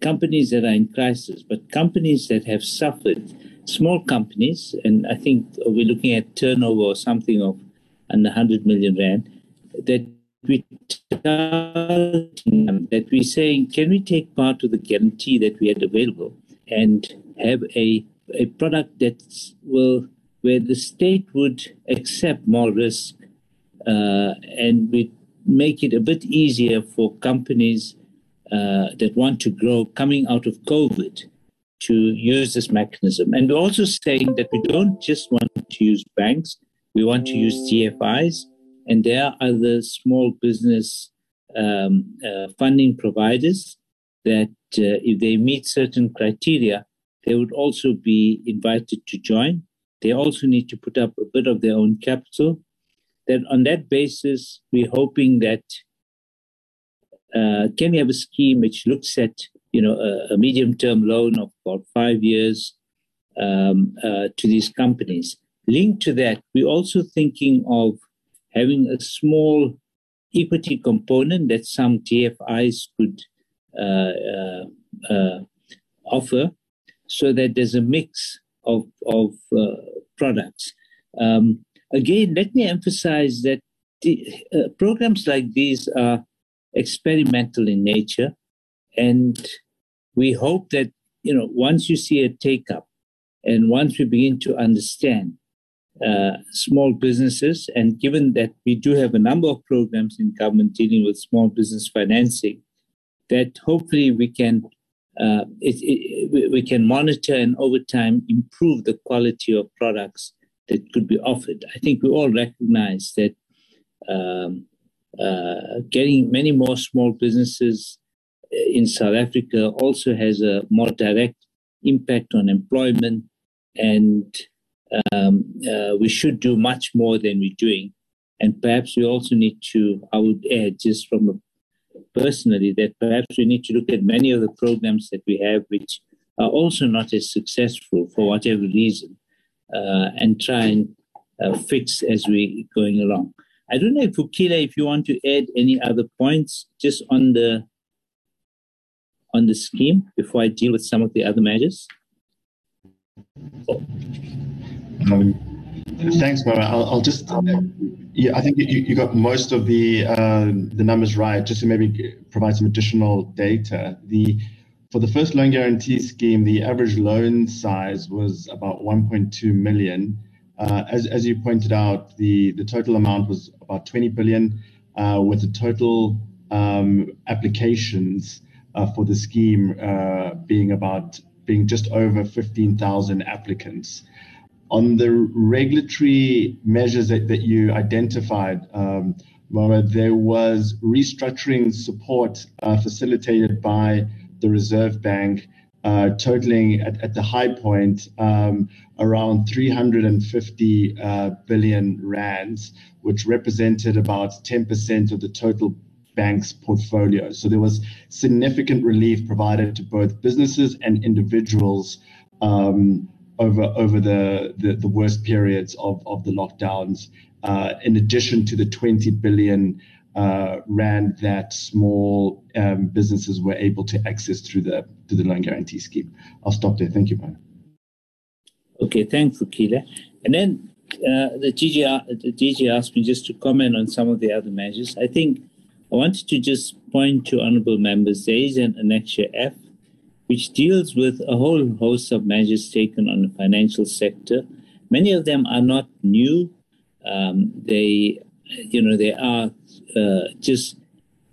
companies that are in crisis, but companies that have suffered small companies, and I think we're looking at turnover or something of under 100 million rand, that we tell them that we're saying, can we take part of the guarantee that we had available and have a a product that will where the state would accept more risk uh, and we make it a bit easier for companies uh, that want to grow coming out of COVID to use this mechanism. And we're also saying that we don't just want to use banks, we want to use DFIs, and there are other small business um, uh, funding providers that, uh, if they meet certain criteria, they would also be invited to join. They also need to put up a bit of their own capital. Then, on that basis, we're hoping that uh, can we have a scheme which looks at you know, a, a medium-term loan of about five years um, uh, to these companies. Linked to that, we're also thinking of having a small equity component that some DFIs could uh, uh, uh, offer, so that there's a mix of of uh, products. Um, again, let me emphasize that the, uh, programs like these are experimental in nature, and we hope that you know once you see a take up and once we begin to understand uh, small businesses and given that we do have a number of programs in government dealing with small business financing that hopefully we can uh, it, it, we can monitor and over time improve the quality of products that could be offered. I think we all recognize that um, uh, getting many more small businesses in South Africa also has a more direct impact on employment and um, uh, we should do much more than we're doing. And perhaps we also need to, I would add, just from a, personally, that perhaps we need to look at many of the programs that we have, which are also not as successful for whatever reason, uh, and try and uh, fix as we're going along. I don't know if if you want to add any other points just on the on the scheme before I deal with some of the other measures. Um, thanks, Mara. I'll, I'll just yeah, I think you, you got most of the uh, the numbers right. Just to maybe provide some additional data, the for the first loan guarantee scheme, the average loan size was about 1.2 million. Uh, as, as you pointed out, the, the total amount was about 20 billion, uh, with the total um, applications uh, for the scheme uh, being about being just over 15,000 applicants. On the regulatory measures that, that you identified, um, there was restructuring support uh, facilitated by the Reserve Bank, uh, totaling at, at, the high point um, around 350 uh, billion rands, which represented about 10% of the total bank's portfolio. So there was significant relief provided to both businesses and individuals um, over over the, the, the worst periods of of the lockdowns. Uh, in addition to the 20 billion uh, rand that small um, businesses were able to access through the through the loan guarantee scheme. I'll stop there. Thank you, Brian. Okay, thanks, Vukile. And then uh, the DG the DG asked me just to comment on some of the other measures. I think I wanted to just point to honourable members. There is an Annexure F, which deals with a whole host of measures taken on the financial sector. Many of them are not new. Um, they, you know, they are uh, just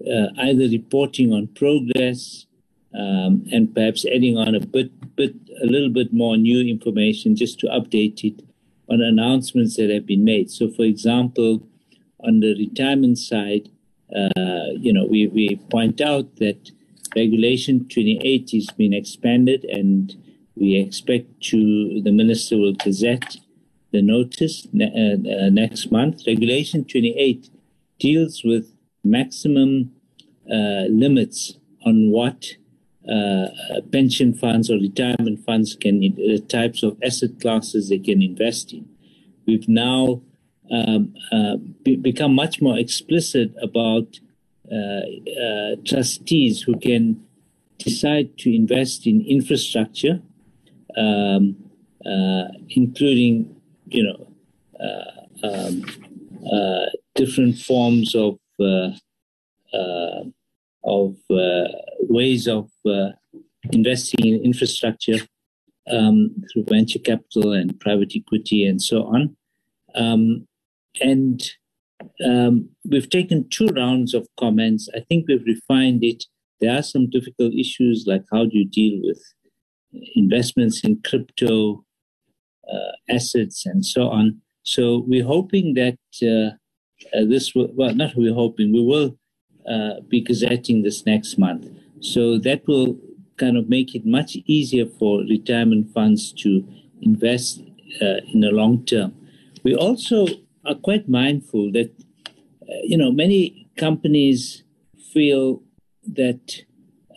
uh, either reporting on progress um, and perhaps adding on a bit, bit, a little bit more new information just to update it on announcements that have been made. So, for example, on the retirement side, uh, you know, we, we point out that Regulation 28 has been expanded and we expect to, the minister will gazette the notice ne- uh, uh, next month. Regulation 28 deals with maximum uh, limits on what uh, pension funds or retirement funds can, the types of asset classes they can invest in. We've now um, uh, be, become much more explicit about uh, uh, trustees who can decide to invest in infrastructure, um, uh, including, you know, um, different forms of uh, uh, of uh, ways of investing in infrastructure um, through venture capital and private equity and so on. Um, and um, we've taken two rounds of comments. I think we've refined it. There are some difficult issues like how do you deal with investments in crypto uh, assets and so on. So we're hoping that uh, uh, this will, well, not we're hoping, we will uh, be gazetting this next month. So that will kind of make it much easier for retirement funds to invest uh, in the long term. We also are quite mindful that, uh, you know, many companies feel that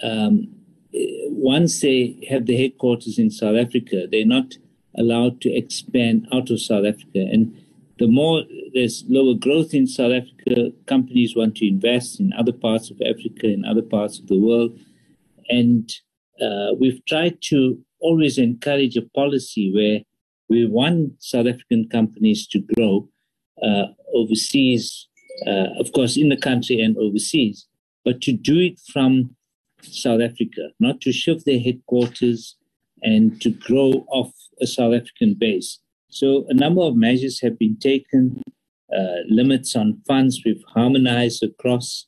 um, once they have the headquarters in South Africa, they're not allowed to expand out of South Africa. And the more there's lower growth in South Africa, companies want to invest in other parts of Africa, in other parts of the world. And uh, we've tried to always encourage a policy where we want South African companies to grow uh, overseas, uh, of course, in the country and overseas, but to do it from South Africa, not to shift their headquarters and to grow off a South African base. So a number of measures have been taken, uh, limits on funds we've harmonized across.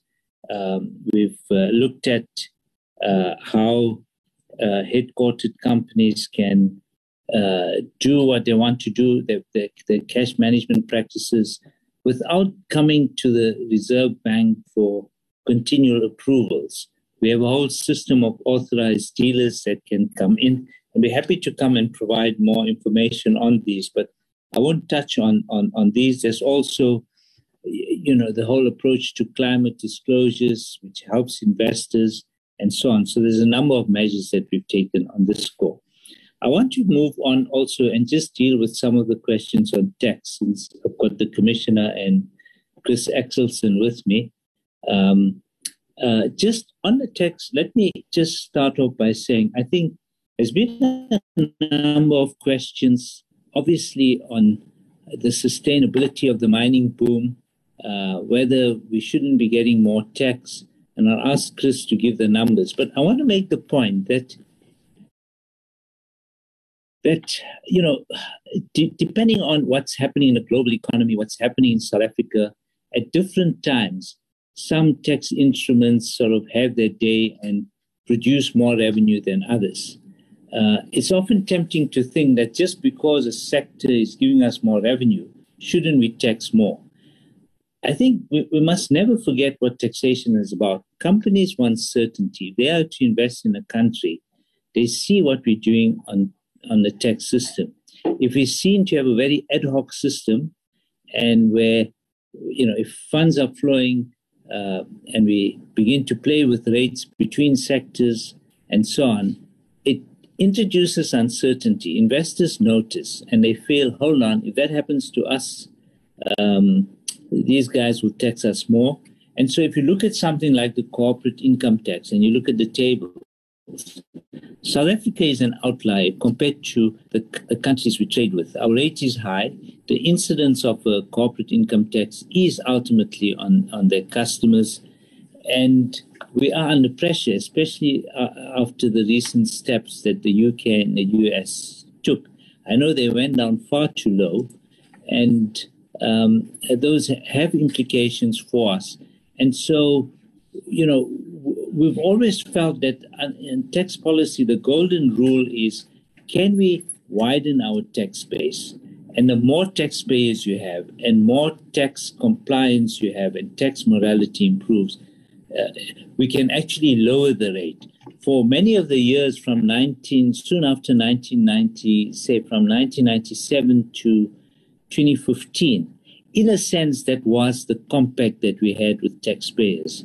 Um, we've uh, looked at uh, how uh, headquartered companies can uh, do what they want to do, their, their, their cash management practices, without coming to the Reserve Bank for continual approvals. We have a whole system of authorized dealers that can come in I'd be happy to come and provide more information on these, but I won't touch on, on, on these. There's also, you know, the whole approach to climate disclosures, which helps investors and so on. So there's a number of measures that we've taken on this score. I want to move on also and just deal with some of the questions on tax, since I've got the commissioner and Chris Axelson with me. Um, uh, just on the tax, let me just start off by saying I think there's been a number of questions, obviously, on the sustainability of the mining boom, uh, whether we shouldn't be getting more tax. And I'll ask Chris to give the numbers. But I want to make the point that that you know, depending on what's happening in the global economy, what's happening in South Africa, at different times, some tax instruments sort of have their day and produce more revenue than others. Uh, it's often tempting to think that just because a sector is giving us more revenue, shouldn't we tax more? I think we, we must never forget what taxation is about. Companies want certainty. They are to invest in a country. They see what we're doing on, on the tax system. If we seem to have a very ad hoc system and where, you know, if funds are flowing uh, and we begin to play with rates between sectors and so on, it introduces uncertainty. Investors notice and they feel, hold on, if that happens to us, um, these guys will tax us more. And so if you look at something like the corporate income tax and you look at the table, South Africa is an outlier compared to the, the, countries we trade with. Our rate is high. The incidence of a corporate income tax is ultimately on, on their customers. And we are under pressure, especially uh, after the recent steps that the UK and the US took. I know they went down far too low, and um, those have implications for us. And so, you know, we've always felt that uh, in tax policy, the golden rule is can we widen our tax base? And the more taxpayers you have, and more tax compliance you have, and tax morality improves, uh, we can actually lower the rate. For many of the years from 19, soon after 1990, say from 1997 to 2015, in a sense, that was the compact that we had with taxpayers.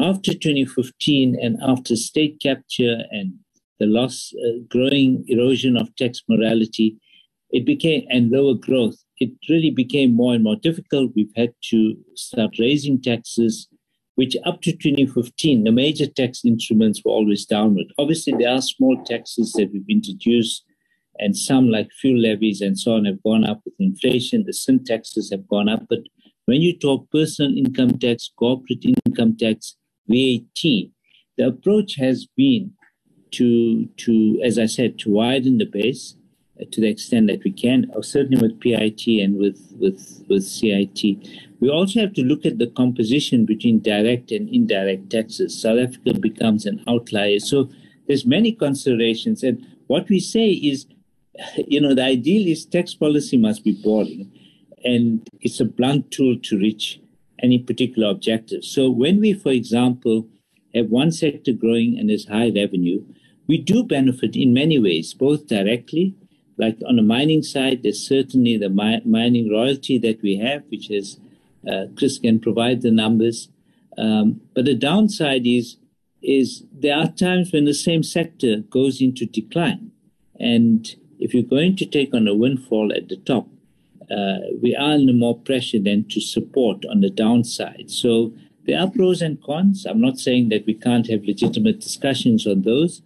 After 2015 and after state capture and the loss, uh, growing erosion of tax morality, it became, and lower growth, it really became more and more difficult. We've had to start raising taxes, which up to 2015, the major tax instruments were always downward. Obviously, there are small taxes that we've introduced, and some like fuel levies and so on have gone up with inflation. The sin taxes have gone up. But when you talk personal income tax, corporate income tax, VAT, the approach has been to, to as I said, to widen the base uh, to the extent that we can, or certainly with PIT and with, with, with CIT. We also have to look at the composition between direct and indirect taxes. South Africa becomes an outlier. So there's many considerations. And what we say is, you know, the ideal is tax policy must be boring. And it's a blunt tool to reach any particular objective. So when we, for example, have one sector growing and there's high revenue, we do benefit in many ways, both directly, like on the mining side, there's certainly the mi- mining royalty that we have, which is uh, Chris can provide the numbers. Um, but the downside is is there are times when the same sector goes into decline, and if you're going to take on a windfall at the top, we are under more pressure than to support on the downside. So there are pros and cons. I'm not saying that we can't have legitimate discussions on those,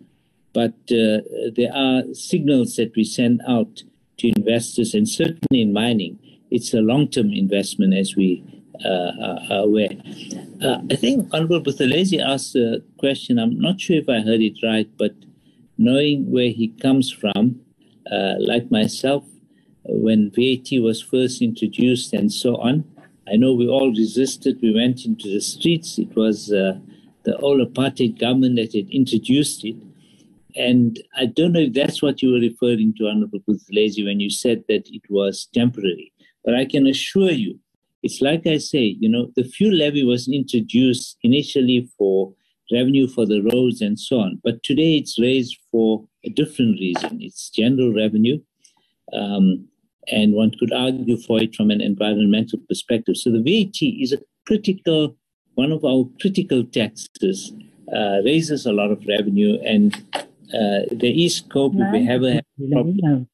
but uh, there are signals that we send out to investors, and certainly in mining, it's a long-term investment, as we uh, are aware. Uh, I think Honorable Buthelezi asked a question. I'm not sure if I heard it right, but knowing where he comes from, uh, like myself, when VAT was first introduced and so on. I know we all resisted. We went into the streets. It was uh, the old apartheid government that had introduced it. And I don't know if that's what you were referring to, Honorable Buthelezi, when you said that it was temporary. But I can assure you, it's like I say, you know, the fuel levy was introduced initially for revenue for the roads and so on. But today it's raised for a different reason. It's general revenue. Um, and one could argue for it from an environmental perspective. So the VAT is a critical, one of our critical taxes, uh, raises a lot of revenue, and uh, there is scope if we have a problem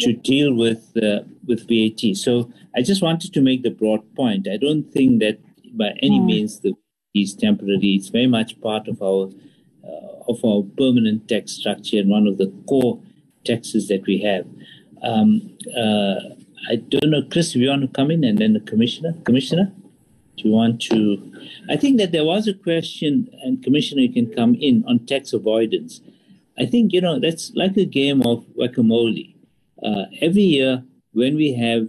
to deal with uh, with VAT. So I just wanted to make the broad point. I don't think that by any means the is temporary. It's very much part of our uh, of our permanent tax structure and one of the core taxes that we have. Um, uh, I don't know, Chris, if you want to come in, and then the commissioner. Commissioner, do you want to? I think that there was a question, and commissioner, you can come in on tax avoidance. I think you know that's like a game of whack-a-mole. Uh, every year, when we have,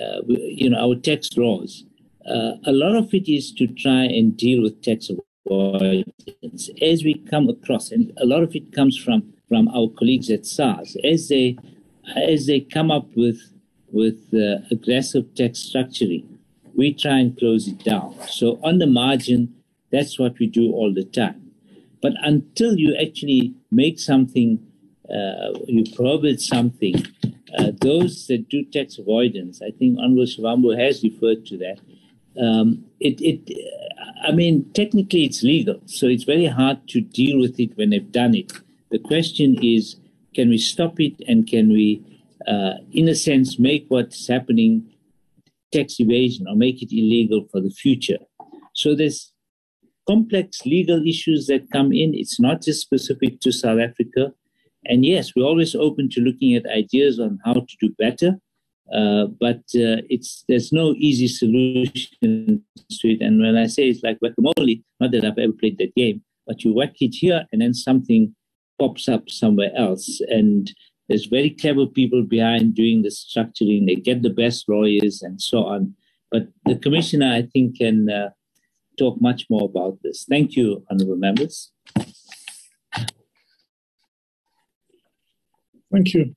uh, you know, our tax laws, uh, a lot of it is to try and deal with tax avoidance as we come across, and a lot of it comes from from our colleagues at SARS as they as they come up with with uh, aggressive tax structuring. We try and close it down. So on the margin, that's what we do all the time. But until you actually make something, uh, you prohibit something, uh, those that do tax avoidance, I think Honorable Shivambu has referred to that, um, it, it, I mean, technically it's legal, so it's very hard to deal with it when they've done it. The question is, can we stop it and can we, uh, in a sense, make what's happening tax evasion or make it illegal for the future? So there's complex legal issues that come in. It's not just specific to South Africa. And yes, we're always open to looking at ideas on how to do better. Uh, but uh, it's there's no easy solution to it. And when I say it's like whack-a-mole, not that I've ever played that game, but you whack it here and then something pops up somewhere else. And there's very clever people behind doing the structuring. They get the best lawyers and so on. But the commissioner, I think, can uh, talk much more about this. Thank you, honourable members. Thank you.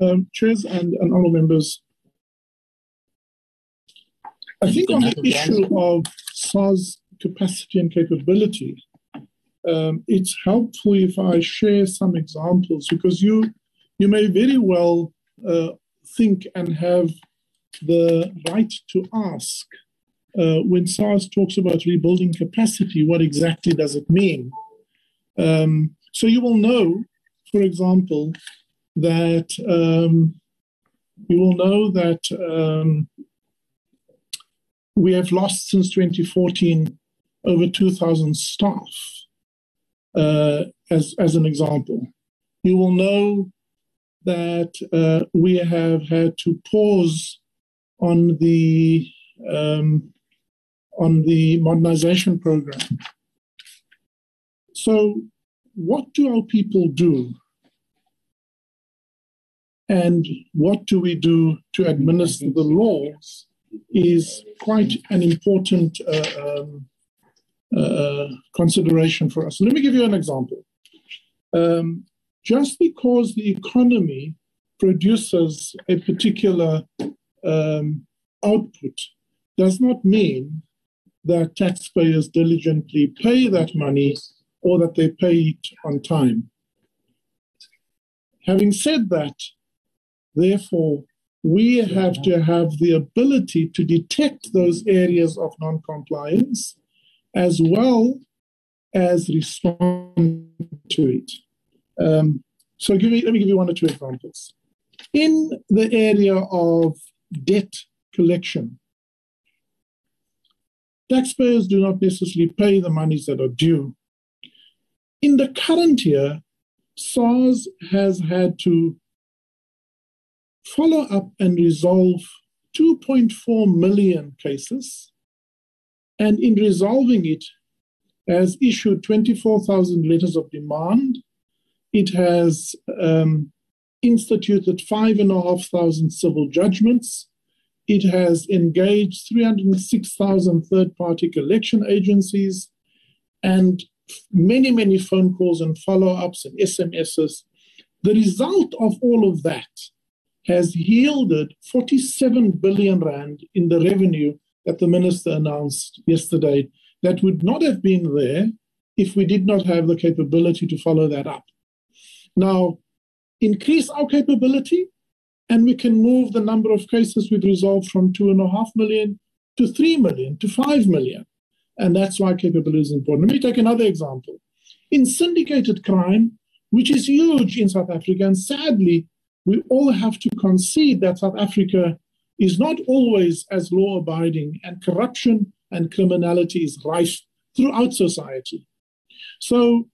Um, chairs and, and honourable members, I think on the issue of SARS capacity and capability, um, it's helpful if I share some examples because you you may very well uh, think and have the right to ask uh, when SARS talks about rebuilding capacity, what exactly does it mean? Um, so you will know, for example, that um, you will know that um, we have lost since 2014 over 2,000 staff, uh, as, as an example. You will know that uh, we have had to pause on the um, on the modernization program. So, what do our people do? And what do we do to administer the laws is quite an important uh, um, uh, consideration for us. Let me give you an example. Um, just because the economy produces a particular um, output does not mean that taxpayers diligently pay that money or that they pay it on time. Having said that, therefore, we have to have the ability to detect those areas of non-compliance as well as respond to it. Um, so give me, let me give you one or two examples. In the area of debt collection, taxpayers do not necessarily pay the monies that are due. In the current year, SARS has had to follow up and resolve 2.4 million cases, and in resolving it, has issued 24,000 letters of demand. It has um, instituted 5,500 civil judgments. It has engaged 306,000 third party collection agencies and many, many phone calls and follow ups and SMSs. The result of all of that has yielded 47 billion rand in the revenue that the minister announced yesterday that would not have been there if we did not have the capability to follow that up. Now, increase our capability, and we can move the number of cases we've resolved from two and a half million to three million to five million. And that's why capability is important. Let me take another example. In syndicated crime, which is huge in South Africa, and sadly, we all have to concede that South Africa is not always as law abiding, and corruption and criminality is rife throughout society. So,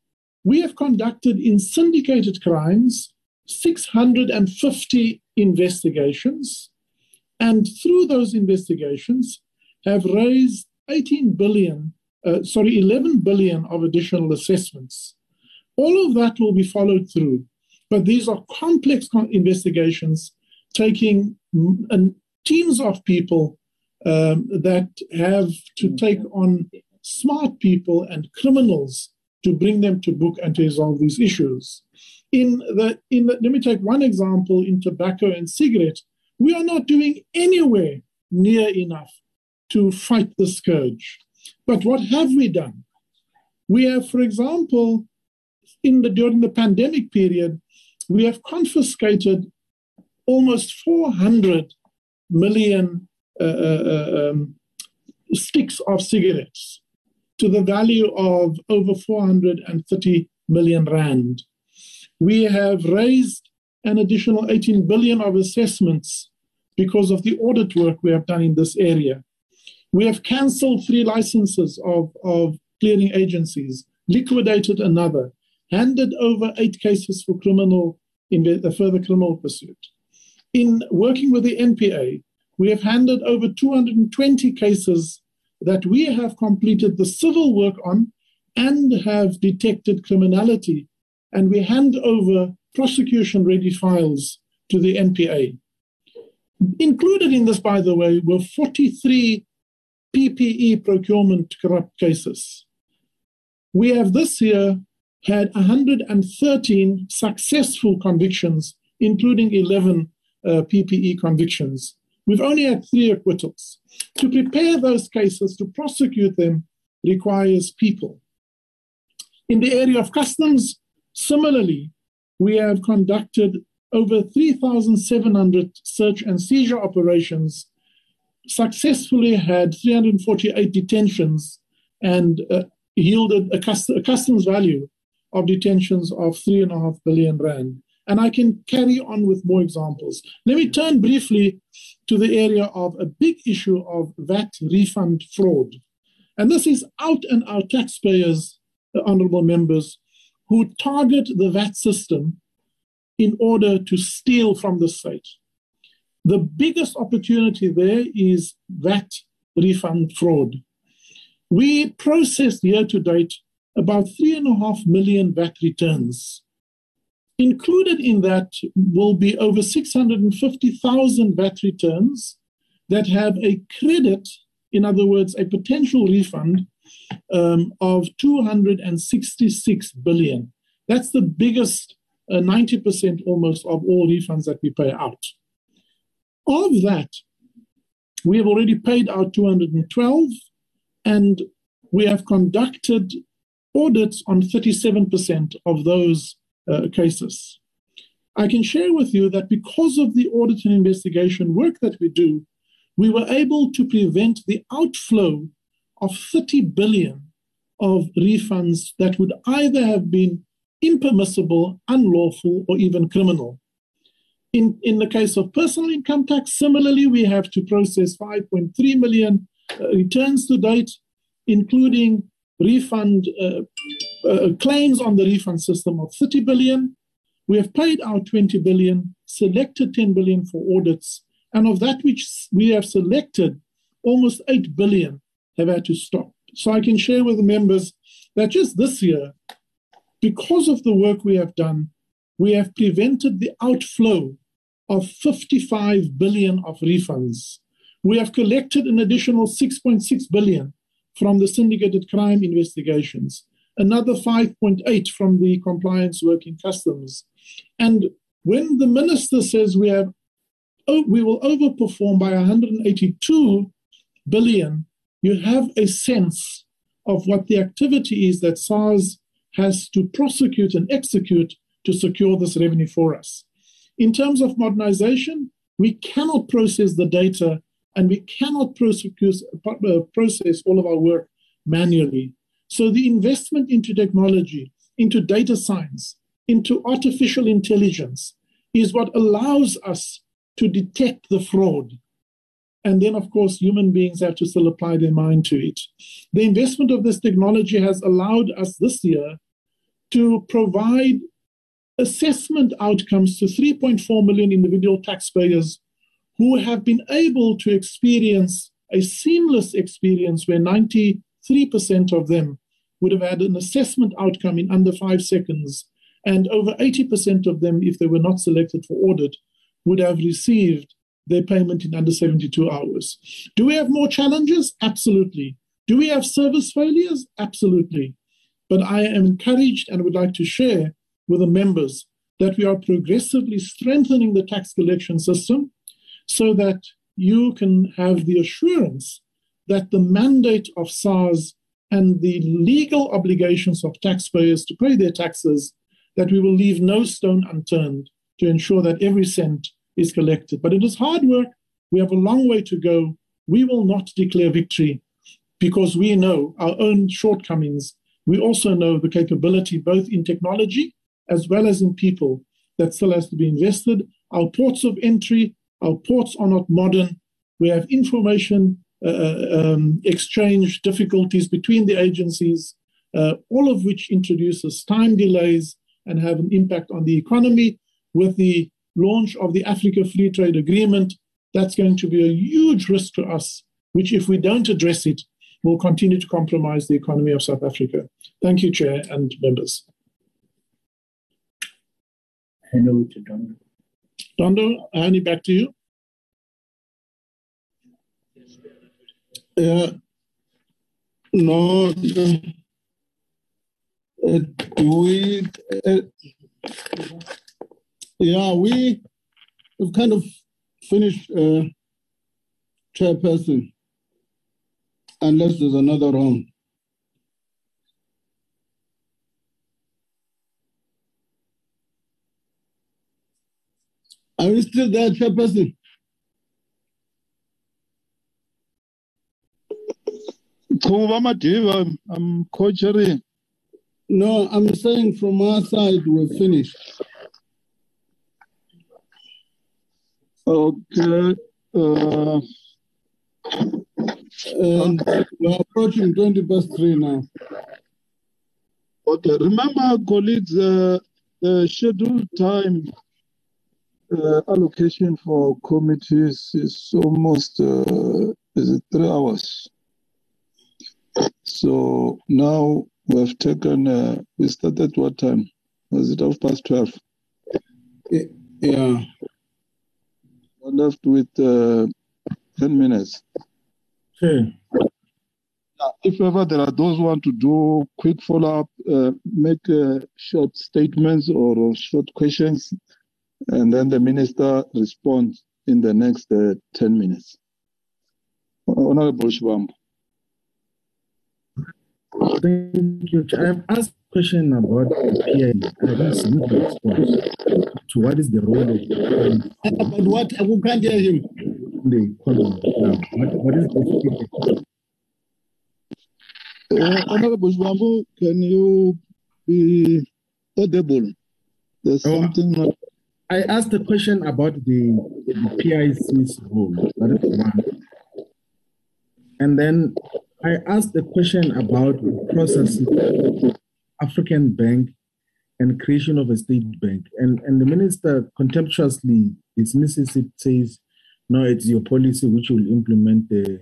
we have conducted in syndicated crimes 650 investigations, and through those investigations, have raised 18 billion, uh, sorry, 11 billion of additional assessments. All of that will be followed through, but these are complex investigations taking teams of people um, that have to take on smart people and criminals to bring them to book and to resolve these issues. In the, in the, let me take one example in tobacco and cigarette. We are not doing anywhere near enough to fight the scourge. But what have we done? We have, for example, in the during the pandemic period, we have confiscated almost 400 million uh, uh, uh, um, sticks of cigarettes to the value of over 430 million rand. We have raised an additional 18 billion of assessments because of the audit work we have done in this area. We have cancelled three licenses of, of clearing agencies, liquidated another, handed over eight cases for criminal in further criminal pursuit. In working with the NPA, we have handed over 220 cases that we have completed the civil work on and have detected criminality. And we hand over prosecution ready files to the NPA. Included in this, by the way, were 43 PPE procurement corrupt cases. We have this year had 113 successful convictions, including 11 uh, PPE convictions. We've only had three acquittals. To prepare those cases, to prosecute them, requires people. In the area of customs, similarly, we have conducted over 3,700 search and seizure operations successfully had 348 detentions and uh, yielded a, cust- a, customs value of detentions of three and a half billion rand. And I can carry on with more examples. Let me turn briefly to the area of a big issue of VAT refund fraud. And this is out and out taxpayers, honorable members, who target the VAT system in order to steal from the state. The biggest opportunity there is VAT refund fraud. We processed year to date about three and a half million VAT returns. Included in that will be over 650,000 VAT returns that have a credit, in other words, a potential refund um, of 266 billion. That's the biggest, uh, 90% almost of all refunds that we pay out. Of that, we have already paid out 212, and we have conducted audits on 37% of those uh, cases. I can share with you that because of the audit and investigation work that we do, we were able to prevent the outflow of 30 billion of refunds that would either have been impermissible, unlawful, or even criminal. In, in the case of personal income tax, similarly, we have to process 5.3 million uh, returns to date, including refund uh, uh, claims on the refund system of 30 billion. We have paid out 20 billion, selected 10 billion for audits, and of that which we have selected, almost 8 billion have had to stop. So I can share with the members that just this year, because of the work we have done, we have prevented the outflow of 55 billion of refunds. We have collected an additional 6.6 billion from the syndicated crime investigations, another 5.8 from the compliance work in customs. And when the minister says we have oh, we will overperform by 182 billion, you have a sense of what the activity is that SARS has to prosecute and execute to secure this revenue for us. In terms of modernization, we cannot process the data and we cannot uh, process all of our work manually. So the investment into technology, into data science, into artificial intelligence is what allows us to detect the fraud. And then, of course, human beings have to still apply their mind to it. The investment of this technology has allowed us this year to provide assessment outcomes to 3.4 million individual taxpayers who have been able to experience a seamless experience where 93% of them would have had an assessment outcome in under five seconds. And over 80% of them, if they were not selected for audit, would have received their payment in under 72 hours. Do we have more challenges? Absolutely. Do we have service failures? Absolutely. But I am encouraged and would like to share with the members that we are progressively strengthening the tax collection system so that you can have the assurance that the mandate of SARS and the legal obligations of taxpayers to pay their taxes, that we will leave no stone unturned to ensure that every cent is collected. But it is hard work. We have a long way to go. We will not declare victory because we know our own shortcomings. We also know the capability, both in technology as well as in people, that still has to be invested. Our ports of entry our ports are not modern. We have information um, exchange difficulties between the agencies, uh, all of which introduces time delays and have an impact on the economy. With the launch of the Africa Free Trade Agreement, that's going to be a huge risk to us, which, if we don't address it, will continue to compromise the economy of South Africa. Thank you, Chair and members. Hello to Dondo. Dondo, Annie, back to you. Uh, no, uh, we, uh, yeah, we have kind of finished uh, chairperson, unless there's another round. Are you still there, chairperson? Madiva, I'm co-chairing. No, I'm saying from our side, we're finished. Okay. Uh, and we're approaching 20 past three now. Okay. Remember, colleagues, uh, the scheduled time uh, allocation for committees is almost uh, is it three hours. So now we have taken, uh, we started what time? Was it half past 12? Yeah. We're left with uh, 10 minutes. Okay. If ever there are those who want to do quick follow up, uh, make uh, short statements or short questions, and then the minister responds in the next uh, 10 minutes. Honorable Shivambu. Thank you. I have asked a question about the PI. I didn't submit the response to what is the role of the But what? Who can't hear him? The now. What, what is the uh, Honorable Shivambu, can you be audible? There's Oh. something not I asked a question about the, the PIC's role. That is one. And then I asked a question about the process African Bank and creation of a state bank. And, and the minister contemptuously dismisses it, says, no, it's your policy which will implement the,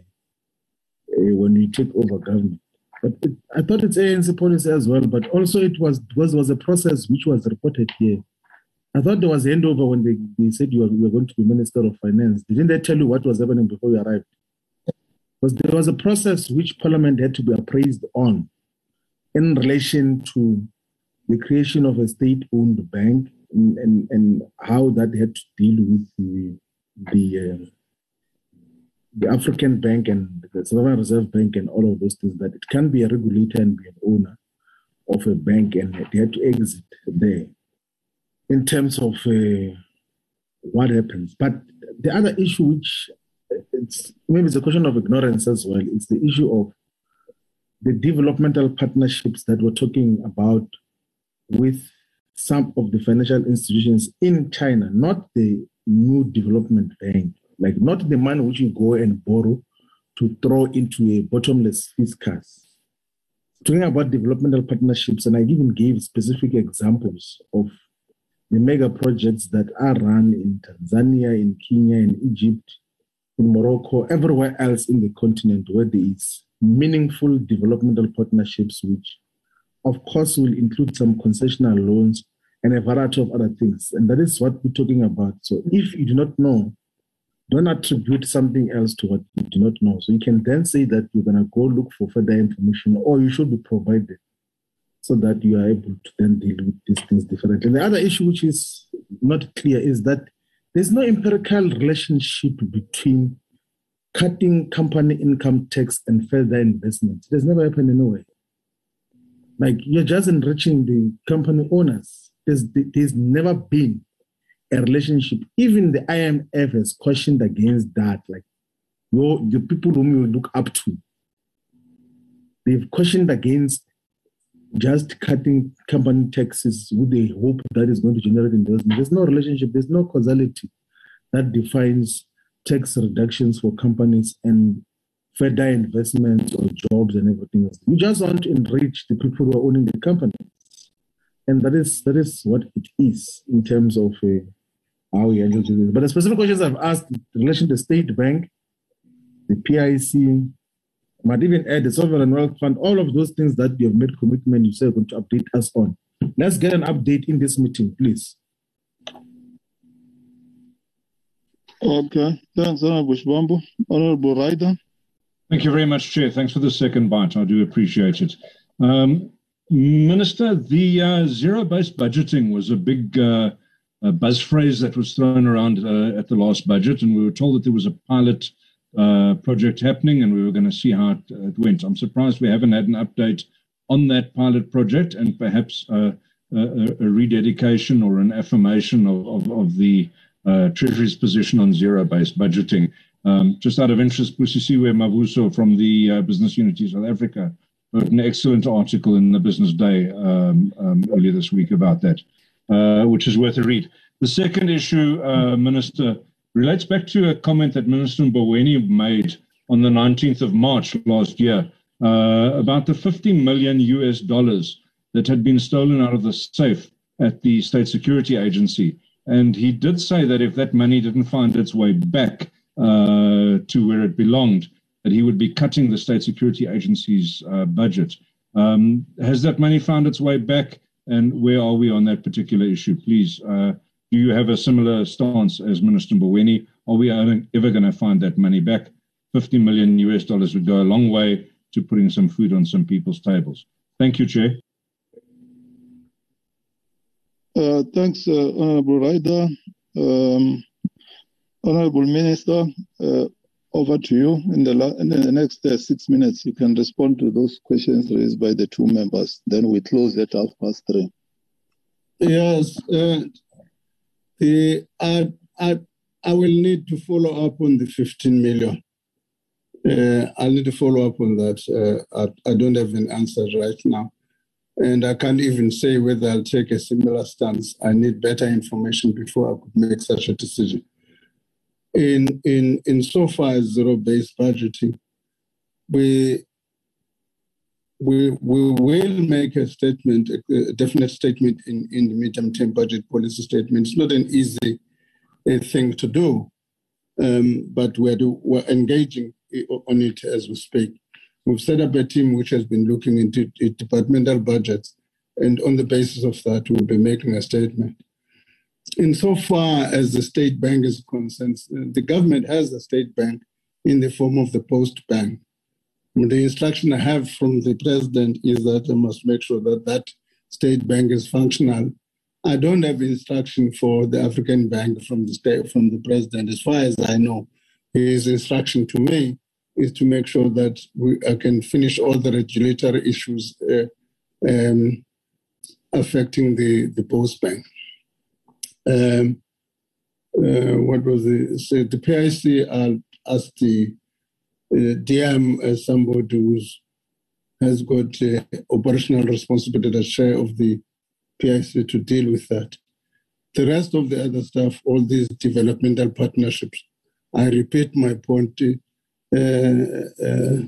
uh, when you take over government. But it, I thought it's ANC policy as well, but also it was was was a process which was reported here. I thought there was a handover when they, they said you were, you were going to be Minister of Finance. Didn't they tell you what was happening before you arrived? Because there was a process which Parliament had to be appraised on in relation to the creation of a state-owned bank and, and, and how that had to deal with the the, uh, the African Bank and the South African Reserve Bank and all of those things. That it can be a regulator and be an owner of a bank, and it had to exit there in terms of uh, what happens. But the other issue, which it's maybe it's a question of ignorance as well, It's the issue of the developmental partnerships that we're talking about with some of the financial institutions in China, not the new development bank, like not the money which you go and borrow to throw into a bottomless fiscus. Talking about developmental partnerships, and I even gave specific examples of the mega projects that are run in Tanzania, in Kenya, in Egypt, in Morocco, everywhere else in the continent where there is meaningful developmental partnerships, which of course will include some concessional loans and a variety of other things. And that is what we're talking about. So if you do not know, don't attribute something else to what you do not know. So you can then say that you're going to go look for further information or you should be provided so that you are able to then deal with these things differently. And the other issue which is not clear is that there's no empirical relationship between cutting company income tax and further investment. It has never happened anyway. Like you're just enriching the company owners. There's, there's never been a relationship. Even the IMF has questioned against that. Like your the people whom you look up to, they've questioned against just cutting company taxes with the hope that is going to generate investment. There's no relationship, there's no causality that defines tax reductions for companies and further investments or jobs and everything else. You just want to enrich the people who are owning the company. And that is that is what it is in terms of uh, how we handle this. But the specific questions I've asked in relation to the state bank, the PIC, might even add the sovereign wealth fund, all of those things that you have made commitment, you say you're going to update us on. Let's get an update in this meeting, please. Okay, thanks, Honorable Shivambu. Honorable Ryder. Thank you very much, Chair. Thanks for the second bite. I do appreciate it. Um, Minister, the uh, zero-based budgeting was a big uh, a buzz phrase that was thrown around uh, at the last budget, and we were told that there was a pilot uh, project happening, and we were going to see how it, uh, it, went. I'm surprised we haven't had an update on that pilot project, and perhaps a, a, rededication or an affirmation of, of, of the uh, Treasury's position on zero-based budgeting. Um, just out of interest, Busisiwe Mavuso from the uh, Business Unity South Africa wrote an excellent article in the Business Day um, um, earlier this week about that. Uh, which is worth a read. The second issue, uh, Minister, relates back to a comment that Minister Mboweni made on the 19th of March last year uh, about the 50 million US dollars that had been stolen out of the safe at the State Security Agency. And he did say that if that money didn't find its way back uh, to where it belonged, that he would be cutting the State Security Agency's uh, budget. Um, has that money found its way back? and where are we on that particular issue? Please, uh, do you have a similar stance as Minister Mboweni? Are we ever going to find that money back? 50 million US dollars would go a long way to putting some food on some people's tables. Thank you, Chair. Uh, thanks, uh, Honorable Ryder. Um, Honorable Minister, uh, over to you. In the, in the next uh, six minutes, you can respond to those questions raised by the two members. Then we close at half past three. Yes, uh, the, I, I, I will need to follow up on the 15 million. Uh, I'll need to follow up on that. Uh, I, I don't have an answer right now. And I can't even say whether I'll take a similar stance. I need better information before I could make such a decision in in in so far as zero-based budgeting, we we we will make a statement, a, definite statement in, in the medium-term budget policy statement. It's not an easy uh, thing to do, um, but we're, do, we're engaging on it as we speak. We've set up a team which has been looking into departmental budgets, and on the basis of that, we'll be making a statement insofar as the state bank is concerned, the government has a state bank in the form of the post bank. The instruction I have from the president is that I must make sure that that state bank is functional. I don't have instruction for the African bank from the state from the president. As far as I know, his instruction to me is to make sure that we I can finish all the regulatory issues uh, um, affecting the the post bank. Um, uh, what was it? So the PIC asked the uh, DM as somebody who has got uh, operational responsibility as chair of the PIC to deal with that. The rest of the other stuff, all these developmental partnerships, I repeat my point. Uh, uh,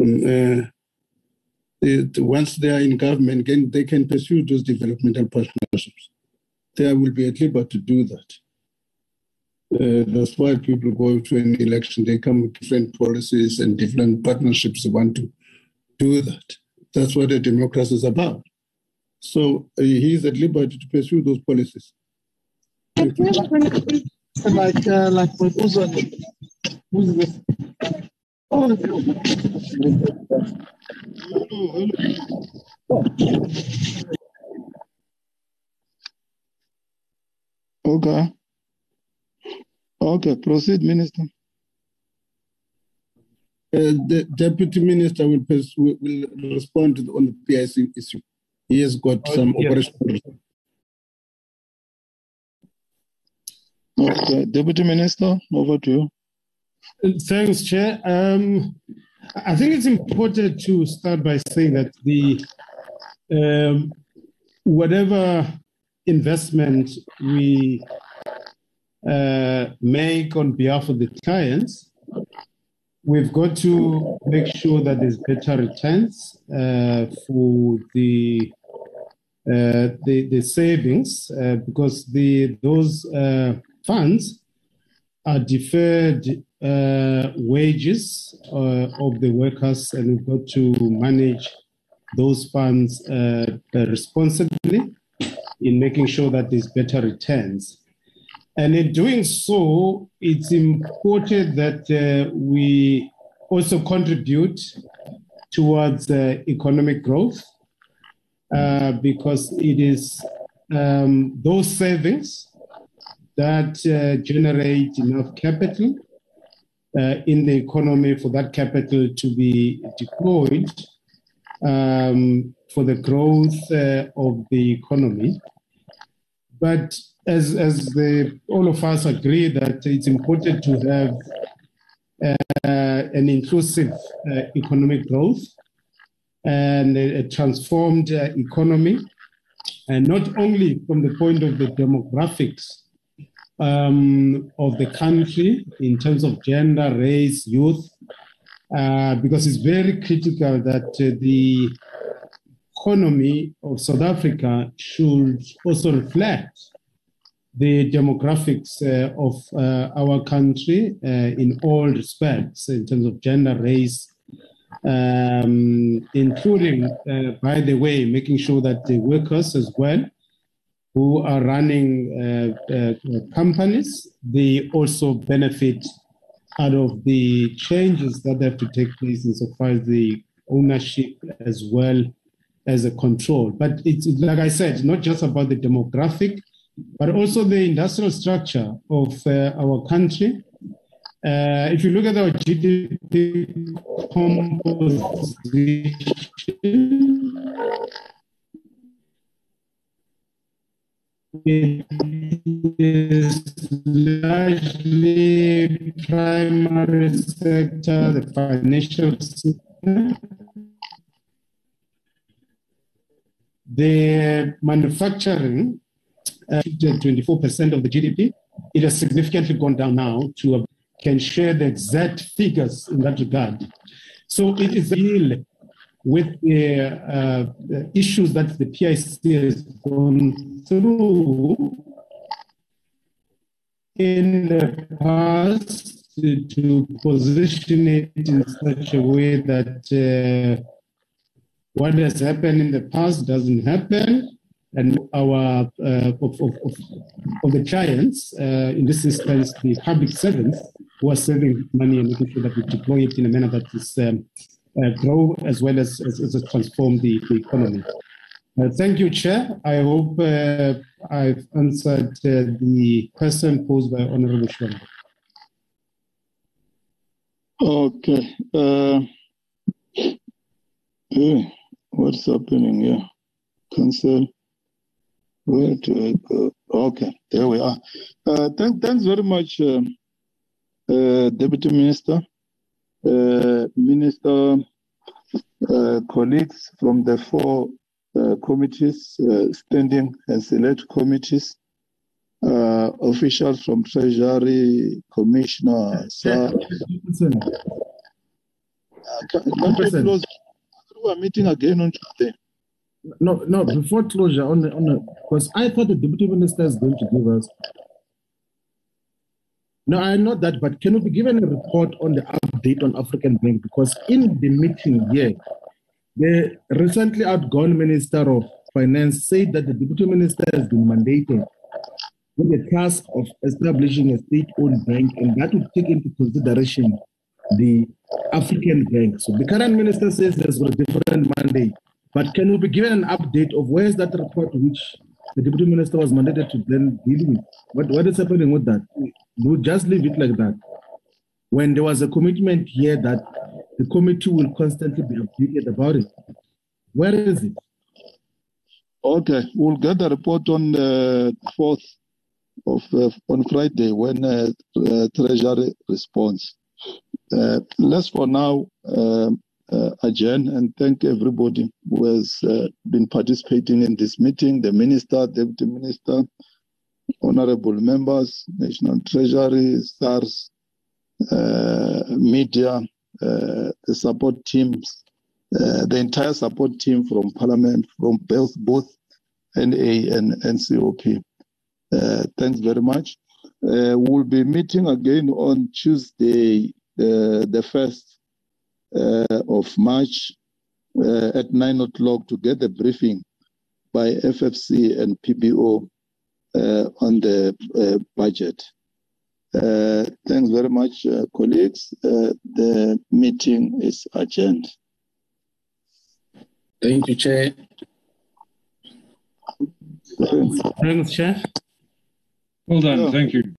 um, it, once they are in government, can, they can pursue those developmental partnerships. They will be at liberty to do that. Uh, that's why people go to an election. They come with different policies and different partnerships they want to do that. That's what a democracy is about. So uh, he is at liberty to pursue those policies. Like, uh, like who's, who's this? Oh, Okay. Okay, proceed, Minister. Uh, the Deputy Minister will, pers- will, will respond to the, on the PIC issue. He has got Oh, some yes. operational. Okay, Deputy Minister, over to you. Thanks, Chair. Um, I think it's important to start by saying that the um, whatever investment we make on behalf of the clients, we've got to make sure that there's better returns uh, for the uh, the, the savings uh, because the those uh, funds are deferred uh, wages uh, of the workers, and we've got to manage those funds uh, responsibly in making sure that there's better returns. And in doing so, it's important that uh, we also contribute towards uh, economic growth uh, because it is um, those savings that uh, generate enough capital uh, in the economy for that capital to be deployed um, for the growth uh, of the economy. But as, as the, all of us agree that it's important to have uh, an inclusive uh, economic growth and a, a transformed uh, economy, and not only from the point of the demographics um, of the country in terms of gender, race, youth, uh, because it's very critical that uh, the economy of South Africa should also reflect the demographics uh, of uh, our country uh, in all respects, in terms of gender, race, um, including, uh, by the way, making sure that the workers as well who are running uh, uh, companies, they also benefit out of the changes that have to take place insofar as the ownership as well as a control. But it's like I said, not just about the demographic, but also the industrial structure of uh, our country. Uh, if you look at our GDP composition, it is largely primary sector, the financial sector, the manufacturing, uh, 24% of the GDP. It has significantly gone down now to a, can share the exact figures in that regard. So it is real with the, uh, the issues that the PIC has gone through in the past to, to position it in such a way that uh, what has happened in the past doesn't happen, and our uh, of, of, of, the clients, uh, in this instance, the public servants, who are saving money and making sure that we deploy it in a manner that is um, uh, grow as well as, as, as transform the, the economy. Uh, thank you, Chair. I hope uh, I've answered uh, the question posed by Honorable Shivambu. Okay. Uh, what's happening here? Cancel. Where do I go? Okay, there we are. Uh, thank, thanks very much, uh, uh, Deputy Minister, uh, Minister, uh, colleagues from the four uh, committees, standing and select committees, officials from Treasury, Commissioner, Sir. Can, can We are meeting again on Tuesday. No, no, before closure, on on because I thought the deputy minister is going to give us. No, I know that, but can we be given a report on the update on African Bank? Because in the meeting here, the recently outgone Minister of Finance said that the deputy minister has been mandated with the task of establishing a state-owned bank, and that would take into consideration the African Bank. So the current minister says there's a different mandate. But can we be given an update of where is that report which the deputy minister was mandated to then deal with? What, what is happening with that? We just leave it like that? When there was a commitment here that the committee will constantly be updated about it. Where is it? Okay, we'll get the report on the 4th of uh, on Friday when uh, uh, Treasury responds. Uh, let's for now um, uh, adjourn and thank everybody who has uh, been participating in this meeting, the minister, deputy minister, honorable members, National Treasury, SARS, uh, media, uh, the support teams, uh, the entire support team from Parliament, from both, both NA and NCOP. Uh, thanks very much. we'll be meeting again on Tuesday, the 1st uh, of March uh, at 9 o'clock to get the briefing by FFC and PBO uh, on the budget. thanks very much, colleagues. the meeting is adjourned. Thank you, Chair. Thanks, Chair. Well done. Thank you.